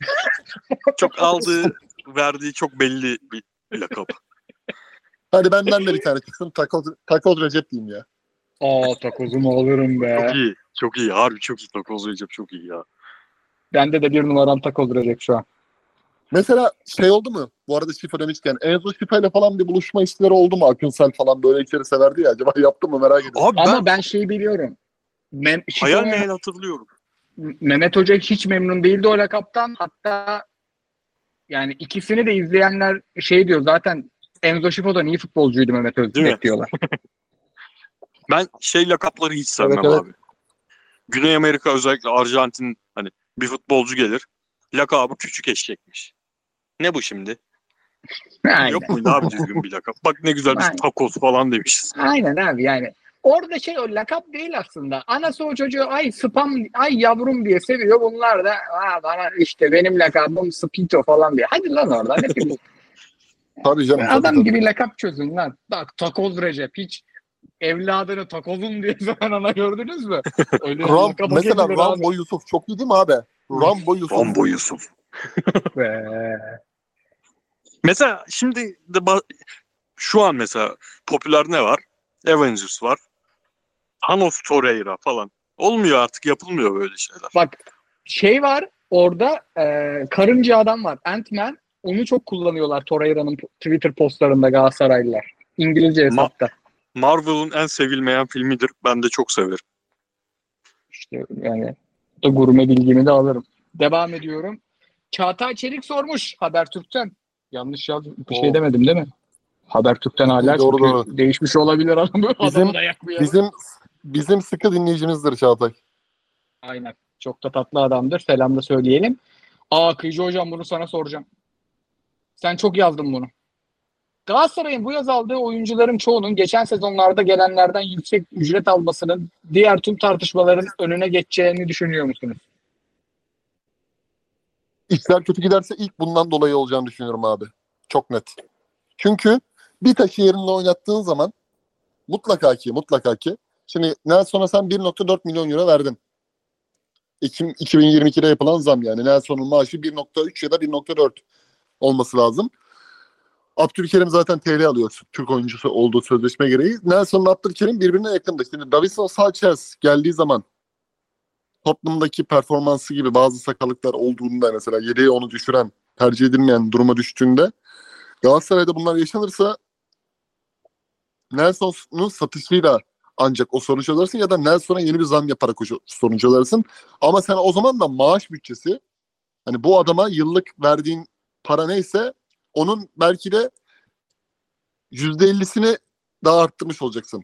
çok aldığı, verdiği çok belli bir lakap. Hadi benden de bir tane çıksın. Takoz, takoz Recep diyeyim ya. Aa takozumu alırım be. Çok iyi. Çok iyi. Harbi çok iyi. Takoz Recep çok iyi ya. Bende de bir numaram takoz Recep şu an. Mesela şey oldu mu? Bu arada Şifa demişken Enzo Şifa ile falan bir buluşma işleri oldu mu? Akınsel falan böyle içeri severdi ya. Acaba yaptı mı merak ediyorum. Abi Ama ben, ben şeyi biliyorum. Mem Şifo hayal meyal hatırlıyorum. Mehmet Hoca hiç memnun değildi o lakaptan. Hatta yani ikisini de izleyenler şey diyor zaten Enzo Şifo da iyi futbolcuydu Mehmet? Öztürk diyorlar. Ben şey lakapları hiç sevmem Evet, evet. abi. Güney Amerika özellikle Arjantin bir futbolcu gelir. Lakabı küçük eşekmiş. Ne bu şimdi? Aynen. Yok muydu abi düzgün bir lakap? Bak ne güzel Aynen. takoz falan demişiz. Aynen abi yani. Orada şey o lakap değil aslında. Anası o çocuğu ay spam ay yavrum diye seviyor. Bunlar da Aa, bana işte benim lakabım Spito falan diye. Hadi lan oradan. Ne bileyim. Tabii canım. tabii, Adam tabii. gibi lakap çözün lan. Bak takoz Recep hiç evladını takozum diye zaman ana gördünüz mü? Öyle Ram, mesela edilir abi. Rambo Yusuf çok iyi değil mi abi? Rambo Yusuf. Rambo Yusuf. Mesela şimdi de şu an mesela popüler ne var? Avengers var. Thanos Torreira falan. Olmuyor artık yapılmıyor böyle şeyler. Bak şey var orada e, karınca adam var. Ant-Man onu çok kullanıyorlar Torreira'nın Twitter postlarında Galatasaraylılar. İngilizce Ma- hesapta. Marvel'ın en sevilmeyen filmidir. Ben de çok severim. İşte yani da gurme bilgimi de alırım. Devam ediyorum. Çağatay Çelik sormuş Habertürk'ten. Yanlış yaz bir şey demedim değil mi? Habertürk'ten hala Doğru, doğru. değişmiş olabilir adamı. Bizim-. Bizim bizim sıkı dinleyicimizdir Çağatay. Aynen. Çok da tatlı adamdır. Selam da söyleyelim. Aa Kıyıcı hocam bunu sana soracağım. Sen çok yazdın bunu. Galatasaray'ın bu yaz aldığı oyuncuların çoğunun geçen sezonlarda gelenlerden yüksek ücret almasının diğer tüm tartışmaların önüne geçeceğini düşünüyor musunuz? İşler kötü giderse ilk bundan dolayı olacağını düşünüyorum abi. Çok net. Çünkü bir taşı yerinde oynattığın zaman mutlaka ki mutlaka ki şimdi Nelson'a sen 1.4 milyon euro verdin. Ekim 2022'de yapılan zam yani. Nelson'un maaşı 1.3 ya da 1.4 olması lazım. Abdülkerim zaten TL alıyor Türk oyuncusu olduğu sözleşme gereği. Nelson'la Abdülkerim birbirine yakındı. Şimdi Davison Sanchez geldiği zaman Tottenham'daki performansı gibi bazı sakallıklar olduğunda mesela yedeğe onu düşüren, tercih edilmeyen duruma düştüğünde Galatasaray'da bunlar yaşanırsa Nelson'un satışıyla ancak o sorunu çözersin ya da Nelson'a yeni bir zam yaparak o sorunu çözersin. Ama sen o zaman da maaş bütçesi hani bu adama yıllık verdiğin para neyse onun belki de %50'sini daha arttırmış olacaksın.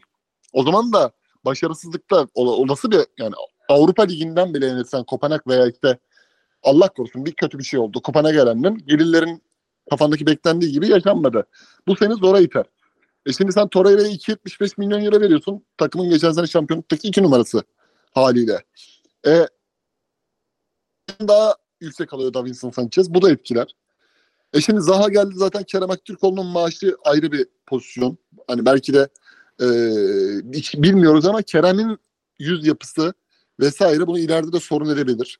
O zaman da başarısızlıkta ol- olası bir yani Avrupa Ligi'nden bile yenilsen Kopenhag veya işte Allah korusun bir kötü bir şey oldu. Kopenhag elendin. Gelirlerin kafandaki beklendiği gibi yaşanmadı. Bu seni zora iter. E şimdi sen Torreira'ya 2.75 milyon euro veriyorsun. Takımın geçen sene şampiyonluktaki iki numarası haliyle. E, daha yüksek alıyor Davinson Sanchez. Bu da etkiler. E şimdi Zaha geldi zaten Kerem Aktürkoğlu'nun maaşı ayrı bir pozisyon. Hani belki de e, hiç bilmiyoruz ama Kerem'in yüz yapısı vesaire bunu ileride de sorun edebilir.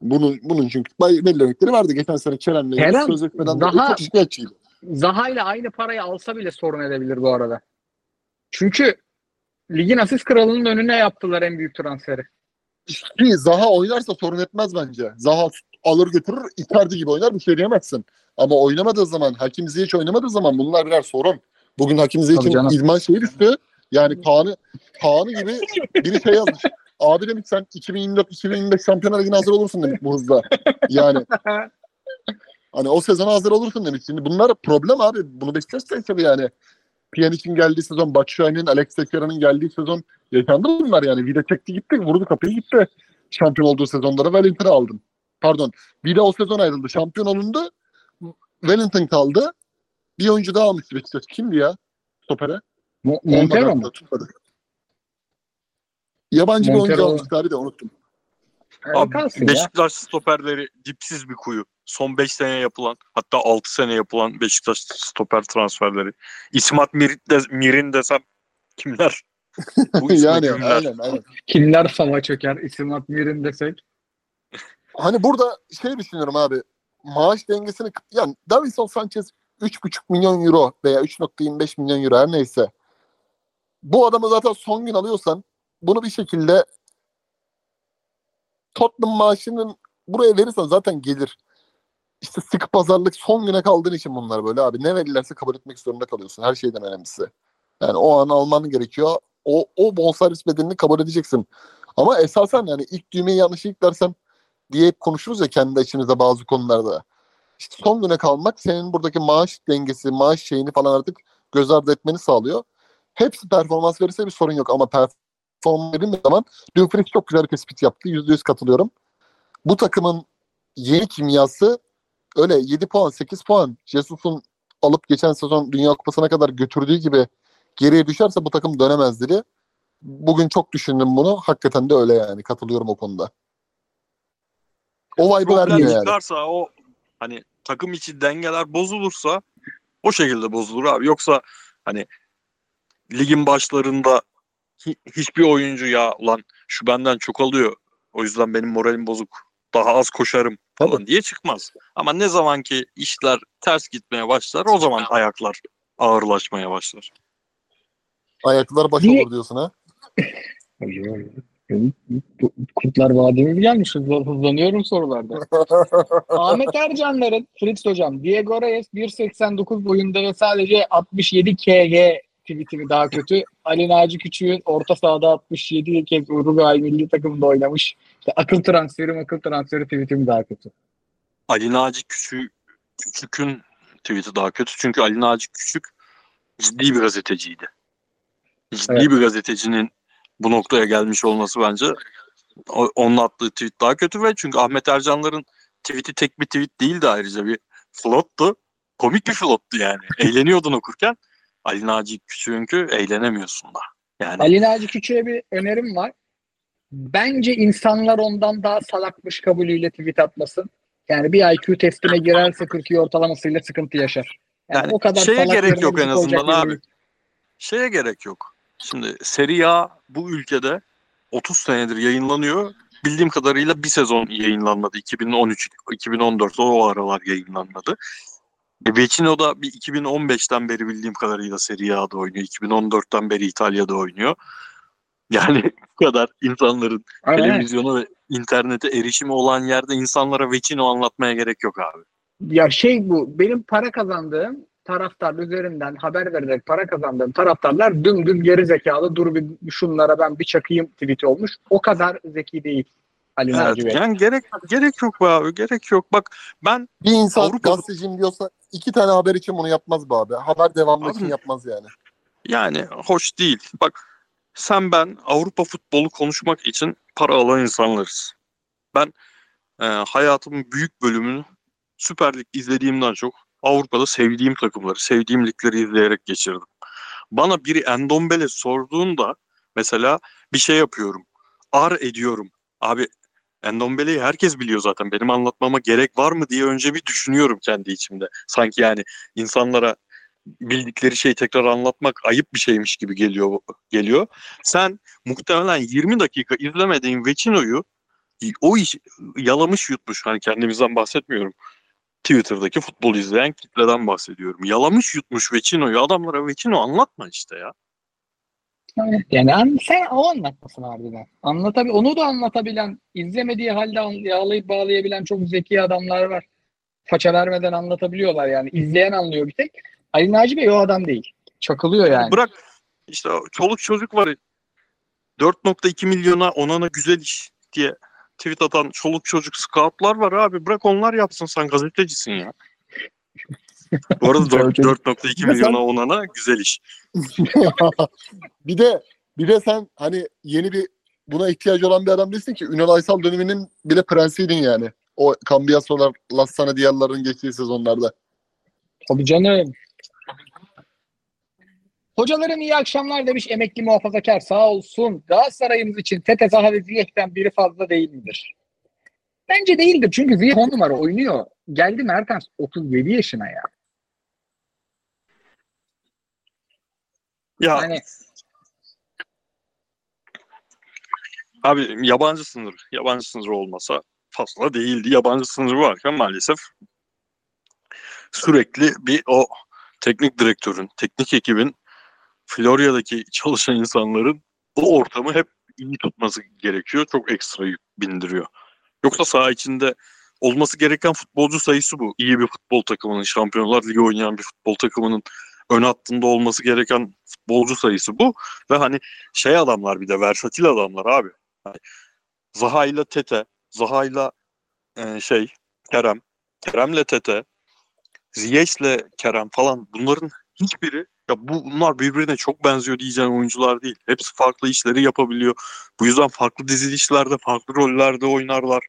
Bunun, bunun çünkü belli örnekleri vardı. Geçen sene Kerem'le Kerem sözleşmeden daha- çok şikayetçiydi. Zaha ile aynı parayı alsa bile sorun edebilir bu arada. Çünkü ligin asist kralının önüne yaptılar en büyük transferi. Zaha oynarsa sorun etmez bence. Zaha alır götürür Icardi gibi oynar bir şey diyemezsin. Ama oynamadığı zaman Hakim Ziyech oynamadığı zaman bunlar birer sorun. Bugün Hakim Ziyech'in idman şeyi düştü. Yani Kaan'ı Kaan'ı gibi biri şey yazmış. Abi demiş sen 2024-2025 Şampiyonlar Ligi'ne hazır olursun demiş bu hızla. Yani hani o sezona hazır olursun demiş. Şimdi bunlar problem abi. Bunu Beşiktaş da yaşadı yani. Pjanic'in geldiği sezon, Batshuayi'nin, Alex Teixeira'nın geldiği sezon yaşandı bunlar yani. Vida çekti gitti, vurdu kapıyı gitti. Şampiyon olduğu sezonlara Wellington'ı aldın. Pardon. Vida o sezon ayrıldı. Şampiyon olundu. Wellington kaldı. Bir oyuncu daha almıştı Beşiktaş. Kimdi ya? Stopere. Mo- Montero mu? tutmadı. Yabancı bir oyuncu Montero- almıştı abi de unuttum. Abi kalsın ya. Beşiktaş stoperleri dipsiz bir kuyu. Son 5 sene yapılan hatta 6 sene yapılan Beşiktaş stoper transferleri. İsmat Mir de, Mir'in desem kimler? Bu yani kimler? aynen aynen. Kimler sava çöker isim atmirin desek. Hani burada şey düşünüyorum abi. Maaş dengesini yani Davinson Sanchez 3,5 milyon euro veya 3.25 milyon euro her neyse. Bu adamı zaten son gün alıyorsan bunu bir şekilde Tottenham maaşının buraya verirsen zaten gelir. İşte sıkı pazarlık son güne kaldığın için bunlar böyle abi. Ne verirlerse kabul etmek zorunda kalıyorsun. Her şeyden önemlisi. Yani o an alman gerekiyor. O, o bonservis bedelini kabul edeceksin. Ama esasen yani ilk düğmeyi yanlış yüklersen diye hep konuşuruz ya kendi içimizde bazı konularda. İşte son güne kalmak senin buradaki maaş dengesi, maaş şeyini falan artık göz ardı etmeni sağlıyor. Hepsi performans verirse bir sorun yok ama performans verilmediği zaman Dumfries çok güzel bir tespit yaptı. %100 katılıyorum. Bu takımın yeni kimyası öyle 7 puan, 8 puan Jesus'un alıp geçen sezon Dünya Kupası'na kadar götürdüğü gibi geriye düşerse bu takım dönemez dedi. Bugün çok düşündüm bunu. Hakikaten de öyle yani. Katılıyorum o konuda. O Problem vermiyor yani. çıkarsa o hani takım içi dengeler bozulursa o şekilde bozulur abi. Yoksa hani ligin başlarında hi- hiçbir oyuncu ya lan şu benden çok alıyor. O yüzden benim moralim bozuk. Daha az koşarım falan Tabii. diye çıkmaz. Ama ne zaman ki işler ters gitmeye başlar o zaman ayaklar ağırlaşmaya başlar. Ayaklar baş Niye- olur diyorsun ha. Kurtlar Vadimiz gelmiş. Hızla- Hızlanıyorum sorularda. Ahmet Ercanlar'ın Fritz Hocam Diego Reyes 1.89 boyunda ve sadece 67 kg tweetimi daha kötü. Ali Naci Küçük'ün orta sahada 67 kez Uruguay milli takımında oynamış. İşte akıl transferi akıl transferi tweetimi daha kötü. Ali Naci Küçük, Küçük'ün tweet'i daha kötü. Çünkü Ali Naci Küçük ciddi bir gazeteciydi. Ciddi Evet. bir gazetecinin bu noktaya gelmiş olması bence onun attığı tweet daha kötü ve çünkü Ahmet Ercanlar'ın tweet'i tek bir tweet değildi ayrıca bir flottu. Komik bir flottu yani. Eğleniyordun okurken. Ali Naci Küçük'ünkü eğlenemiyorsun da. Yani Ali Naci Küçük'e bir önerim var. Bence insanlar ondan daha salakmış kabulüyle tweet atmasın. Yani bir IQ testine girerse 42 ortalamasıyla sıkıntı yaşar. Yani, Yani o kadar şeye gerek yok en azından abi. değil. şeye gerek yok. Şimdi Serie A bu ülkede 30 senedir yayınlanıyor. Bildiğim kadarıyla bir sezon yayınlanmadı. 2013 2014 o aralar yayınlanmadı. E, Vecino da bir 2015'ten beri bildiğim kadarıyla Serie A'da oynuyor. 2014'ten beri İtalya'da oynuyor. Yani bu kadar insanların Aynen. televizyona ve internete erişimi olan yerde insanlara Vecino anlatmaya gerek yok abi. Ya şey bu benim para kazandığım taraftar üzerinden haber vererek para kazandığım taraftarlar dümdüz geri zekalı dur bir şunlara ben bir çakayım tweet olmuş. O kadar zeki değil Ali Evet, Naci Bey. yani gerek gerek yok be abi gerek yok. Bak ben Bir insan Avrupa- gazeteciyim diyorsa iki tane haber için bunu yapmaz be abi. Haber devamlı Abi- için yapmaz yani. yani hoş değil. Bak sen ben Avrupa futbolu konuşmak için para alan insanlarız. Ben e, hayatımın büyük bölümünü Süper Lig izlediğimden çok Avrupa'da sevdiğim takımları, sevdiğim ligleri izleyerek geçirdim. Bana biri Endombele sorduğunda mesela bir şey yapıyorum. Ar ediyorum. Abi Endombele'yi herkes biliyor zaten. Benim anlatmama gerek var mı diye önce bir düşünüyorum kendi içimde. Sanki yani insanlara bildikleri şeyi tekrar anlatmak ayıp bir şeymiş gibi geliyor geliyor. Sen muhtemelen 20 dakika izlemediğin Vecino'yu o iş yalamış yutmuş. Hani kendimizden bahsetmiyorum. Twitter'daki futbol izleyen kitleden bahsediyorum. Yalamış yutmuş Vecino'yu. Adamlara Vecino anlatma işte ya. Yani an, sen o anlatmasın harbiden. Anlatabil onu da anlatabilen, izlemediği halde yağlayıp bağlayabilen çok zeki adamlar var. Faça vermeden anlatabiliyorlar yani. İzleyen anlıyor bir tek. Ali Naci Bey o adam değil. Çakılıyor yani. Bırak işte çoluk çocuk var. 4.2 milyona onana güzel iş diye tweet atan çoluk çocuk scoutlar var abi. Bırak onlar yapsın sen gazetecisin ya. Bu arada Çoluk çocuk. 4.2 Ve milyona sen- onana güzel iş. bir de bir de sen hani yeni bir buna ihtiyacı olan bir adam değilsin ki. Ünal Aysal döneminin bile prensiydin yani. O Cambiaso'lar, Lassana Diallo'ların geçtiği sezonlarda. Tabii canım. Hocalarım iyi akşamlar demiş emekli muhafazakar sağ olsun. Galatasaray'ımız için Tete Zaha ve Ziyech'ten biri fazla değil midir? Bence değildir çünkü Ziyech 10 numara oynuyor. Geldi Mertens 37 yaşına ya. Ya Yani abi yabancı sınır, yabancı sınır olmasa fazla değildi. Yabancı sınırı varken maalesef sürekli bir o teknik direktörün, teknik ekibin Florya'daki çalışan insanların o ortamı hep iyi tutması gerekiyor. Çok ekstra yük bindiriyor. Yoksa saha içinde olması gereken futbolcu sayısı bu. İyi bir futbol takımının, Şampiyonlar Ligi oynayan bir futbol takımının ön hattında olması gereken futbolcu sayısı bu. Ve hani şey adamlar bir de versatil adamlar abi. Hani Zaha ile Tete, Zaha ile e, şey Kerem, Kerem'le Tete, Ziyech'le Kerem falan bunların hiçbiri ya bu bunlar birbirine çok benziyor diyeceğim oyuncular değil. Hepsi farklı işleri yapabiliyor. Bu yüzden farklı dizilişlerde, farklı rollerde oynarlar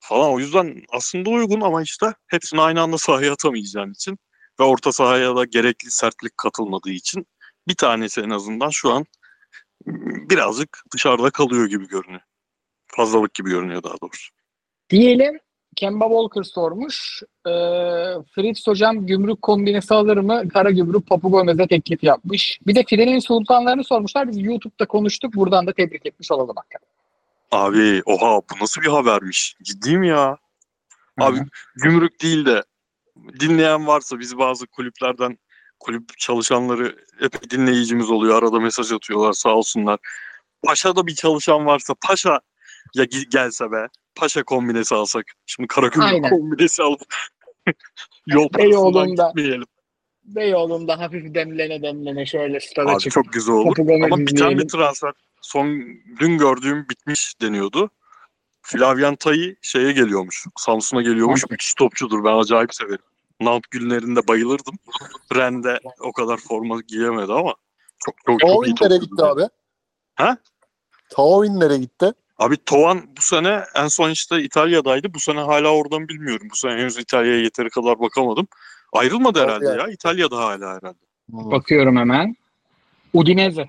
falan. O yüzden aslında uygun ama işte hepsini aynı anda sahaya atamayacağın için ve orta sahaya da gerekli sertlik katılmadığı için bir tanesi en azından şu an birazcık dışarıda kalıyor gibi görünüyor. Fazlalık gibi görünüyor daha doğrusu. diyelim Kemba Walker sormuş. Ee, Fritz hocam gümrük kombinesi alır mı? Kara gümrük Papu Gomez'e teklif yapmış. Bir de Filenin sultanlarını sormuşlar. Biz YouTube'da konuştuk. Buradan da tebrik etmiş olalım hakikaten. Abi oha bu nasıl bir habermiş? Ciddi mi ya? Abi gümrük değil de dinleyen varsa biz bazı kulüplerden kulüp çalışanları hep dinleyicimiz oluyor. Arada mesaj atıyorlar sağ olsunlar. Paşa'da bir çalışan varsa Paşa ya gelse be. Paşa kombinesi alsak. Şimdi Karagümrük Aynen. kombinesi alıp yol Beyoğlu'nda. parasından gitmeyelim. Beyoğlu'nda hafif demlene demlene şöyle stada Abi çıkıp çok güzel olur. Ama biten izleyelim. bir transfer. Son dün gördüğüm bitmiş deniyordu. Flavien Tayi şeye geliyormuş. Samsun'a geliyormuş. Müthiş topçudur. Ben acayip severim. Nant günlerinde bayılırdım. Ren'de o kadar forma giyemedi ama çok çok, çok iyi Taovin nereye topçudur. gitti abi? Ha? Taovin nereye gitti? Abi Tovan bu sene en son işte İtalya'daydı. Bu sene hala oradan bilmiyorum. Bu sene henüz İtalya'ya yeteri kadar bakamadım. Ayrılmadı herhalde ya. İtalya'da hala herhalde. Bakıyorum hemen. Udinese.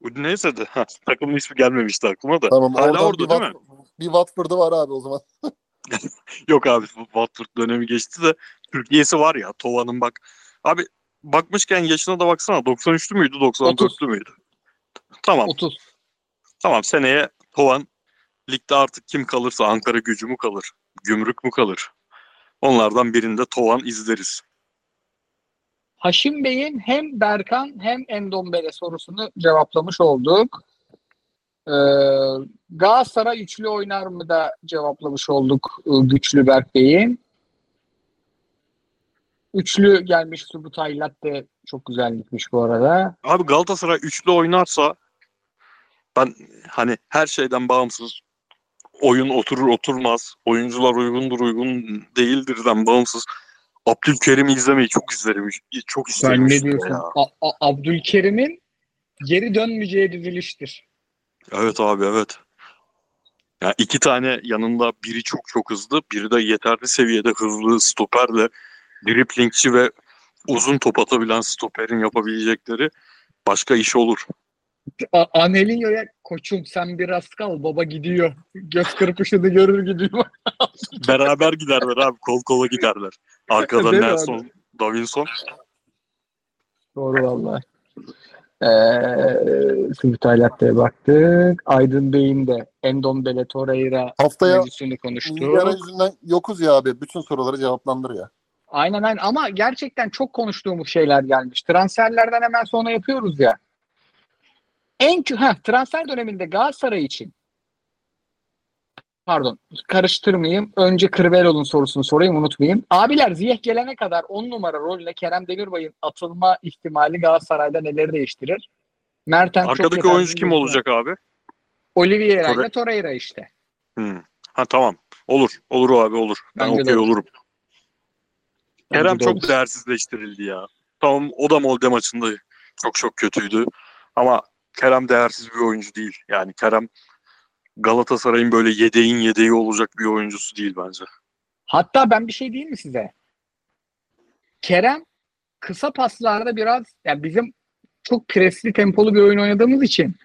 Udinese'de. Ha, takımın ismi gelmemişti aklıma da. Tamam, hala orada bir değil mi? Wat- Bir Watford'u var abi o zaman. Yok abi Watford dönemi geçti de Türkiye'si var ya Tova'nın bak. Abi bakmışken yaşına da baksana 93'lü müydü 94'lü müydü? Tamam 30. tamam seneye Tovan ligde artık kim kalırsa Ankara gücü mü kalır? Gümrük mü kalır? Onlardan birinde Tovan izleriz. Haşim Bey'in hem Berkan hem Endombele sorusunu cevaplamış olduk. Ee, Galatasaray üçlü oynar mı da cevaplamış olduk e, güçlü Berk Bey'in. Üçlü gelmiş Subutay Latte çok güzel gitmiş bu arada. Abi Galatasaray üçlü oynarsa ben hani her şeyden bağımsız oyun oturur oturmaz, oyuncular uygundur uygun değildirden bağımsız Abdülkerim'i izlemeyi çok izlerim. Çok isterim. Sen ne diyorsun? ya. A- A- Abdülkerim'in geri dönmeyeceği diziliştir. Evet abi evet. Ya iki tane yanında biri çok çok hızlı, biri de yeterli seviyede hızlı stoperle driplingçi ve uzun top atabilen stoperin yapabilecekleri başka iş olur. A- Angelinho'ya koçum sen biraz kal baba gidiyor. Göz kırpışını görür gidiyor. Beraber giderler abi, kol kola giderler. Arkada Değil Nelson, Davinson. Doğru valla. Ee, Subutay Latte'ye baktık. Aydın Bey'in de Endombele Torreira Haftaya konuştu. Yüzünden yokuz ya abi. Bütün soruları cevaplandır ya. Aynen aynen ama gerçekten çok konuştuğumuz şeyler gelmiş. Transferlerden hemen sonra yapıyoruz ya. En heh, transfer döneminde Galatasaray için pardon karıştırmayayım. Önce Kırvelol'un sorusunu sorayım unutmayayım. Abiler Ziyeh gelene kadar 10 numara rolüne Kerem Demirbay'ın atılma ihtimali Galatasaray'da neleri değiştirir? Mertens çok Arkadaki yeterli oyuncu kim olacak abi? Oliveira ile Torre- Torreira işte. Hmm. Ha tamam. Olur. Olur abi olur. Ben Bence okey olur. olurum. Bence Kerem de çok olur. değersizleştirildi ya. Tamam o da Molde maçında çok çok kötüydü. Ama Kerem değersiz bir oyuncu değil. Yani Kerem Galatasaray'ın böyle yedeğin yedeği olacak bir oyuncusu değil bence. Hatta ben bir şey diyeyim mi size? Kerem kısa paslarda biraz yani bizim çok presli tempolu bir oyun oynadığımız için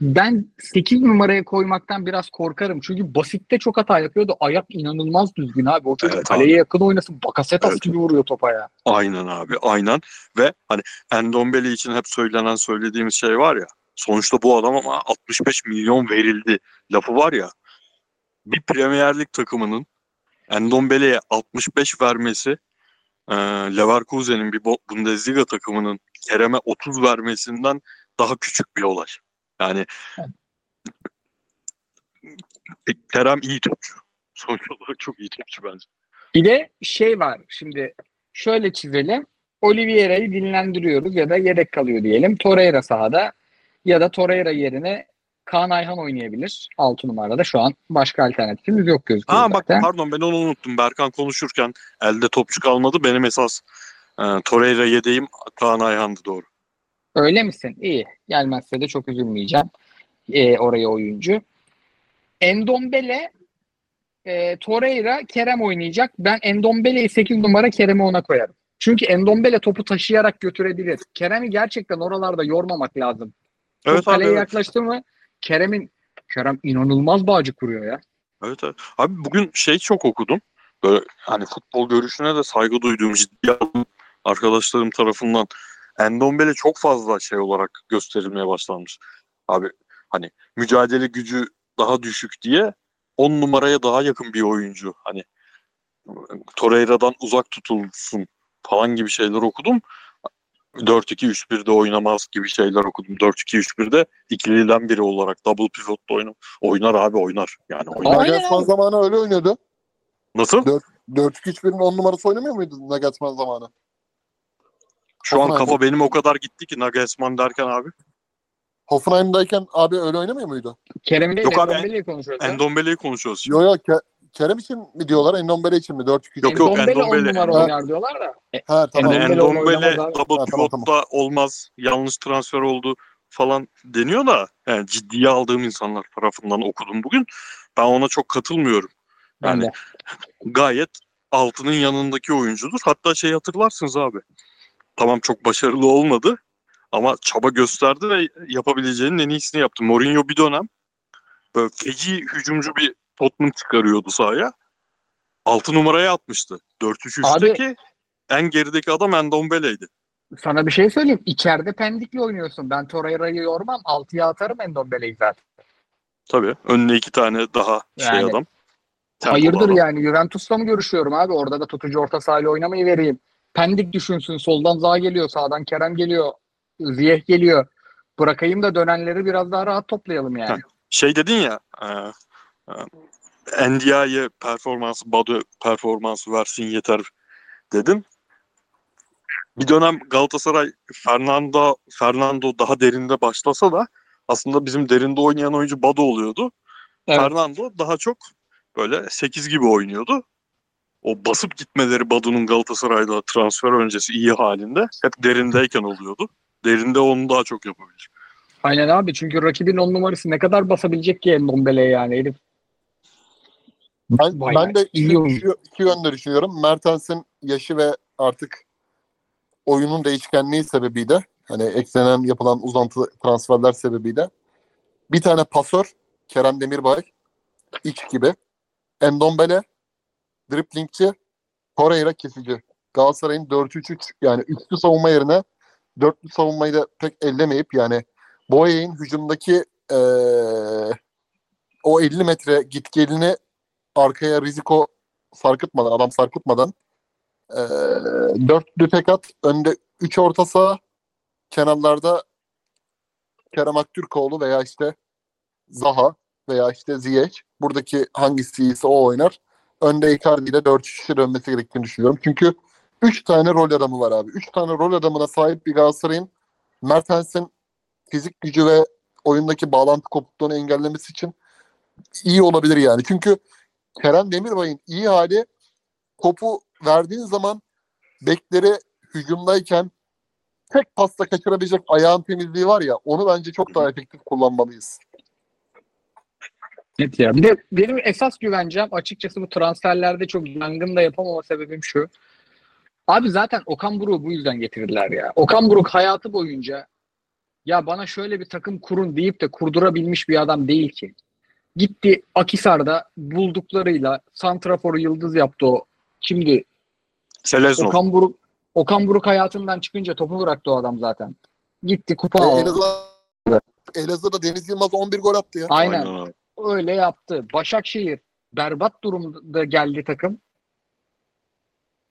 ben 8 numaraya koymaktan biraz korkarım. Çünkü basitte çok hata yapıyordu. Ayak inanılmaz düzgün abi. O çocuk Evet kaleye yakın oynasın. Bakasetas Evet. gibi vuruyor topa ya. Aynen abi aynen. Ve hani Endombele için hep söylenen söylediğimiz şey var ya. Sonuçta bu adam ama 65 milyon verildi lafı var ya. Bir Premier Lig takımının Endombele'ye 65 vermesi e, Leverkusen'in bir Bundesliga takımının Kerem'e 30 vermesinden daha küçük bir olay. Yani e, Kerem iyi topçu. Sonuç olarak çok iyi topçu bence. Bir de şey var. Şimdi şöyle çizelim. Oliveira'yı dinlendiriyoruz ya da yedek kalıyor diyelim. Torreira sahada ya da Torreira yerine Kaan Ayhan oynayabilir. 6 numarada şu an başka alternatifimiz yok gözüküyor Aa bak pardon ben onu unuttum. Berkan konuşurken elde topçu kalmadı. Benim esas e, Torreira yedeğim Kaan Ayhan'dı doğru. Öyle misin? İyi. Gelmezse de çok üzülmeyeceğim. Ee, oraya oyuncu. Endombele e, Torreira Kerem oynayacak. Ben Endombele'yi 8 numara Kerem'i ona koyarım. Çünkü Endombele topu taşıyarak götürebilir. Kerem'i gerçekten oralarda yormamak lazım. Evet abi. kaleye Evet. yaklaştı mı Kerem'in Kerem inanılmaz bağcı kuruyor ya. evet, evet. Abi bugün şey çok okudum. Böyle hani futbol görüşüne de saygı duyduğum ciddi aldığım arkadaşlarım tarafından Endombele çok fazla şey olarak gösterilmeye başlanmış. Abi hani mücadele gücü daha düşük diye 10 numaraya daha yakın bir oyuncu. Hani Torreira'dan uzak tutulsun falan gibi şeyler okudum. 4-2-3-1'de oynamaz gibi şeyler okudum. 4-2-3-1'de ikiliden biri olarak double pivot'ta oynar. Oynar abi oynar. Yani oynar. Nagelsmann zamanı öyle oynuyordu. Nasıl? 4-2-3-1'in 10 numarası oynamıyor muydu Nagelsmann zamanı? Şu an kafa benim o kadar gitti ki Nagelsmann derken abi. Hoffenheim'dayken abi öyle oynamıyor muydu? Yok abi, Endombele'yi konuşuyoruz. Endombele'yi konuşuyoruz şimdi. Yo yo Ke- Kerem için mi diyorlar? Endombele için mi? 4-2-3. Yok, yok, Endombele 10 Endombele. numara oynar diyorlar da. E, Ha tamam. Yani Endombele oynamaz abi. double Ha, tamam, pivot'ta olmaz. Yanlış transfer oldu falan deniyor da yani ciddiye aldığım insanlar tarafından okudum bugün. Ben ona çok katılmıyorum. Ben Yani de. gayet altının yanındaki oyuncudur. Hatta şey hatırlarsınız abi. Tamam çok başarılı olmadı ama çaba gösterdi ve yapabileceğinin en iyisini yaptı. Mourinho bir dönem böyle feci hücumcu bir Tottenham çıkarıyordu sahaya. 6 numaraya atmıştı. 4-3-3'teki en gerideki adam Endombele'ydi. Sana bir şey söyleyeyim. İçeride Pendik'le oynuyorsun. Ben Torreira'yı yormam. 6'ya atarım Endombele'yi zaten. Tabii. Önüne iki tane daha şey Yani. adam. Tempolu Hayırdır adam. yani Juventus'la mı görüşüyorum abi? Orada da tutucu orta sahayla oynamayı vereyim. Pendik düşünsün. Soldan Zaha geliyor. Sağdan Kerem geliyor. Ziyeh geliyor. Bırakayım da dönenleri biraz daha rahat toplayalım yani. Şey dedin ya e, e, NDI'ye performansı, Badu performansı versin yeter dedin. bir dönem Galatasaray Fernando Fernando daha derinde başlasa da aslında bizim derinde oynayan oyuncu Bado oluyordu. Evet. Fernando daha çok böyle 8 gibi oynuyordu. O basıp gitmeleri Badu'nun Galatasaray'da transfer öncesi iyi halinde hep derindeyken oluyordu. Derinde onu daha çok yapabilir. Aynen abi çünkü rakibin on numarası ne kadar basabilecek ki Ndombele'ye yani herif. Ben, Bayağı ben de iki, iki, iki yönde düşünüyorum. Mertens'in yaşı ve artık oyunun değişkenliği sebebiyle hani eklenen yapılan uzantı transferler sebebiyle bir tane pasör Kerem Demirbay X gibi Endombele driplingçi Torreira kesici. Galatasaray'ın 4-3-3 yani üçlü savunma yerine dörtlü savunmayı da pek ellemeyip yani Boye'nin hücumdaki eee, o 50 metre git gelini arkaya riziko sarkıtmadan, adam sarkıtmadan eee dörtlü tek at, önde 3 orta saha, kenarlarda Kerem Aktürkoğlu veya işte Zaha veya işte Ziyech. Buradaki hangisi ise o oynar. Önde Icardi ile 4-3'e dönmesi gerektiğini düşünüyorum. Çünkü 3 tane rol adamı var abi. 3 tane rol adamına sahip bir Galatasaray'ın Mertens'in fizik gücü ve oyundaki bağlantı kopukluğunu engellemesi için iyi olabilir yani. Çünkü Kerem Demirbay'ın iyi hali topu verdiğin zaman bekleri hücumdayken tek pasta kaçırabilecek ayağın temizliği var ya onu bence çok daha efektif kullanmalıyız. Net ya. Bir de benim esas güvencem açıkçası bu transferlerde çok yangın da yapamama sebebim şu. Abi zaten Okan Buruk'u bu yüzden getirdiler ya. Okan Buruk hayatı boyunca ya bana şöyle bir takım kurun deyip de kurdurabilmiş bir adam değil ki. Gitti Akisar'da bulduklarıyla Santrafor'u yıldız yaptı o. Şimdi Selezno. Okan Buruk Okan Buruk hayatından çıkınca topu bıraktı o adam zaten. Gitti kupa E, aldı. Elazığ, Elazığ'da Deniz Yılmaz 11 gol attı ya. Aynen. Aynen. öyle yaptı. Başakşehir berbat durumda geldi takım.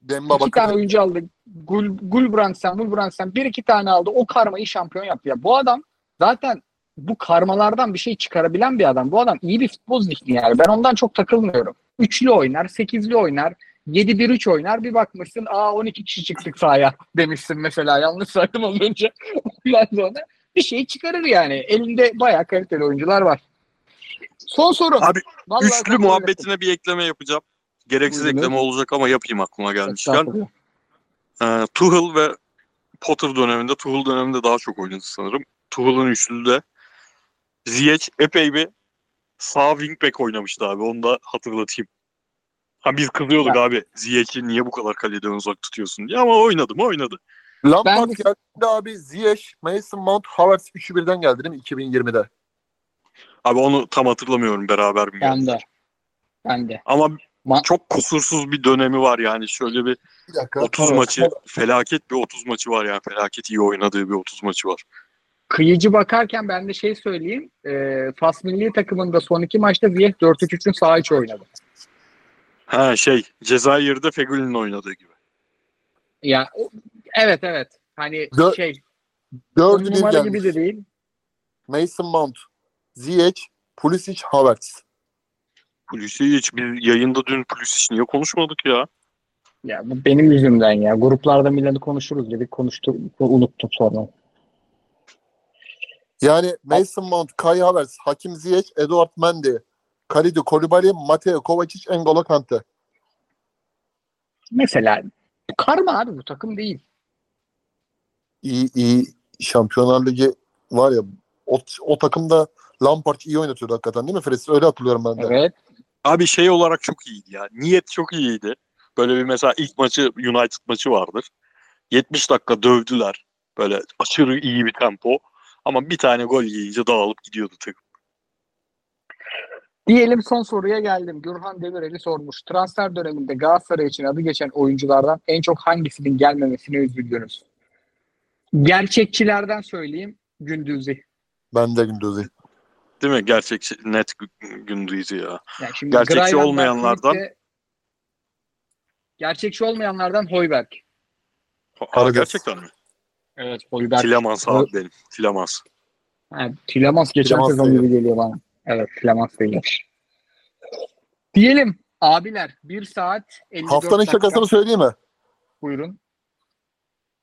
Demba iki tane oyuncu aldı. Gul, Gulbrandsen, Gulbrandsen bir iki tane aldı. O karmayı şampiyon yaptı. Ya bu adam zaten bu karmalardan bir şey çıkarabilen bir adam. Bu adam iyi bir futbol zihni yani. Ben ondan çok takılmıyorum. Üçlü oynar, sekizli oynar, 7-1-3 oynar. Bir bakmışsın aa 12 kişi çıktık sahaya demişsin mesela. Yanlış saydım az önce. Ondan sonra bir şey çıkarır yani. Elinde bayağı kaliteli oyuncular var. Son soru. Abi Vallahi üçlü muhabbetine bir ekleme yapacağım. Gereksiz Buyurun. ekleme olacak ama yapayım aklıma gelmişken. Ee, Tuchel ve Potter döneminde, Tuchel döneminde daha çok oynadı sanırım. Tuchel'ın üçlüde Ziyech epey bir sağ wingback oynamıştı abi. Onu da hatırlatayım. Ha biz kızıyorduk abi. Ziyech'i niye bu kadar kaleden uzak tutuyorsun diye ama oynadı mı oynadı. Lampard Ben geldi abi. Ziyech, Mason Mount, Havertz üçü birden geldi değil mi 2020'de? Abi onu tam hatırlamıyorum beraber mi Ben geldi. de. Ben de. Ama Ma- çok kusursuz bir dönemi var yani. Şöyle bir Bir dakika. 30 Evet. maçı, felaket bir 30 maçı var yani. Felaket iyi oynadığı bir 30 maçı var. Kıyıcı bakarken ben de şey söyleyeyim. E, Fas milli takımında son iki maçta Ziyech 4-3-3'ün sağ içi oynadı. Ha şey, Cezayir'de Fegüli'nin oynadığı gibi. Ya evet evet. Hani Dö- şey Dördü numara gelmiş. gibi de değil. Mason Mount, Ziyech, Pulisic, Havertz. Pulisic, biz yayında dün Pulisic niye konuşmadık ya? Ya bu benim yüzümden ya. Gruplarda Milan'ı konuşuruz dedik. Konuştuk. Unuttum sonra. Yani Mason Mount, Kai Havertz, Hakim Ziyech, Eduard Mendy, Kalidou Koulibaly, Mateo Kovacic, N'Golo Kante. Mesela karma abi bu takım değil. İyi iyi Şampiyonlar Ligi var ya o, o takımda Lampard iyi oynatıyordu hakikaten değil mi Fres? Öyle hatırlıyorum ben de. Evet. Abi şey olarak çok iyiydi ya. Niyet çok iyiydi. Böyle bir mesela ilk maçı United maçı vardır. 70 dakika dövdüler. Böyle aşırı iyi bir tempo. Ama bir tane gol yiyince dağılıp gidiyordu takım. Diyelim son soruya geldim. Gürhan Demirel'i sormuş. Transfer döneminde Galatasaray için adı geçen oyunculardan en çok hangisinin gelmemesine üzüldünüz? Gerçekçilerden söyleyeyim. Gündüz'i. Ben de Gündüz'ü. Değil mi? Gerçekçi net gü- gündüzü ya. Yani şimdi Gerçekçi Grayland'dan olmayanlardan- Klink'te- gerçekçi olmayanlardan Hoiberg. Ha, gerçekten mi? Evet Hoiberg. Tilemans abi benim. Tilemans. Ha, Tilemans geçen Tilemans sezon gibi geliyor bana. Evet Tilemans sayılır. Diyelim abiler 1 saat 54 Haftanın dakika. şakasını söyleyeyim mi? Buyurun.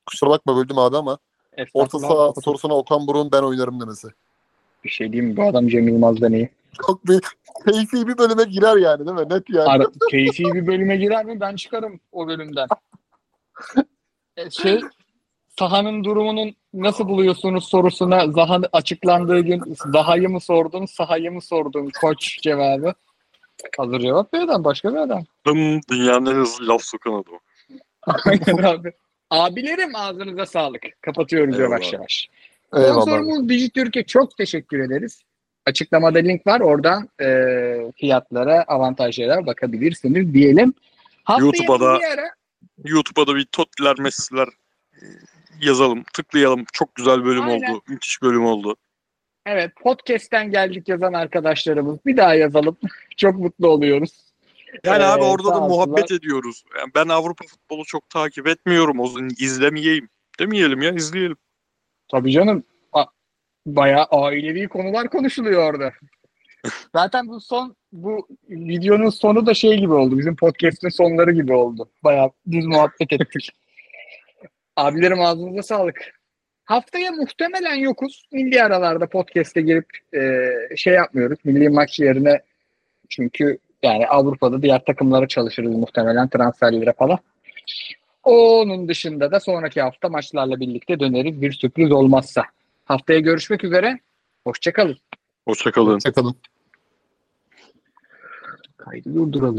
kusura bakma böldüm abi ama orta Estağfurullah, saha sorusuna Okan Buruk'un ben oynarım demesi. Bir şey diyeyim mi? Bu adam Cem Yılmaz'dan iyi. Çok bir keyfi bir bölüme girer yani değil mi? Net yani. Ara, keyfi bir bölüme girer mi? Ben çıkarım o bölümden. E, şey sahanın durumunun nasıl buluyorsunuz sorusuna Zaha açıklandığı gün Zaha'yı mı sordun, sahayı mı sordun koç cevabı. Hazır cevap bir adam, başka bir adam. Dım, dünyanın en hızlı laf sokan adamı. Aynen abi. Abilerim ağzınıza sağlık. Kapatıyoruz Eyvallah. yavaş yavaş. Eyvallah. Sponsorumuz Dijitürk'e çok teşekkür ederiz. Açıklamada link var. Oradan e, fiyatlara, avantajlara bakabilirsiniz diyelim. Haftaya YouTube'a da- bir ara YouTube'a da bir Tottiler Messi'ler yazalım, tıklayalım. Çok güzel bölüm Aynen. oldu. Müthiş bölüm oldu. Evet podcast'ten geldik yazan arkadaşlarımız bir daha yazalım. Çok mutlu oluyoruz. Yani abi Ee, orada sağ da olsunlar. muhabbet ediyoruz. Yani ben Avrupa futbolu çok takip etmiyorum. O zaman izlemeyeyim. Demeyelim ya izleyelim. Tabii canım. A- bayağı ailevi konular konuşuluyor orada. Zaten bu son bu videonun sonu da şey gibi oldu. Bizim podcast'in sonları gibi oldu. Bayağı düz muhabbet ettik. Abilerim ağzınıza sağlık. Haftaya muhtemelen yokuz. Milli aralarda podcast'e girip e, şey yapmıyoruz. Milli maç yerine çünkü yani Avrupa'da diğer takımlara çalışırız muhtemelen transferlere falan. Onun dışında da sonraki hafta maçlarla birlikte döneriz bir sürpriz olmazsa. Haftaya görüşmek üzere. Hoşçakalın. Hoşçakalın. Hoşçakalın. Kaydı durduralım.